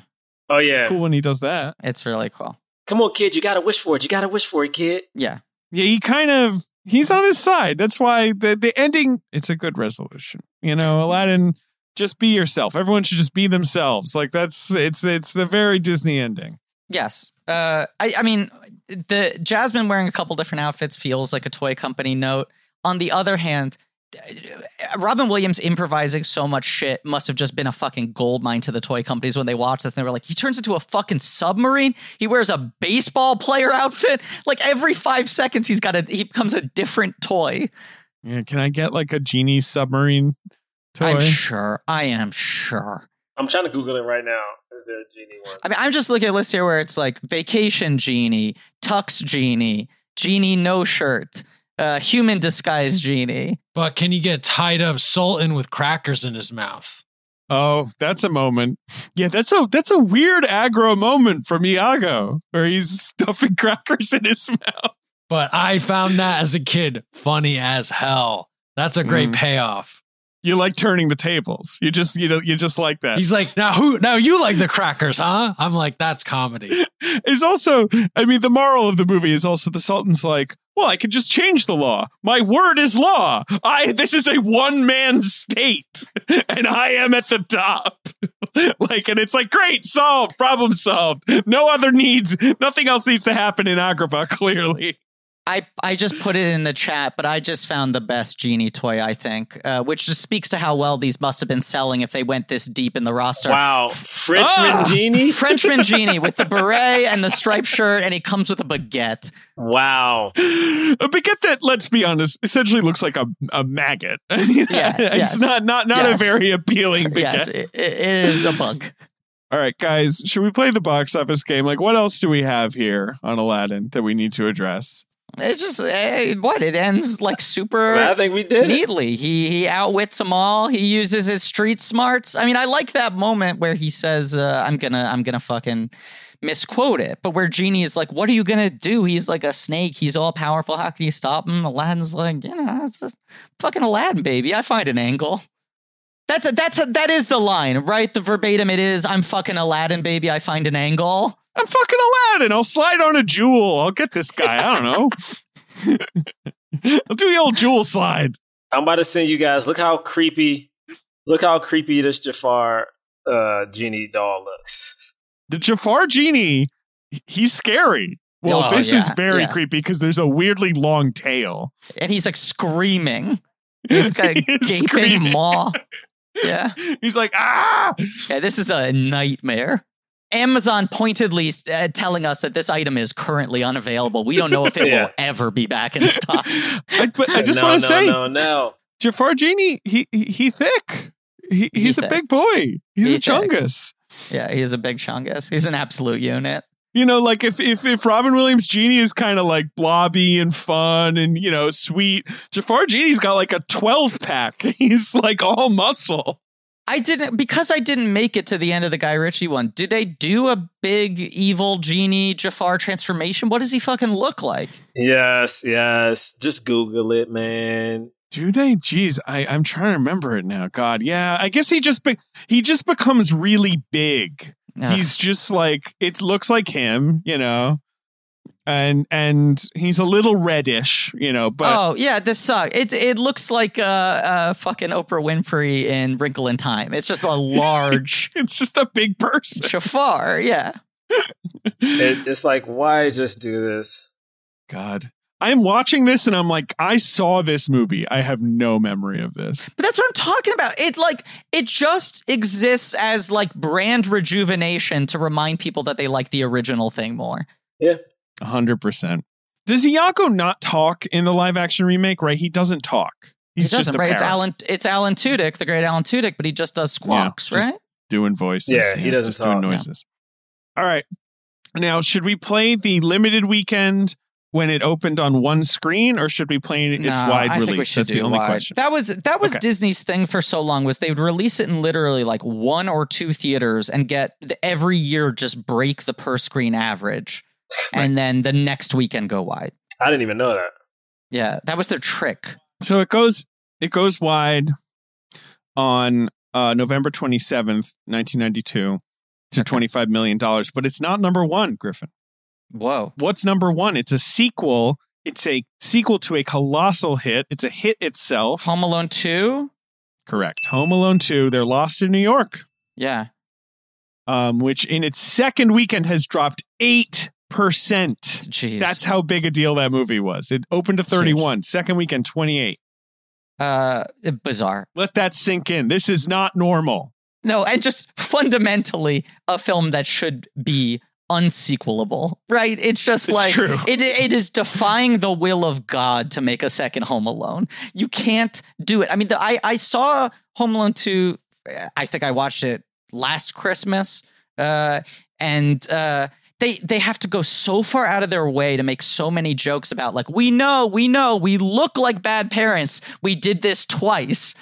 Oh yeah. It's cool when he does that. it's really cool. Come on, kid. You gotta wish for it. You gotta wish for it, kid. Yeah, Yeah, he kind of he's on his side. That's why the the ending it's a good resolution. You know, Aladdin just be yourself. Everyone should just be themselves. Like that's it's it's a very Disney ending. yes. Uh, I, I mean, the Jasmine wearing a couple different outfits feels like a toy company note. On the other hand, Robin Williams improvising so much shit must have just been a fucking gold mine to the toy companies when they watched this. And they were like, he turns into a fucking submarine. He wears a baseball player outfit. Like every five seconds, he's got a he becomes a different toy. Yeah, can I get like a genie submarine toy? I'm sure. I am sure. I'm trying to Google it right now. Is there a genie one? I mean, I'm just looking at a list here where it's like vacation genie, tux genie, genie no shirt, uh, human disguise genie. But can you get tied up Sultan with crackers in his mouth? Oh, that's a moment. Yeah, that's a that's a weird aggro moment from Iago where he's stuffing [LAUGHS] crackers in his mouth. But I found that as a kid funny as hell. That's a great Mm. payoff. You like turning the tables. You just you know you just like that. He's like, now who? Now you like the crackers, huh? I'm like, that's comedy. [LAUGHS] is also, I mean, the moral of the movie is also the Sultan's like, well, I could just change the law. My word is law. I this is a one man state, [LAUGHS] and I am at the top. [LAUGHS] like, and it's like, great, solved, problem solved. No other needs, nothing else needs to happen in Agrabah. [LAUGHS] Clearly, I I just put it in the chat, but I just found the best genie toy. I think, uh, which just speaks to how well these must have been selling if they went this deep in the roster. Wow, Frenchman Ah! genie. [LAUGHS] Frenchman [LAUGHS] genie with the beret and the striped shirt, and he comes with a baguette. Wow. [GASPS] a baguette that, let's be honest, essentially looks like a, a maggot. [LAUGHS] Yeah, it's yes. not not not Yes. a very appealing baguette. Yes, it, it is a bug. All right, guys, should we play the box office game? Like, what else do we have here on Aladdin that we need to address? It's just eh, what it ends like super. [LAUGHS] I think we did. it. neatly. He he outwits them all. He uses his street smarts. I mean, I like that moment where he says, uh, "I'm gonna I'm gonna fucking." misquote it but where genie is like what are you gonna do he's like a snake he's all powerful how can you stop him aladdin's like you know it's a fucking aladdin baby i find an angle that's a that's a that is the line right the verbatim it is i'm fucking aladdin baby i find an angle I'm fucking Aladdin. I'll slide on a jewel. I'll get this guy. I don't know. [LAUGHS] I'll do the old jewel slide. I'm about to send you guys. Look how creepy. Look how creepy this Jafar uh, genie doll looks. The Jafar genie, he's scary. Well, Oh, this is very yeah. creepy because there's a weirdly long tail. and he's like screaming [LAUGHS] he's got a He gaping screaming. maw yeah [LAUGHS] He's like, ah! Yeah, this is a nightmare. Amazon pointedly uh, telling us that this item is currently unavailable. We don't know if it [LAUGHS] Yeah. will ever be back in stock. [LAUGHS] I, but I just no, want no, to say, no, no. Jafar genie, he he, he thick. He, He he's a thick. big boy. He's He a thick. chungus. yeah, he is a big chungus. He's an absolute unit. You know, like if if if Robin Williams Genie is kind of like blobby and fun and you know sweet, Jafar Genie's got like a twelve pack. [LAUGHS] He's like all muscle. I didn't because I didn't make it to the end of the Guy Ritchie one. Do they do a big evil genie Jafar transformation? What does he fucking look like? Yes, yes. Just Google it, man. Do they? Jeez, I I'm trying to remember it now. God, yeah. I guess he just be- he just becomes really big. Ugh. He's just like it looks like him, you know. And and he's a little reddish, you know, but oh yeah, this sucks. It it looks like uh, uh fucking Oprah Winfrey in Wrinkle in Time. It's just a [LAUGHS] large it's just a big person. Jafar. Yeah. It, it's like, why just do this? God. I'm watching this and I'm like, I saw this movie. I have no memory of this. But that's what I'm talking about. It like it just exists as like brand rejuvenation to remind people that they like the original thing more. A hundred percent. Does Iago not talk in the live action remake? Right? He doesn't talk. He's he doesn't, just a right? It's Alan it's Alan Tudyk, the great Alan Tudyk, but he just does squawks, just- right? doing voices. Yeah, he doesn't just doing talk. noises. All right. Now, should we play the limited weekend when it opened on one screen, or should we play its No, wide I release? think we should That's do the only wide. question. That was that was Okay. Disney's thing for so long was they would release it in literally like one or two theaters and get the, every year just break the per screen average, and then the next weekend go wide. I didn't even know that. Yeah, that was their trick. So it goes it goes wide on uh, November twenty seventh, nineteen ninety two, to Okay. twenty five million dollars, but it's not number one, Griffin. Whoa. What's number one? It's a sequel. It's a sequel to a colossal hit. It's a hit itself. Home Alone 2? Correct. Home Alone 2. They're lost in New York, Yeah. um, which in its second weekend has dropped 8%. Jeez. That's how big a deal that movie was. It opened to 31, second weekend 28. uh bizarre. Let that sink in. This is not normal. No, and just fundamentally a film that should be unsequelable, right? It's just It's like true. it it is defying the will of God to make a second Home Alone. You can't do it. I mean, the, I I saw Home Alone 2 I think I watched it last Christmas. Uh and uh they they have to go so far out of their way to make so many jokes about like we know, we know, we look like bad parents. We did this twice.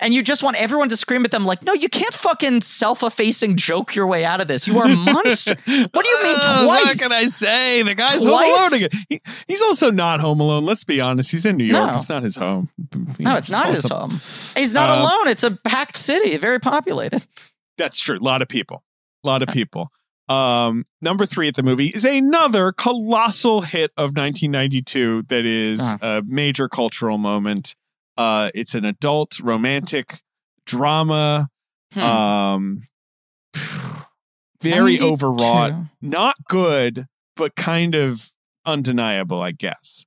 And you just want everyone to scream at them like, no, you can't fucking self-effacing joke your way out of this. You are a [LAUGHS] monster. What do you mean Uh, What twice? can I say? The guy's Twice? home alone again. He- he's also not home alone. Let's be honest. He's in New York. No. It's not his home. no, it's not his home. He's not Uh, alone. It's a packed city, very populated. That's true. A lot of people. A lot of people. Um, number three at the movie is another colossal hit of 1992 that is Uh-huh. a major cultural moment. Uh, it's an adult romantic drama. Hmm. Um, very 92. overwrought. Not good, but kind of undeniable, I guess.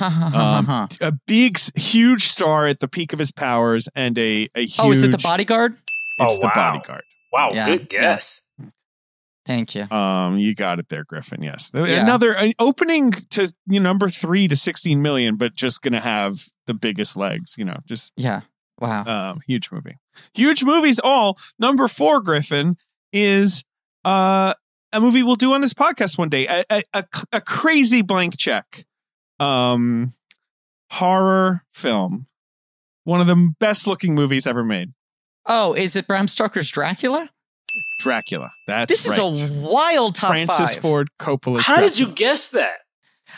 Um, [LAUGHS] A big, huge star at the peak of his powers, and a a huge. oh, is it the bodyguard? It's Oh, the bodyguard. Wow, Yeah, good yeah. Thank you. Um, you got it there, Griffin. Yes, Yeah. another an opening to you know, number three to sixteen million, but just gonna have the biggest legs. You know, just Yeah. Wow. um, huge movie. Huge movies. All number four, Griffin is uh a movie we'll do on this podcast one day. A a, a, a crazy blank check, um, horror film. One of the best looking movies ever made. oh, is it Bram Stoker's Dracula? Dracula. That's This is right. a wild top Francis five. Ford Coppola. How did you guess that?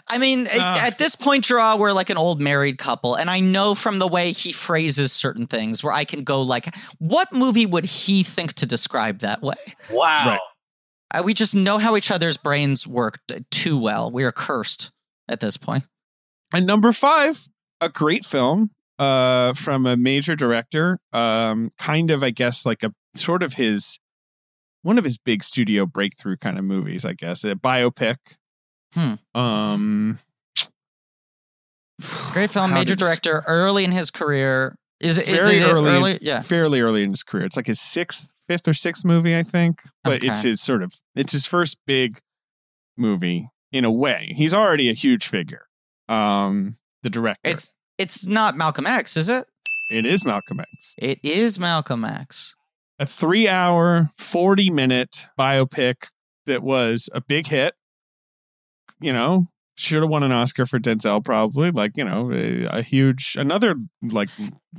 I mean, at- Ah. at this point, Draw, we're like an old married couple, and I know from the way he phrases certain things where I can go like, what movie would he think to describe that way? Wow. Right. Uh, we just know how each other's brains work too well. We are cursed at this point. And number five, a great film uh, from a major director. Um, kind of, I guess, like a sort of his one of his big studio breakthrough kind of movies. I guess a biopic. Hmm. Um, Great film, major director, early in his career. Is it is Very it early in- Yeah. fairly early in his career. It's like his sixth, fifth or sixth movie, I think. But it's his sort of it's his first big movie in a way. He's already a huge figure. Um, the director. It's it's not Malcolm X, is it? it is Malcolm X. It is Malcolm X. a three hour, 40 minute biopic that was a big hit. You know, should have won an Oscar for Denzel, probably. Like, you know, a, a huge, another like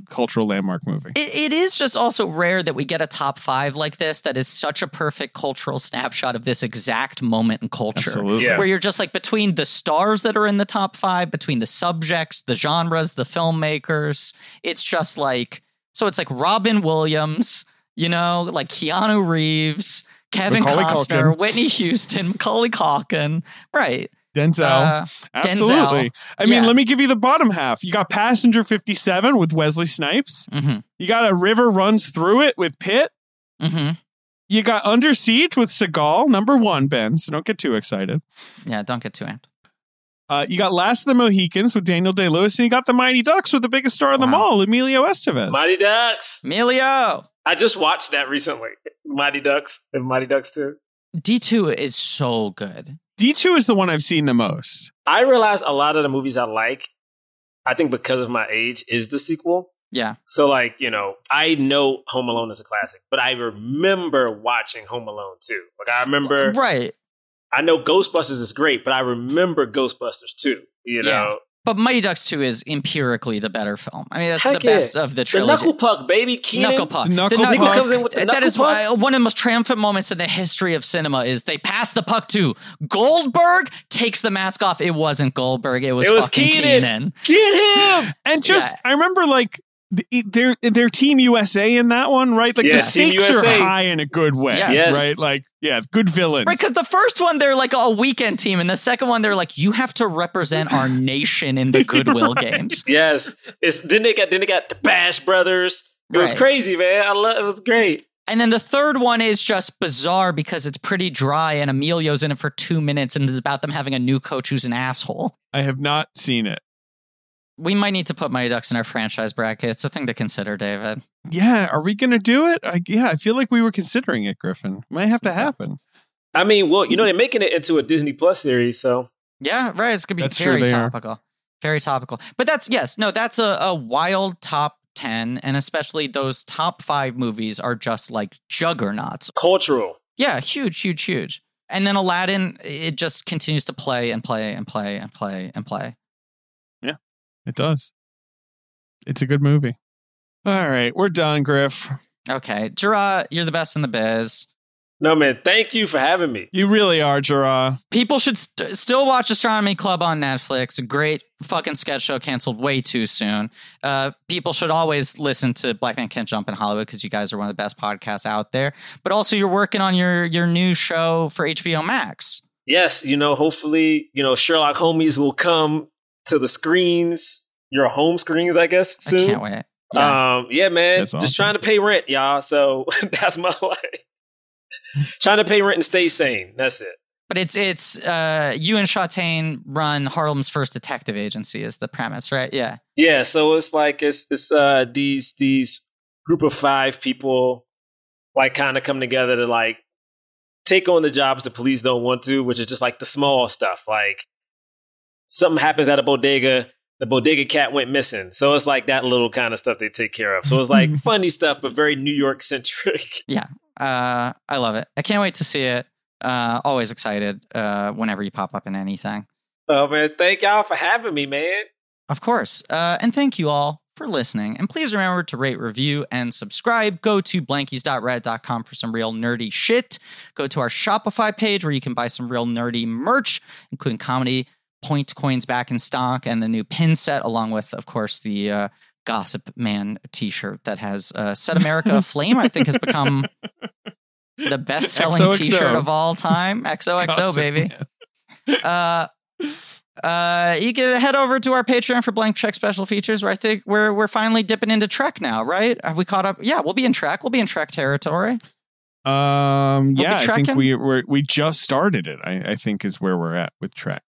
cultural landmark movie. It, it is just also rare that we get a top five like this that is such a perfect cultural snapshot of this exact moment in culture. Absolutely. Yeah. Where you're just like between the stars that are in the top five, between the subjects, the genres, the filmmakers, it's just like so it's like Robin Williams, you know, like Keanu Reeves, Kevin Macaulay Costner, Culkin. Whitney Houston, Macaulay Culkin, right? Denzel. Uh, Absolutely. I mean, Yeah. let me give you the bottom half. You got Passenger 57 with Wesley Snipes. mhm, You got A River Runs Through It with Pitt. mhm. You got Under Siege with Seagal, number one, Ben. So don't get too excited. Yeah, don't get too amped. Uh, you got Last of the Mohicans with Daniel Day Lewis, and you got the Mighty Ducks with the biggest star of them Wow. all, Emilio Estevez. Mighty Ducks. Emilio. I just watched that recently. Mighty Ducks and Mighty Ducks 2. D2 is so good. D2 is the one I've seen the most. I realize a lot of the movies I like, I think because of my age, is the sequel. Yeah. So, like, you know, I know Home Alone is a classic, but I remember watching Home Alone too. Like, I remember, Right. I know Ghostbusters is great, but I remember Ghostbusters too. You Yeah. know, But Mighty Ducks 2 is empirically the better film. I mean, that's Heck the best of the trilogy. the trilogy. Knuckle Puck, baby, Kenan. Knuckle puck. Knuckle The puck. Comes in with the knuckle is puck. why one of the most triumphant moments in the history of cinema is they pass the puck to Goldberg, takes the mask off. It wasn't Goldberg. It was, It was fucking Kenan. Kenan. Get him! And just, Yeah. I remember like th- their their Team USA in that one, right? Like Yeah, the Team stakes are high in a good way, Yes. Yes. right? Like, yeah, good villains. Right, because the first one they're like a weekend team, and the second one they're like, you have to represent our [LAUGHS] nation in the Goodwill games. Yes, it's then they got then they got the Bash Brothers. It was crazy, man. I love it. Was great. And then the third one is just bizarre because it's pretty dry, and Emilio's in it for two minutes, and it's about them having a new coach who's an asshole. I have not seen it. We might need to put Mighty Ducks in our franchise bracket. It's a thing to consider, David. Yeah, are we gonna do it? I, yeah, I feel like we were considering it, Griffin. Might have to happen. I mean, well, you know they're making it into a Disney Plus series, so Yeah, right. It's gonna be That's true, very are. topical. Very topical. But that's yes, no, that's a, a wild top ten, and especially those top five movies are just like juggernauts. cultural. Yeah, huge, huge, huge. And then Aladdin, it just continues to play and play and play and play and play. It does. It's a good movie. All right, we're done, Griff. Okay, Jerah, you're the best in the biz. No man, thank you for having me. You really are, Jerah. People should st- still watch Astronomy Club on Netflix. A great fucking sketch show canceled way too soon. Uh, people should always listen to Black Men Can't Jump in Hollywood because you guys are one of the best podcasts out there. But also, you're working on your your new show for HBO Max. Yes, you know, hopefully, you know, Sherlock Homies will come to the screens, your home screens, I guess, I soon. can't wait. Yeah. Um, yeah, man. That's Just awesome. trying to pay rent, y'all. So [LAUGHS] that's my life. trying to pay rent and stay sane. That's it. But it's it's uh, you and Chatain run Harlem's first detective agency is the premise, right? Yeah. Yeah, so it's like it's it's uh these these group of five people like kind of come together to like take on the jobs the police don't want to, which is just like the small stuff. Like something happens at a bodega, the bodega cat went missing. So it's like that little kind of stuff they take care of. So it's like [LAUGHS] funny stuff, but very New York centric. [LAUGHS] Yeah. Uh, I love it. I can't wait to see it. Uh, always excited uh, whenever you pop up in anything. Oh man, thank y'all for having me, man. Of course. Uh, and thank you all for listening. And please remember to rate, review, and subscribe. Go to blankies.red.com for some real nerdy shit. Go to our Shopify page where you can buy some real nerdy merch, including comedy, point coins back in stock, and the new pin set, along with, of course, the uh, Gossip Man t shirt that has uh, Set America [LAUGHS] aflame, I think has become the best selling t shirt of all time. XOXO, Gossip baby. Uh, uh, you can head over to our Patreon for blank check special features where I think we're we're finally dipping into Trek now, right? Have we caught up? Yeah, we'll be in Trek. We'll be in Trek territory. Um, We'll yeah, I think we we're, we just started it. I, I think is where we're at with Trek.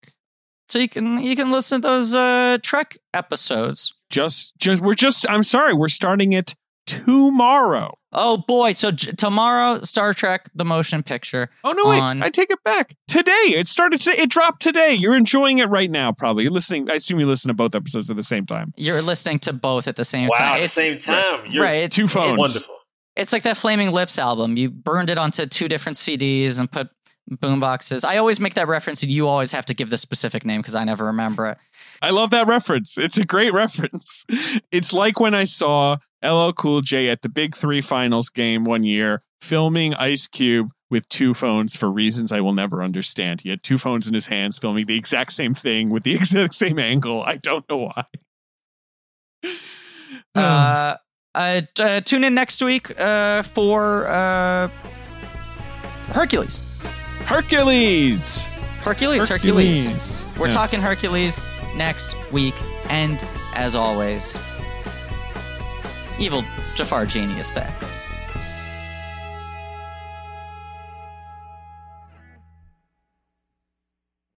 So you can you can listen to those uh Trek episodes. Just just we're just. I'm sorry, we're starting it tomorrow. Oh boy! So j- tomorrow, Star Trek: The Motion Picture. Oh no, wait! On- I take it back. Today it started. To, it dropped today. You're enjoying it right now. Probably you're listening. I assume you listen to both episodes at the same time. You're listening to both at the same Wow, time. at the same time. You're right? Two phones. It's, wonderful. it's like that Flaming Lips album. You burned it onto two different CDs and put boomboxes. I always make that reference, and you always have to give the specific name because I never remember it. I love that reference. It's a great reference. [LAUGHS] It's like when I saw LL Cool J at the Big Three Finals game one year filming Ice Cube with two phones for reasons I will never understand. He had two phones in his hands filming the exact same thing with the [LAUGHS] exact same angle. I don't know why. Uh, uh, t- uh, tune in next week uh, for uh, Hercules. Hercules. Hercules. Hercules. Hercules. We're Yes. talking Hercules next week. And as always, evil Jafar genius there.